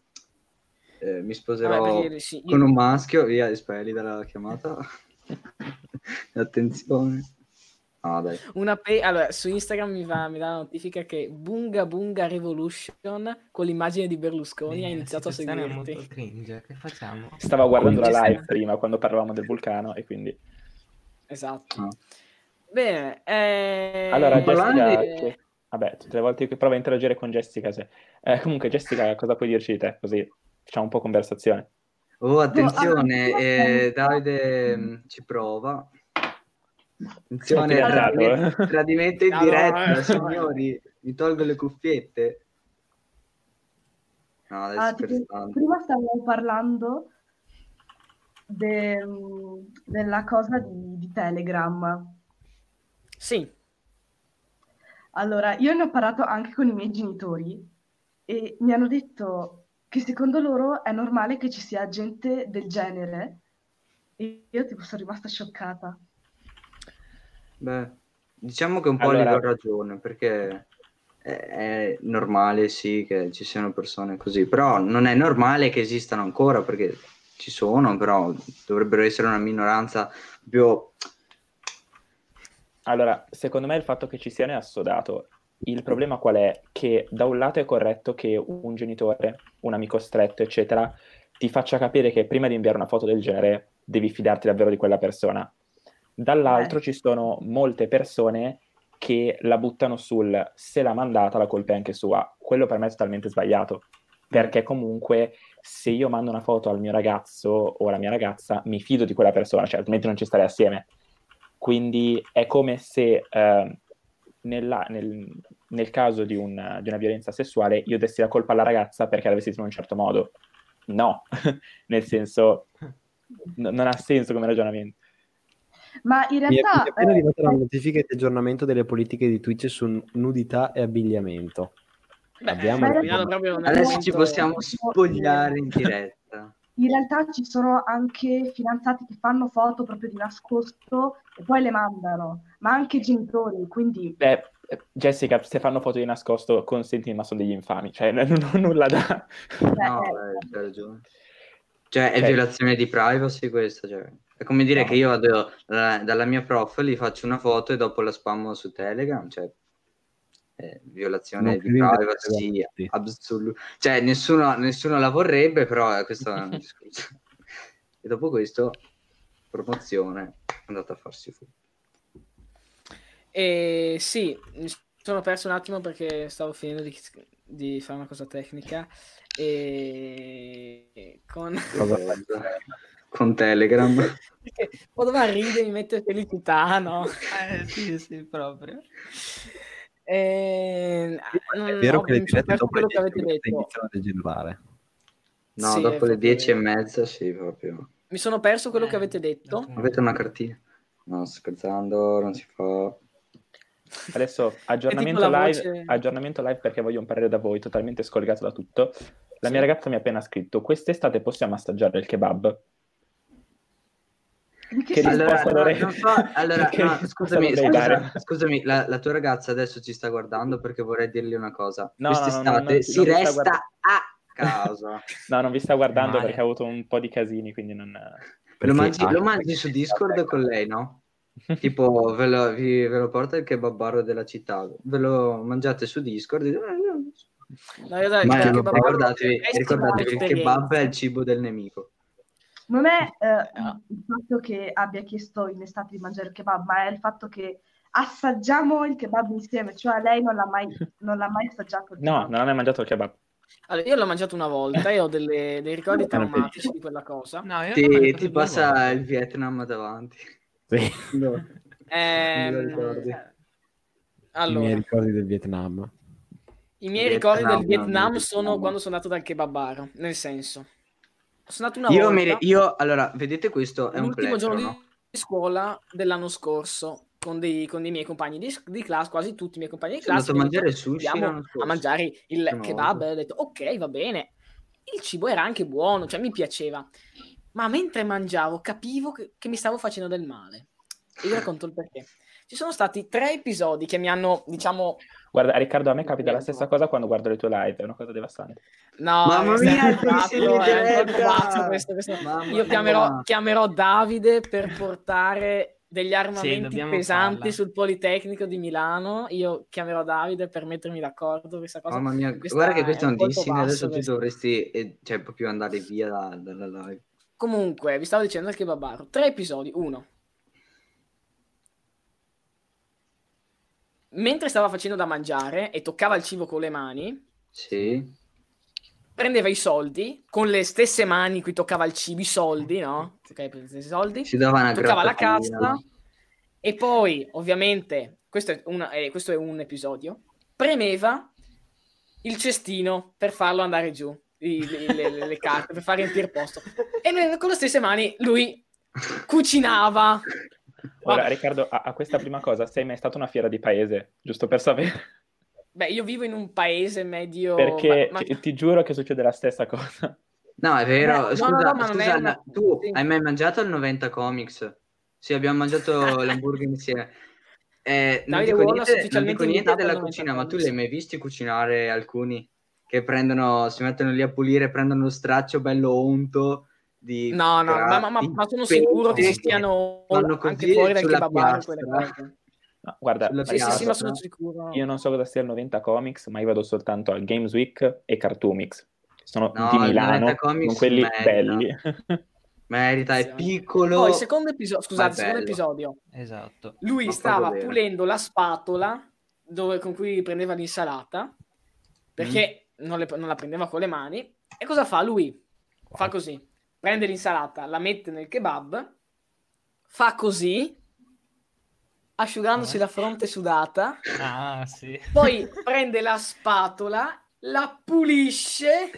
eh, mi sposerò Vabbè, perché sì, io- con un maschio. Via, spelli dalla chiamata. Attenzione. No, dai. Una pe- allora, su Instagram mi, va, mi dà la notifica che Bunga Bunga Revolution con l'immagine di Berlusconi ha iniziato a seguirti. molto cringe, che facciamo? Stavo guardando la live prima quando parlavamo del vulcano e quindi... Esatto. Ah. Bene, eh, Allora, Jessica, eh, che- vabbè, tutte le volte che provo a interagire con Jessica, se... eh, comunque Jessica, cosa puoi dirci di te? Così facciamo un po' conversazione. Oh, attenzione, ah, eh, Davide mm, ci prova. Attenzione, tradimento, eh. tradimento in No, no, diretta, eh. signori. Mi tolgo le cuffiette. No, adesso Ah, prima stavamo parlando de- della cosa di, di Telegram. Sì, Allora, io ne ho parlato anche con i miei genitori e mi hanno detto che secondo loro è normale che ci sia gente del genere e io tipo sono rimasta scioccata. Beh, diciamo che un po' Allora- gli do ragione, perché è, è normale, sì, che ci siano persone così, però non è normale che esistano ancora, perché ci sono, però dovrebbero essere una minoranza più... Allora, secondo me il fatto che ci siano è assodato. Il problema qual è? Che da un lato è corretto che un genitore, un amico stretto, eccetera, ti faccia capire che prima di inviare una foto del genere devi fidarti davvero di quella persona. Dall'altro Eh. ci sono molte persone che la buttano sul se l'ha mandata la colpa è anche sua. Quello per me è totalmente sbagliato, perché comunque se io mando una foto al mio ragazzo o alla mia ragazza mi fido di quella persona, cioè altrimenti non ci starei assieme. Quindi è come se eh, nella- nel, nel caso di, un- di una violenza sessuale io dessi la colpa alla ragazza perché era vestita in un certo modo. No, nel senso, n- non ha senso come ragionamento. Ma in Mi è, realtà... mi è appena eh, arrivata la notifica di aggiornamento delle politiche di Twitch su nudità e abbigliamento. Beh, Abbiamo eh, Adesso ci possiamo spogliare in diretta. in realtà ci sono anche fidanzati che fanno foto proprio di nascosto e poi le mandano, ma anche genitori, quindi Beh, eh, Jessica, se fanno foto di nascosto, consentimi, ma sono degli infami, cioè non ho nulla da... cioè, No, eh, eh, hai ragione. Cioè, è Cioè- violazione di privacy questa, cioè. È come dire No. che io vado dalla, dalla mia prof, gli faccio una foto e dopo la spammo su Telegram, cioè è violazione Non di privacy assoluta. Cioè, nessuno, nessuno la vorrebbe, però eh, questo è un discorso. E dopo questo, promozione, è andata a farsi fuori. E sì, mi sono perso un attimo perché stavo finendo di, di fare una cosa tecnica e con... Con Telegram. Perché quando va a ridere mi mette felicità, no? Eh, sì, sì, proprio. E... È vero ho- che le dirette dopo le quello che 10 avete detto. iniziano a degenerare. No, Sì, dopo le proprio- dieci e mezza, sì, proprio. Mi sono perso quello Eh, che avete detto. Avete una cartina? No, sto scherzando, non si fa. Adesso aggiornamento live, voce- aggiornamento live perché voglio un parere da voi, totalmente scollegato da tutto. La Sì. mia ragazza mi ha appena scritto, quest'estate possiamo assaggiare il kebab? Che Che? Allora, no, dovrei- non so, allora, che no, scusami, scusa- scusami, la, la tua ragazza adesso ci sta guardando perché vorrei dirgli una cosa. No, no, no, Quest'estate no, non- si resta guarda- a casa. No, non vi sta guardando Male. perché ha avuto un po' di casini, quindi non... Lo mangi, ah, lo mangi su Discord con lei, no? Tipo, ve lo, vi- ve lo porta il kebabaro della città, ve lo mangiate su Discord. e- No, io dai, Ma kebab- ricordatevi, ricordatevi il esperienza. kebab è il cibo del nemico. Non è eh, Ah. il fatto che abbia chiesto in estate di mangiare il kebab, ma è il fatto che assaggiamo il kebab insieme, cioè lei non l'ha mai, non l'ha mai assaggiato No, non ha mai mangiato il kebab. Allora, io l'ho mangiato una volta e ho delle- dei ricordi traumatici di quella cosa. No, io l'ho Ti, mangiato ti passa volte. il Vietnam davanti. Sì, No. Lo ricordi. i miei allora, ricordi del Vietnam. i miei Vietnam, ricordi del Vietnam del sono Vietnam. quando sono andato dal kebabaro, nel senso, sono andato una Io, volta, ri- io, allora, vedete questo? È un l'ultimo giorno no? di scuola dell'anno scorso, con dei, con dei miei compagni di, di classe, quasi tutti i miei compagni di Sono classe, andato a mangiare detto, sushi andiamo a mangiare il Prima kebab ho detto ok va bene. Il cibo era anche buono cioè mi piaceva. Ma mentre mangiavo capivo che, che mi stavo facendo del male. E vi racconto il perché ci sono stati tre episodi che mi hanno diciamo Guarda, Riccardo, a me capita la stessa cosa quando guardo le tue live, è una cosa devastante. no Mamma mia, è un questo, questo. Mamma io chiamerò, chiamerò Davide per portare degli armamenti dobbiamo pesanti farla. sul Politecnico di Milano io chiamerò Davide per mettermi d'accordo questa cosa Mamma mia, Questa guarda che questo è un dissing, adesso tu questo. dovresti eh, cioè, proprio andare via da- dalla live. Comunque, vi stavo dicendo il kebabaro. Tre episodi. Uno. Mentre stava facendo da mangiare e toccava il cibo con le mani, Sì. prendeva i soldi con le stesse mani cui toccava il cibo, i soldi, no? Ok, prendeva i stessi soldi, Si dava una toccava la cassa e poi, ovviamente, questo è, una- eh, questo è un episodio, premeva il cestino per farlo andare giù, i- le, le- le- carte, per far riempire il posto. E con le stesse mani lui cucinava. Ora, Vabbè. Riccardo, a, a questa prima cosa, sei mai stato una fiera di paese? Giusto per sapere. Beh, io vivo in un paese medio... Perché ma- ma- ti, ti giuro che succede la stessa cosa. No, è vero. Beh, scusa, no, no, scusa, è una- tu sì. hai mai mangiato il 90 Comics? Sì, abbiamo mangiato l'hamburger insieme. Eh, non dico niente, non dico niente della al 90 cucina, ma tu li hai mai visti cucinare alcuni che prendono, si mettono lì a pulire, prendono lo straccio bello onto di No, no, ma, ma- ma- sono sicuro che ci stiano anche fuori dal piastra. cose. No, guarda, Sì, sì, sì, ma sono sicuro. io non so cosa sia il 90 Comics, ma io vado soltanto al Games Week e Cartoomix. Sono No, di il Milano, 90 Comics con quelli merita. belli. Merita, è piccolo. Poi, secondo episodio, scusate, secondo episodio, Esatto. lui Ma stava pulendo la spatola dove- con cui prendeva l'insalata perché Mm. non, le- non la prendeva con le mani. E cosa fa? Lui fa così: prende l'insalata, la mette nel kebab, fa così, asciugandosi la fronte sudata, Ah, sì. poi prende la spatola, la pulisce.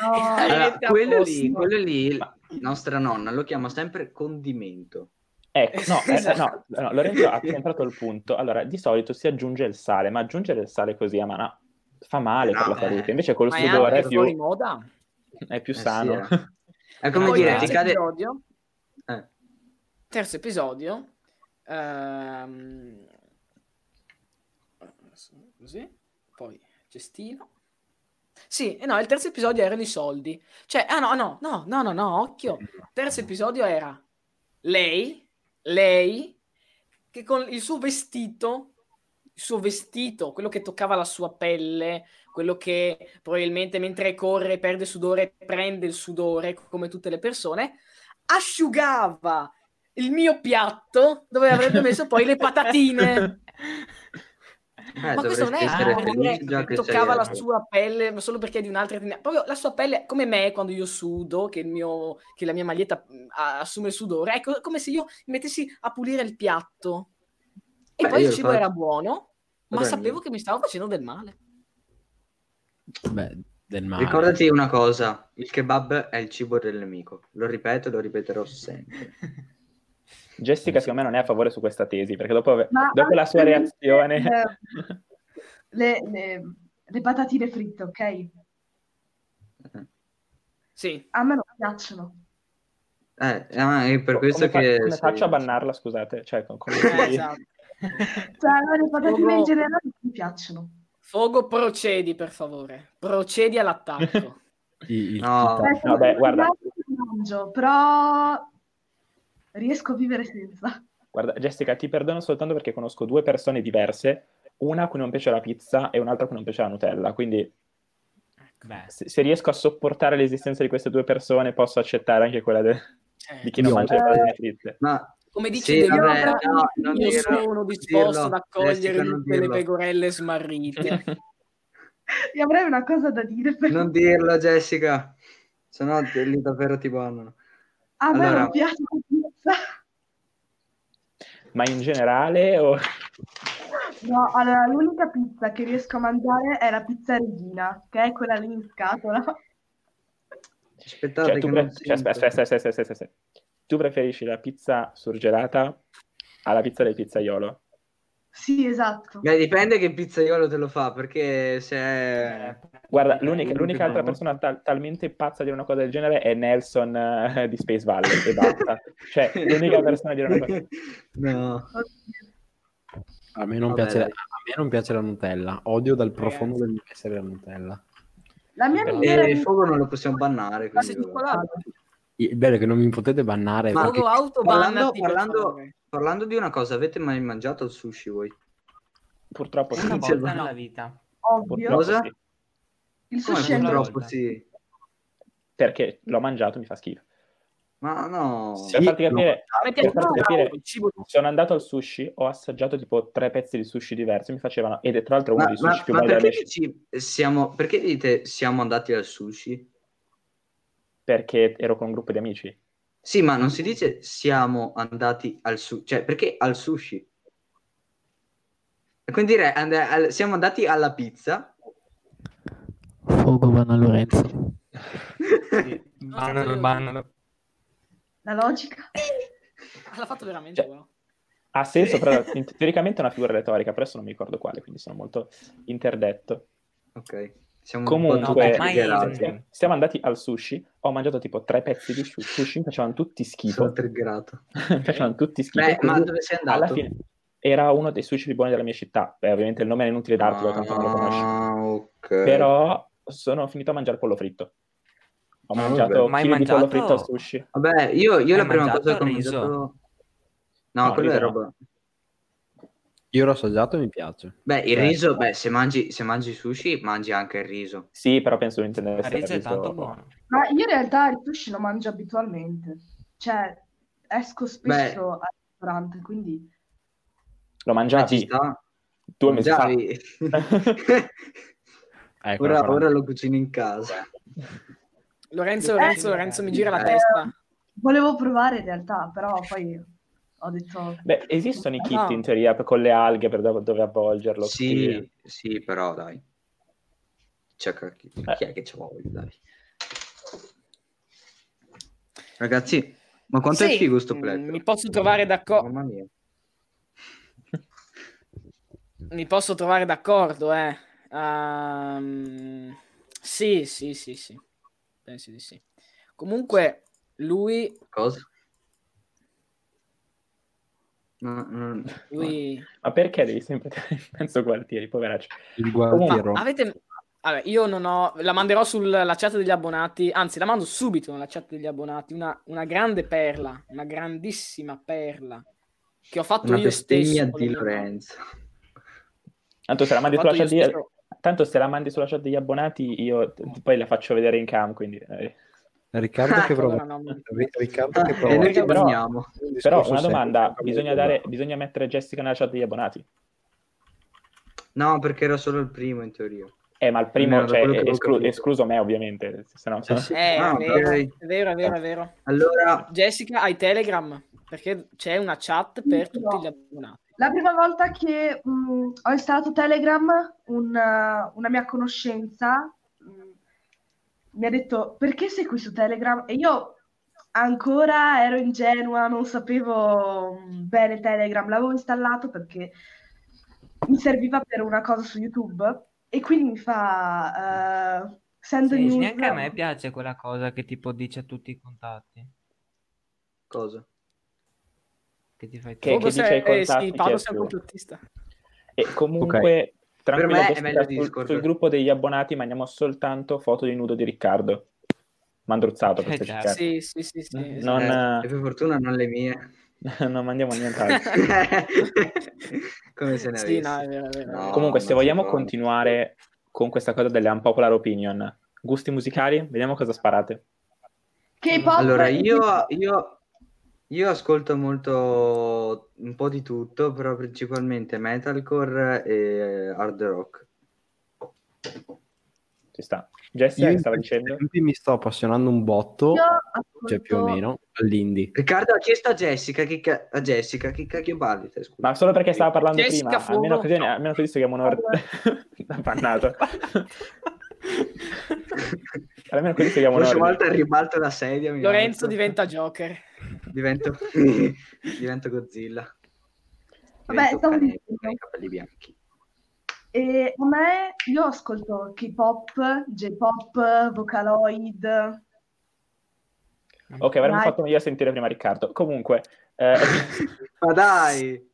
No. Allora, quello lì, quello lì, nostra nonna lo chiama sempre condimento. Ecco, no, eh, Esatto. no, no, Lorenzo ha centrato il punto. Allora, di solito si aggiunge il sale, ma aggiungere il sale così a mano fa male per la No, salute. eh. Invece col è sudore è anche più, fuori moda. È più Eh sì, sano. eh. È come Poi dire, terzo ti cade... episodio, eh, terzo episodio ehm, così poi cestino sì e no il terzo episodio erano i soldi. Cioè ah no no no no no no occhio. Terzo episodio era lei lei che con il suo vestito il suo vestito quello che toccava la sua pelle quello che probabilmente mentre corre perde sudore prende il sudore come tutte le persone asciugava il mio piatto dove avrebbe messo poi le patatine. eh, ma questo non è dovresti essere per dire felice già che toccava la sua pelle ma solo perché è di un'altra etnia. Proprio la sua pelle, come me quando io sudo, che, il mio, che la mia maglietta a- assume il sudore, ecco, come se io mi mettessi a pulire il piatto. E Beh, poi il cibo faccio. era buono, ma Vabbè, sapevo mio. che mi stavo facendo del male. Beh, del male. Ricordati una cosa, il kebab è il cibo del nemico. Lo ripeto e lo ripeterò sempre. Jessica, secondo me, non è a favore su questa tesi, perché dopo, Ma dopo la sua reazione... le- Le, le- le patatine fritte, ok? Sì, A me non piacciono. Eh, è per questo come, fa- che... come sei- faccio a bannarla, scusate? Cioè, con- come eh, esatto. Cioè, le patatine Fogo. in generale non mi piacciono. Fogo, procedi per favore. Procedi all'attacco. Il- il No. Vabbè, guarda. mangio, però riesco a vivere senza. Guarda, Jessica, ti perdono soltanto perché conosco due persone diverse, una a cui non piace la pizza e un'altra a cui non piace la Nutella, quindi Beh, se, se riesco a sopportare l'esistenza di queste due persone posso accettare anche quella de- di chi non Io- mangia le patatine fritte. Ma Come dice Sì, vabbè, no, non io dirlo, sono disposto dirlo, ad accogliere tutte le pecorelle smarrite. Io avrei una cosa da dire, però non dirlo, Jessica, se no lì davvero ti bannano. a me Allora. non piace la pizza. Ma in generale o... No, allora l'unica pizza che riesco a mangiare è la pizza regina, che è quella lì in scatola. Aspettate Cioè, pre- cioè, aspetta, aspetta, aspetta, aspetta, aspetta. Tu preferisci la pizza surgelata alla pizza del pizzaiolo? Sì, esatto. Beh, dipende che pizzaiolo te lo fa, perché se è... Guarda, l'unica, Eh, l'unica altra persona tal- talmente pazza a dire una cosa del genere è Nelson eh, di Space Valley e basta. Cioè, l'unica persona a dire una cosa. No. A me, non Vabbè, piace, a me non piace la Nutella. Odio dal profondo del mio essere la Nutella. La mia migliore E il fuoco non lo possiamo bannare, Ma sei quindi... cioccolato. Il bello è che non mi potete bannare Ma- perché Fogo Parlando, parlando, parlando di una cosa, avete mai mangiato il sushi voi? Purtroppo sì. una volta no. nella vita. ovvio. Cosa? sì. Il sushi è purtroppo sì. Perché l'ho mangiato, mi fa schifo. Ma no. Sì. Per farti capire, per farti capire, sono andato al sushi, ho assaggiato tipo tre pezzi di sushi diversi, mi facevano, ed è tra l'altro uno Ma, dei ma- sushi più ma belli della perché, dici siamo, perché dite siamo andati al sushi? Perché ero con un gruppo di amici. Sì, ma non si dice siamo andati al sushi, cioè perché al sushi? E quindi dire and- al- siamo andati alla pizza. Fogo vanno a Lorenzo. Sì, bannalo, bannalo. La logica. L'ha fatto veramente, Cioè. Ha senso, però teoricamente è una figura retorica, però adesso non mi ricordo quale, quindi sono molto interdetto. Ok, siamo Comunque. Sì. siamo andati al sushi, ho mangiato tipo tre pezzi di sushi, mi facevano tutti Sono schifo, triggerato. mi facevano tutti schifo. Beh, ma dove sei alla andato? fine era uno dei sushi più buoni della mia città, Beh, ovviamente il nome è inutile dartelo, tanto non lo conosci, Ah, ok. però sono finito a mangiare pollo fritto. Ho Ah, mangiato vabbè. Ma hai chili di pollo mangiato- fritto al sushi. Vabbè, io, io la prima mangiato cosa che ho mangiato... No, No, quella è roba... Io l'ho assaggiato e mi piace. Beh, il Beh. riso, beh, se mangi, se mangi sushi, mangi anche il riso. Sì, però penso che Il intendesse il riso è tanto buono. Ma io in realtà il sushi lo mangio abitualmente. Cioè, esco spesso al ristorante, quindi... Lo mangiavi due mesi fa. Mangiavi. Ecco, ora, ora lo cucini in casa. Lorenzo, Eh, Lorenzo, Lorenzo mi gira la eh. testa. Volevo provare in realtà, però poi ho detto... Beh, esistono i kit No. in teoria con le alghe per dove, dove avvolgerlo. Sì, sì, però dai. Cioè, chi, Eh. chi è che ci vuole, dai. Ragazzi, ma quanto è Sì, figo sto mm, play? Mi posso trovare d'accordo. Mamma mia. Mi posso trovare d'accordo, eh. Ehm, sì, sì, sì, sì. Penso di sì. Comunque, lui, Cosa? No, no, lui... Ma perché devi sempre tenere in mezzo quartieri, poveraccio? Il Ma gualtiero. avete... Allora, io non ho... La manderò sulla chat degli abbonati, anzi, la mando subito nella chat degli abbonati. Una, una grande perla, una grandissima perla che ho fatto Una io stesso. di. Lorenzo. Tanto se la mandi sulla chat di... Tanto se la mandi sulla chat degli abbonati, io poi la faccio vedere in cam, quindi... Riccardo che Ecco, prova. no, Riccardo che Ah, prova. e noi che Però- Però una domanda, bisogna, dare, bisogna mettere Jessica nella chat degli abbonati. No, perché era solo il primo in teoria. Eh, ma il primo, da cioè, che esclu- escluso me ovviamente, se no... Sì. Eh, Ah, è vero, è vero, è vero, è vero. Allora, Jessica, hai Telegram? Perché c'è una chat per tutti gli abbonati. La prima volta che mh, ho installato Telegram, un, eh, una mia conoscenza mi ha detto perché sei qui su Telegram? E io ancora ero ingenua, non sapevo mh, bene Telegram, l'avevo installato perché mi serviva per una cosa su YouTube e quindi mi fa eh, send Sì, news. neanche a me piace quella cosa che tipo dice tutti i contatti. cosa? Che ti fai Che- che dice sei- ai contatti sì, Paolo è sei un complottista. E comunque, tranquillo, Per me è meglio sul, Discord. sul gruppo degli abbonati mandiamo soltanto foto di nudo di Riccardo. Mandruzzato per Eh. Sì, sì, sì, sì. Non- esatto. Eh, e per fortuna non le mie. non mandiamo nient'altro. Come se ne Sì, no, è vero, è vero. No, Comunque, se vogliamo può. continuare con questa cosa delle unpopular opinion, gusti musicali, vediamo cosa sparate. K-pop Allora, io, io, io ascolto molto un po' di tutto, però principalmente metalcore e hard rock. Ci sta. Jessica, Io che stava dicendo? mi sto appassionando un botto, ascolto- cioè più o meno, all'indie. Riccardo ha chiesto a Jessica, chi ca- a Jessica, chi cacchio parli te? Ma solo perché stava parlando Jessica prima, Fogo. almeno così, almeno così seguiamo un'ora. Appannato. almeno così Prossima un'ora. volta ribalto la sedia. Lorenzo diventa Joker. Divento, divento Godzilla. Vabbè, Divento stavo cane con i capelli bianchi. E a me, io ascolto K-pop, J-pop, Vocaloid. Ok, avremmo Dai. fatto meglio a sentire prima Riccardo. Comunque, eh, Ma dai!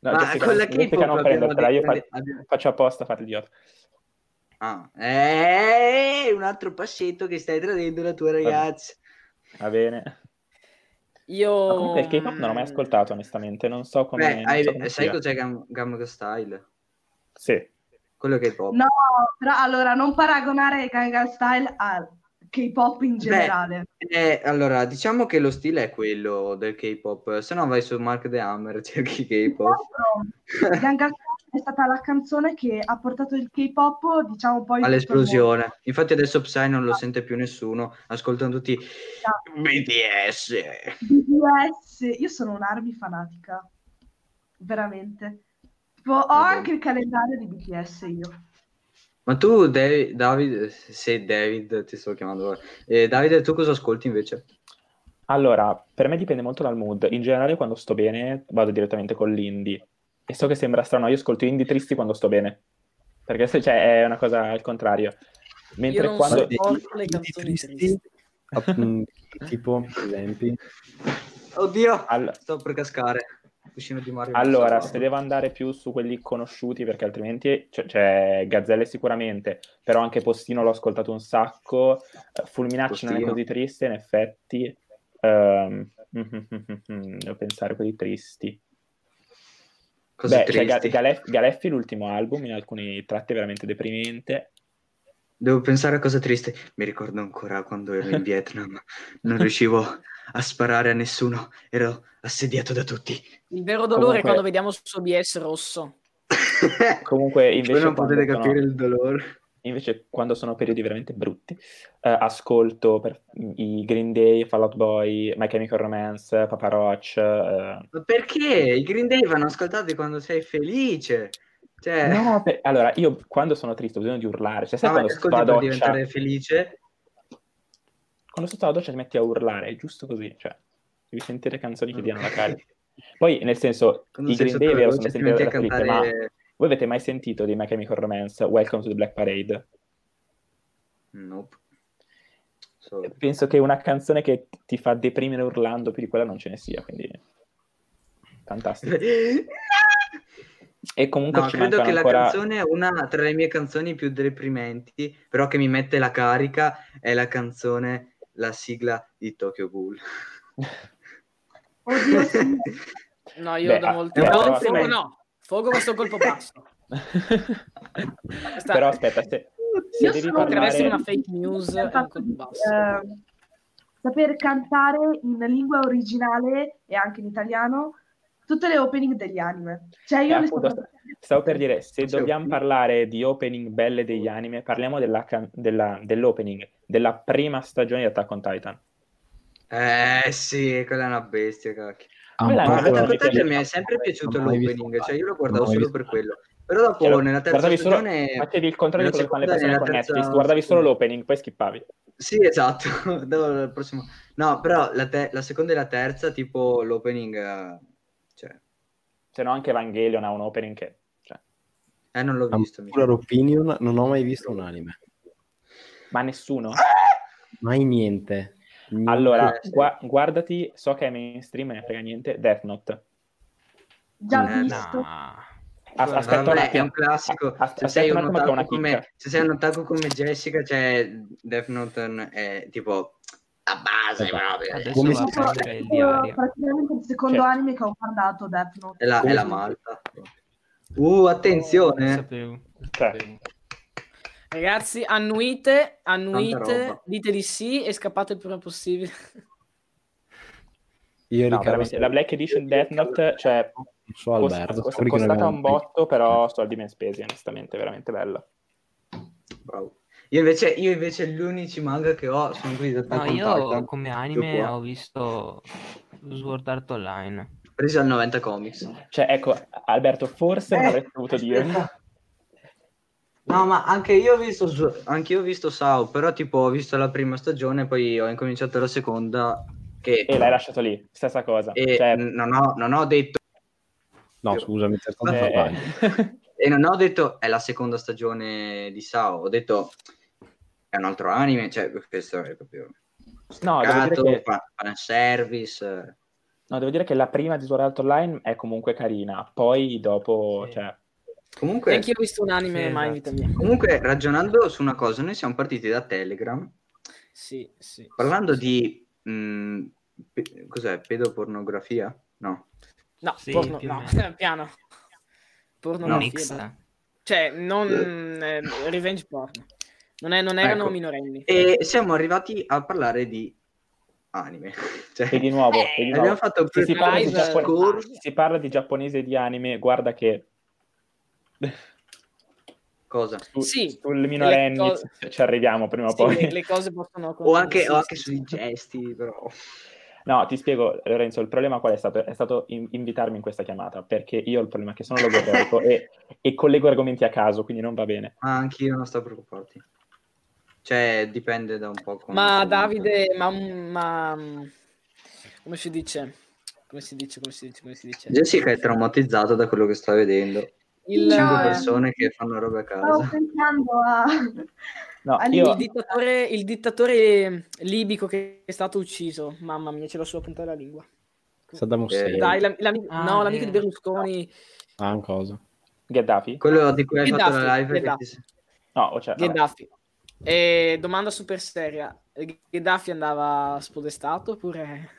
no, Ma Jessica, con la Jessica K-pop non prendertela, io detto- fa- abbiamo- faccio apposta a fare l'idiota. Ah, eh, un altro passetto che stai tradendo la tua ragazza. Va bene. Io... Ma comunque il K-pop non l'ho mai ascoltato, onestamente. Non so come. Beh, non hai- so come sai sia. cos'è Gam- Gamma Style? Sì. Quello che è pop. No, però allora non paragonare Gangnam Style al K-pop in generale. Eh, allora, diciamo che lo stile è quello del K-pop, se no vai su Mark the Hammer, cerchi K-pop. Gangnam Style è stata la canzone che ha portato il K-pop, diciamo poi All'esplosione. Infatti adesso Psy non lo sente più nessuno, ascoltano tutti BTS. BTS, io sono un'Army fanatica, veramente. Ho anche il calendario di BTS io. Ma tu, David, David, se David ti sto chiamando, ora. eh, Davide, tu cosa ascolti invece? Allora, per me dipende molto dal mood. In generale, quando sto bene, vado direttamente con l'indie. E so che sembra strano, io ascolto indie tristi quando sto bene. Perché se cioè, è una cosa al contrario. Mentre Io non quando... sopporto le canzoni tristi? tristi. App- mm, tipo, esempi. Oddio, All- sto per cascare. Cuscino di Mario. Allora, se devo andare più su quelli conosciuti, perché altrimenti c'è, c'è Gazzelle sicuramente, però anche Postino l'ho ascoltato un sacco, eh, Fulminacci non è così triste, in effetti. Ehm, devo pensare a quelli tristi. Cose Beh, tristi. Galef- Galeffi, l'ultimo album, in alcuni tratti è veramente deprimente. Devo pensare a cose tristi. Mi ricordo ancora quando ero in Vietnam, non riuscivo a sparare a nessuno, ero assediato da tutti. Il vero dolore Comunque- è quando vediamo su OBS rosso. Comunque, invece, Voi non potete capire il dolore. Invece, quando sono periodi veramente brutti, eh, ascolto per- i Green Day, Fall Out Boy, My Chemical Romance, Papa Roach. eh. Ma perché? I Green Day vanno ascoltati quando sei felice. Cioè, No, per- allora, io quando sono triste ho bisogno di urlare. Cioè, sai Ah, ma quando sto a per doccia, diventare felice? quando sto a doccia ti metti a urlare, è giusto così. Cioè, devi sentire canzoni che diano la carica. Poi, nel senso, Quando i Green Day, vero, la sono sempre metti a da triste, ma cantare... voi avete mai sentito di My Chemical Romance, Welcome to the Black Parade? Nope. So- Penso che una canzone che ti fa deprimere urlando più di quella non ce ne sia, quindi fantastico. E comunque No, ci credo che mancano la ancora... canzone, una tra le mie canzoni più deprimenti, però che mi mette la carica, è la canzone, la sigla di Tokyo Ghoul. Oddio, sì. No, io Beh, da ah, molto... no, no. Fogo questo colpo basso. Sta- Però aspetta, se, se Io devi sono- Potrebbe essere parlare... una fake news il è un fatto colpo basso. eh, saper cantare in lingua originale e anche in italiano tutte le opening degli anime. Cioè io Eh, le sto appunto, stavo per dire, se dobbiamo parlare di opening belle degli anime, parliamo della della- dell'opening della prima stagione di Attack on Titan. Eh sì, quella è una bestia, cacchio. Attack on Titan mi è sempre piaciuto l'opening, cioè io lo guardavo solo visto per quello. Però dopo Cioè, nella terza guardavi solo- stagione... facevi il contrario di quello che fanno le persone con Netflix, guardavi solo l'opening, poi skippavi. Sì, esatto. No, però la, te- la seconda e la terza, tipo l'opening... eh, Cioè... Se no anche Evangelion ha un opening che... Cioè, Eh, non l'ho visto. mi sa. Popular opinion, non ho mai visto un anime. ma nessuno? Mai niente. Allora, gua- guardati, so che è mainstream, me ne frega niente, Death Note. già Eh, visto. As- aspetta un Vabbè, è un classico. As- se, aspetta sei un un attimo come, chicca. se sei un otaku come Jessica, cioè Death Note è tipo la base Esatto. proprio. Adesso Come si- diario. praticamente il secondo Cioè- anime che ho guardato, Death Note. È la, Come è la malta. Uh, attenzione. Sapevo. Cioè, Ragazzi, annuite, annuite, dite di sì e scappate il prima possibile. Io no, veramente, la Black Edition Death Note, cioè, non so costa- Alberto, costa- non costata un botto, però soldi ben spesi, onestamente, veramente bella. Bravo. Io invece, io invece gli unici manga che ho sono quelli da No, Attack on io Titan, come anime ho visto Sword Art Online. presi al 90 Comics. Cioè, ecco, Alberto, forse non Eh, avresti dovuto dirmi. No, ma anche io ho visto, anche io ho visto Sao, però tipo ho visto la prima stagione, poi ho incominciato la seconda che E l'hai lasciato lì, stessa cosa. e Cioè, non, ho, non ho detto No, scusami, stato Eh, e non ho detto è la seconda stagione di Sao, ho detto è un altro anime, cioè questo è proprio no, devo dire che, fa- fanservice. no, devo dire che la prima di Sword Art Online è comunque carina, poi dopo, Sì. cioè, Comunque, Anche io ho visto un anime Sì, mai in esatto. vita mia. comunque, ragionando su una cosa, noi siamo partiti da Telegram Sì, sì. parlando sì, di mh, pe- cos'è? Pedopornografia? No. No, Sì, porno, no, piano. Porno No. Cioè, non eh, revenge porno. Non, è- non erano Ecco. minorenni. E siamo arrivati a parlare di anime. Cioè, e di nuovo, Eh, e di abbiamo nuovo, fatto se si, parla di giappone- si parla di giapponese e di anime, guarda che cosa? su, Sì, sul minorenni cose- ci arriviamo prima o Sì, poi. le, le cose possono... O anche, sì, o anche sui gesti, però. No, ti spiego, Lorenzo, il problema qual è stato? È stato in- invitarmi in questa chiamata, perché io ho il problema è che sono logopedico e, e collego argomenti a caso, quindi non va bene. Ma anch'io non sto a preoccuparti. Cioè, dipende da un po' come... Ma Davide, ma, ma... Come si dice? Come si dice? Come si dice? Come si dice? Jessica è traumatizzata da quello che sta vedendo. Il, Cinque No, persone che fanno robe a Stavo casa. pensando a... No, io, il dittatore, il dittatore libico che è stato ucciso. Mamma mia, ce l'ho sulla punta della lingua. Saddam Hussein. Eh, Dai, l'am- l'ami- Ah, no, l'amico di. Berlusconi, Ah, un coso. Gheddafi? Quello di cui hai fatto la live Gheddafi. ti- No, cioè. Gheddafi. E domanda super seria. Gheddafi andava spodestato oppure...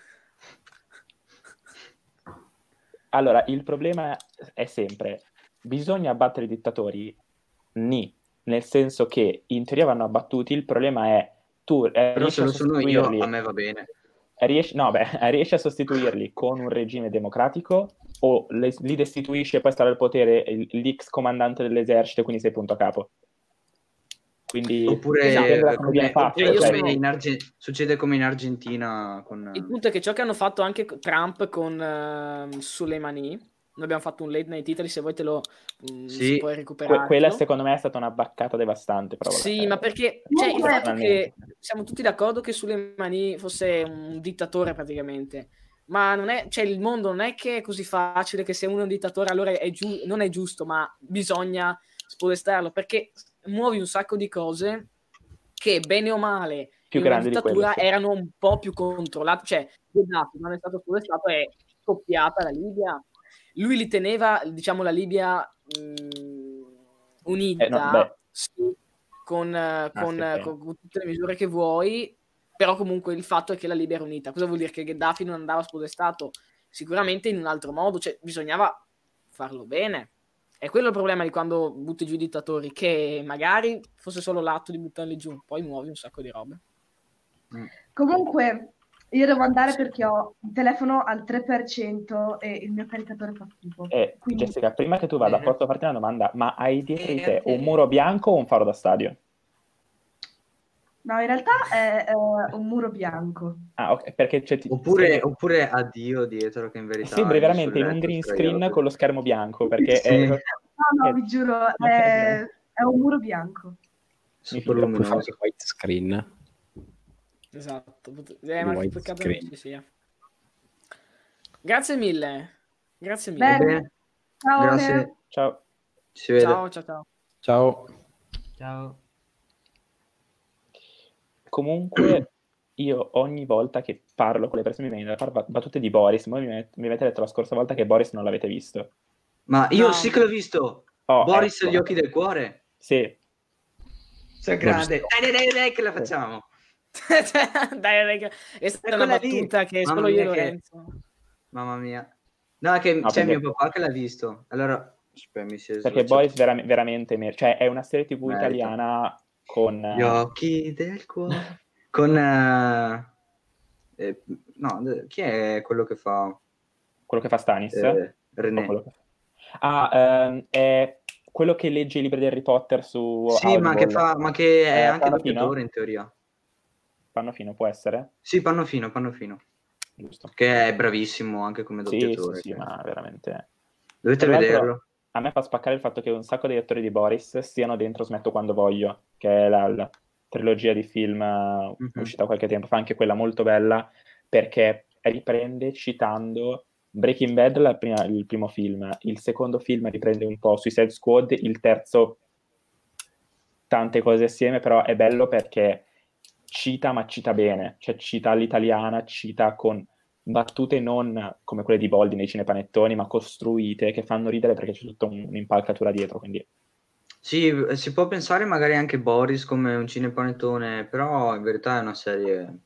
Allora, il problema è sempre, bisogna abbattere i dittatori? Ni, nel senso che in teoria vanno abbattuti, il problema è tu eh, Però riesci se lo sono io, a me va bene. riesci, no, beh, riesci a sostituirli con un regime democratico o le- li destituisci e poi starà al potere l'ex comandante dell'esercito e quindi sei punto a capo? Quindi Oppure, come fatto. io oppure cioè, sono- in Arge- succede come in Argentina con... Il punto è che ciò che hanno fatto anche Trump con ehm, Soleimani, noi abbiamo fatto un late night Italy, se vuoi te lo mm, Sì. puoi que- recuperare. quella secondo me è stata una baccata devastante. Però. Sì, ma perché cioè, il fatto che siamo tutti d'accordo che Soleimani fosse un dittatore praticamente, ma non è, cioè, il mondo non è che è così facile che se uno è un dittatore allora è giu- non è giusto, ma bisogna spodestarlo perché muovi un sacco di cose che bene o male Più in una grandi di dittatura quello, sì. erano un po' più controllate, cioè Gheddafi non è stato spodestato è scoppiata la Libia. Lui li teneva, diciamo, la Libia mh, unita, Eh, no, sì, con, sì. con- con tutte le misure che vuoi, però comunque il fatto è che la Libia era unita. Cosa vuol dire? Che Gheddafi non andava spodestato? Sicuramente in un altro modo, cioè bisognava farlo bene. È quello il problema di quando butti giù i dittatori, che magari fosse solo l'atto di buttarli giù, poi muovi un sacco di robe. Comunque, io devo andare perché ho il telefono al 3% e il mio caricatore fa schifo. Eh, Quindi- Jessica, prima che tu vada, Bene. posso farti una domanda? Ma hai dietro di Eh, te ok. un muro bianco o un faro da stadio? No, in realtà è eh, un muro bianco. Ah, ok, perché c'è... ti- Oppure, oppure addio dietro che in verità... sembri veramente in un green screen con lo schermo bianco, perché Sì. è... No, no, Eh, vi giuro, è, è un muro bianco. Super luminoso. il white screen. Esatto, eh, ma white peccato che ci sia. Grazie mille. Grazie mille. Bene. Ciao, grazie. Ciao. Si vede. Ciao, ciao, ciao. Ciao. Ciao. Comunque, io ogni volta che parlo con le persone mi vengono a fare bat- battute di Boris, voi mi, met- mi avete detto la scorsa volta che Boris non l'avete visto. Ma io No. sì che l'ho visto. Oh, Boris ecco. gli occhi del cuore. Sì, Sei grande. Dai, dai, dai, dai, che la facciamo. Dai, raga, è stata una lì. battuta che Mamma solo io mia, che- Lorenzo. Mamma mia. No, è che No, c'è perché- mio papà che l'ha visto. Allora, aspetta, mi si perché. Boris vera- veramente... mer- cioè, è una serie tv Merita. italiana con... Gli occhi del cuore. Con... eh, eh, no, chi è quello che fa... quello che fa Stanis. eh, René. quello che- Ah, ehm, è quello che legge i libri di Harry Potter su Sì, ma che, fa, ma che è Eh, anche doppiatore in teoria. Pannofino può essere? Sì, Pannofino, Pannofino. Giusto. Che è bravissimo anche come Sì, doppiatore. sì, sì, ma veramente... Dovete Tra vederlo. A me fa spaccare il fatto che un sacco degli attori di Boris siano dentro Smetto quando voglio, che è la, la trilogia di film Mhm. uscita qualche tempo fa, anche quella molto bella, perché riprende citando Breaking Bad, prima- il primo film, il secondo film riprende un po' Suicide Squad, il terzo tante cose assieme, però è bello perché cita, ma cita bene, cioè cita all'italiana, cita con battute non come quelle di Boldi nei cinepanettoni, ma costruite, che fanno ridere perché c'è tutta un- un'impalcatura dietro, quindi Sì, si può pensare magari anche Boris come un cinepanettone, però in verità è una serie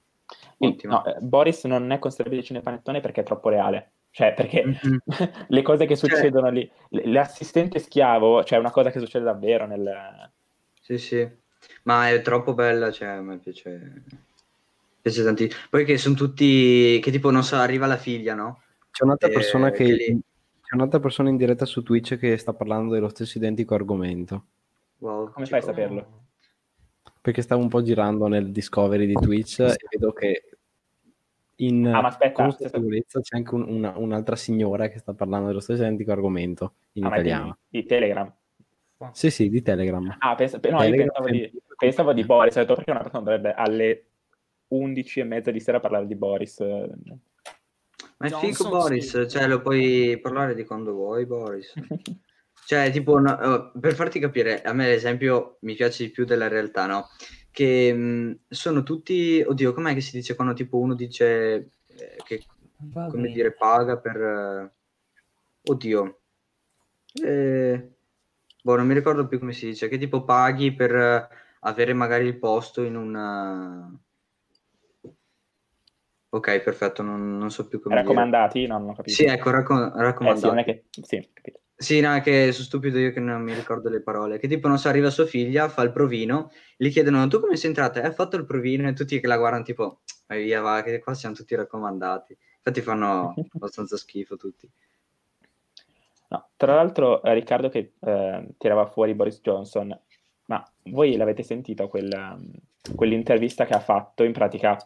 ottima. no, eh, Boris non è considerabile cinepanettone perché è troppo reale, cioè perché Mhm. le cose che Cioè- succedono lì, l- l'assistente schiavo, cioè è una cosa che succede davvero nel... Sì, sì, ma è troppo bella, cioè, a me piace, piace tantissimo. Poi che sono tutti, che tipo, non so, arriva la figlia, no? C'è un'altra Eh, persona che, che lì- c'è un'altra persona in diretta su Twitch che sta parlando dello stesso identico argomento. Wow, Come fai a saperlo? Perché stavo un po' girando nel discovery di Twitch e vedo che in Ah, ma aspetta, consapevolezza c'è anche un- una- un'altra signora che sta parlando dello stesso identico argomento in Ah, ma di, italiano. di Telegram. Sì, sì, di Telegram. Ah, pensa- no, io Telegram pensavo di, pensavo di Boris, ho detto perché una persona dovrebbe alle 11 e mezza di sera parlare di Boris. Ma è Johnson, figo Boris, sì. cioè lo puoi parlare di quando vuoi, Boris. Cioè, tipo, no, eh, per farti capire, a me l'esempio mi piace di più della realtà, no? Che mh, sono tutti, oddio, com'è che si dice quando tipo uno dice eh, che, Va come bene. dire, paga per... eh, oddio. Eh, boh, non mi ricordo più come si dice, che tipo paghi per eh, avere magari il posto in un... Ok, perfetto, non, non so più come dire. Raccomandati? No, non ho capito. Sì, ecco, racco- Eh, sì, raccomandati. non è che... Sì, capito. Sì, no, che sono stupido io che non mi ricordo le parole. Che tipo, non so, arriva sua figlia, fa il provino, gli chiedono, tu come sei entrata? E ha fatto il provino e tutti che la guardano tipo, vai via, va, che qua siamo tutti raccomandati. Infatti fanno abbastanza schifo tutti. No, tra l'altro eh, Riccardo che eh, tirava fuori Boris Johnson, ma voi l'avete sentito quella- quell'intervista che ha fatto? In pratica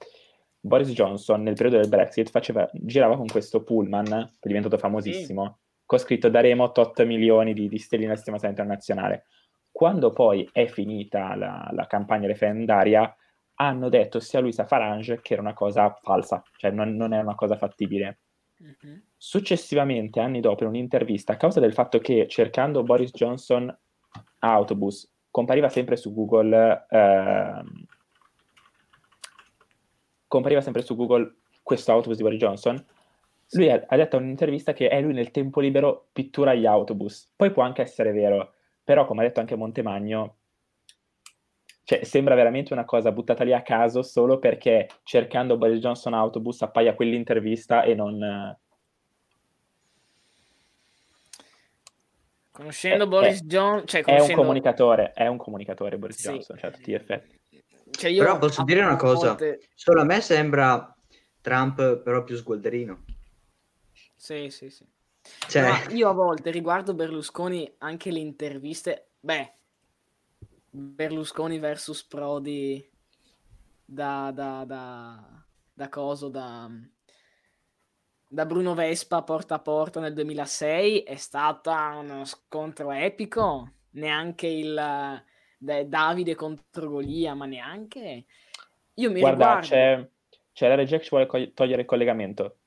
Boris Johnson nel periodo del Brexit faceva- girava con questo pullman, che è diventato famosissimo, con scritto daremo tot milioni di, di stelline al sistema sanitario nazionale. Quando poi è finita la, la campagna referendaria, hanno detto sia lui sia Farage che era una cosa falsa, cioè non, non è una cosa fattibile. Mhm. Successivamente, anni dopo, in un'intervista, a causa del fatto che cercando Boris Johnson autobus compariva sempre su Google, ehm, compariva sempre su Google questo autobus di Boris Johnson, lui ha, ha detto in un'intervista che è lui nel tempo libero pittura gli autobus. Poi può anche essere vero, però come ha detto anche Montemagno, cioè, sembra veramente una cosa buttata lì a caso solo perché cercando Boris Johnson autobus appaia quell'intervista e non... Conoscendo Eh, Boris eh, Johnson, cioè È un conoscendo... comunicatore, è un comunicatore Boris Sì. Johnson, cioè a tutti gli effetti. Cioè io Però posso dire una cosa, volte- solo a me sembra Trump però più sgualderino. Sì, sì, sì. Cioè, No, io a volte riguardo Berlusconi anche le interviste, beh, Berlusconi versus Prodi da, da, da, da coso, da, da Bruno Vespa porta a porta nel 2006 è stata uno scontro epico, neanche il da- Davide contro Golia, ma neanche... Io mi Guarda, riguardo... c'è, c'è la regia che ci vuole co- togliere il collegamento.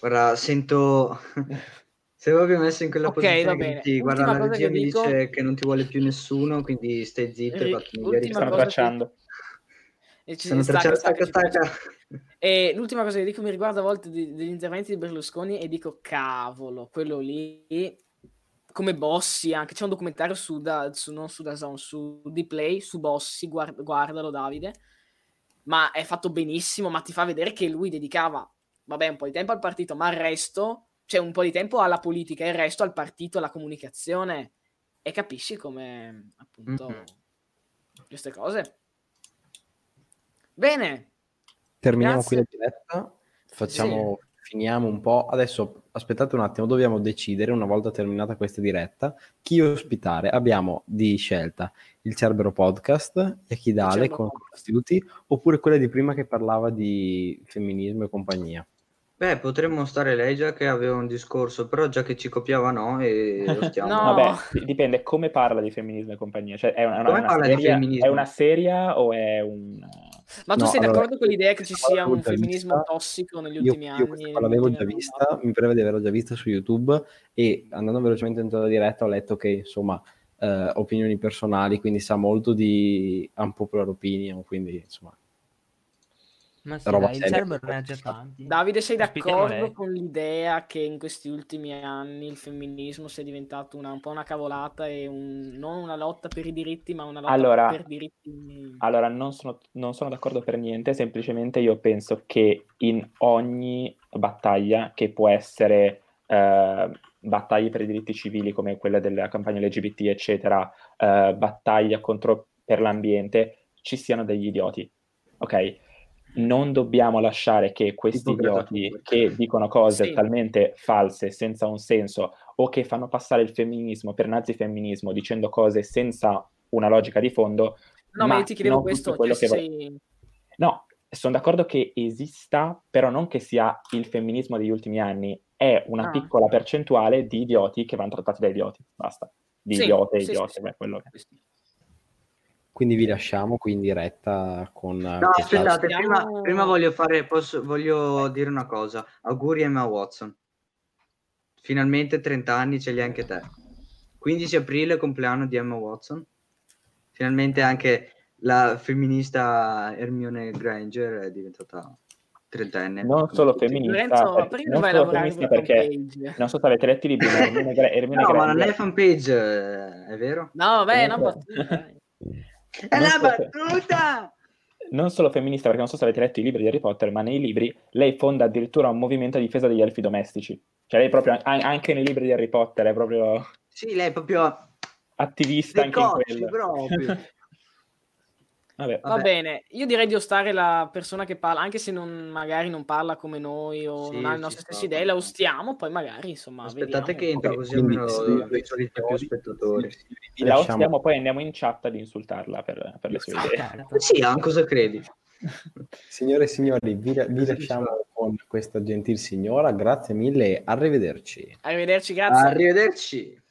guarda, sento... Se proprio messo in quella Ok, posizione dici, guarda, la regia mi dico- dice che non ti vuole più nessuno, quindi stai zitto e Ri- vattene via. ultima Ci stanno cosa che-. E ci- Stanno stacca, tracciando, stacca, stacca, ci stacca. E l'ultima cosa che dico mi riguarda a volte di- degli interventi di Berlusconi e dico cavolo, quello lì come Bossi anche c'è un documentario su, da, su non su DAZN, su Dplay su Bossi, guard- guardalo Davide. Ma è fatto benissimo, ma ti fa vedere che lui dedicava vabbè, un po' di tempo al partito, ma il resto, cioè un po' di tempo alla politica il resto al partito, alla comunicazione e capisci come appunto Mhm. queste cose. Bene, Terminiamo Grazie. qui la diretta, facciamo, finiamo un po'. Adesso aspettate un attimo, dobbiamo decidere una volta terminata questa diretta chi ospitare. Abbiamo di scelta il Cerbero Podcast, Yakidale con. Costituti, oppure quella di prima che parlava di femminismo e compagnia. Beh, potremmo stare lei già che aveva un discorso, però già che ci copiava no e lo stiamo. No. Vabbè, di- dipende come parla di femminismo e compagnia. Cioè, è una, Come una parla di seria, femminismo? è una seria o è un... Ma tu No, sei allora, d'accordo con l'idea che ci sia un femminismo vista. tossico negli Io, ultimi io anni? qua l'avevo già anni? vista, mi pareva di averla già vista su YouTube e andando velocemente dentro la diretta ho letto che insomma eh, opinioni personali, quindi sa molto di unpopular opinion, quindi insomma Ma sì, roba dai, il ha già tanti. Davide, sei d'accordo con l'idea che in questi ultimi anni il femminismo sia diventato una, un po' una cavolata e un- non una lotta per i diritti, ma una lotta Allora- per diritti... Allora, non sono, non sono d'accordo per niente, semplicemente io penso che in ogni battaglia, che può essere eh, battaglie per i diritti civili come quella della campagna LGBT, eccetera, eh, battaglia contro per l'ambiente, ci siano degli idioti, ok? Non dobbiamo lasciare che questi idioti che dicono cose Sì. talmente false, senza un senso, o che fanno passare il femminismo per nazifemminismo dicendo cose senza una logica di fondo, No, ma io ti chiedevo non questo, tutto quello cioè, che sei... No, sono d'accordo che esista, però non che sia il femminismo degli ultimi anni, è una Ah. piccola percentuale di idioti che vanno trattati da idioti, basta. Di Sì, idiote sì, idiote, sì, beh, quello che... quindi vi lasciamo qui in diretta con eh, No, aspettate, Siamo- prima, prima voglio fare, posso- voglio dire una cosa. Auguri a Emma Watson. Finalmente 30 anni ce li hai anche te. 15 aprile, compleanno di Emma Watson. Finalmente anche la femminista Hermione Granger è diventata trentenne. Non solo femminista, Lorenzo, per- perché non non solo lavorare femminista perché fanpage? non so se avete letto i libri, ma Hermione, Hermione No, ma non Granger- è fanpage, eh, è vero? No, vabbè, una Comunque- battuta. dai. È la Non se- battuta! non solo femminista, perché non so se avete letto i libri di Harry Potter, ma nei libri lei fonda addirittura un movimento a difesa degli elfi domestici. Cioè lei proprio, anche nei libri di Harry Potter, è proprio Sì, lei è proprio attivista anche in cocci, quello. proprio. Vabbè. Va Vabbè. bene, io direi di ostare la persona che parla, anche se non, magari non parla come noi o Sì, non ha le nostre sta, stesse idee, la ostiamo, poi magari insomma Aspettate vediamo. che entra così almeno visualizza più spettatori. vi La lasciamo- ostiamo, poi andiamo in chat ad insultarla per, per le sue idee. Sì, ah, cosa credi? Signore e signori, vi, vi lasciamo con questa gentil signora. Grazie mille e arrivederci. Arrivederci, grazie. Arrivederci.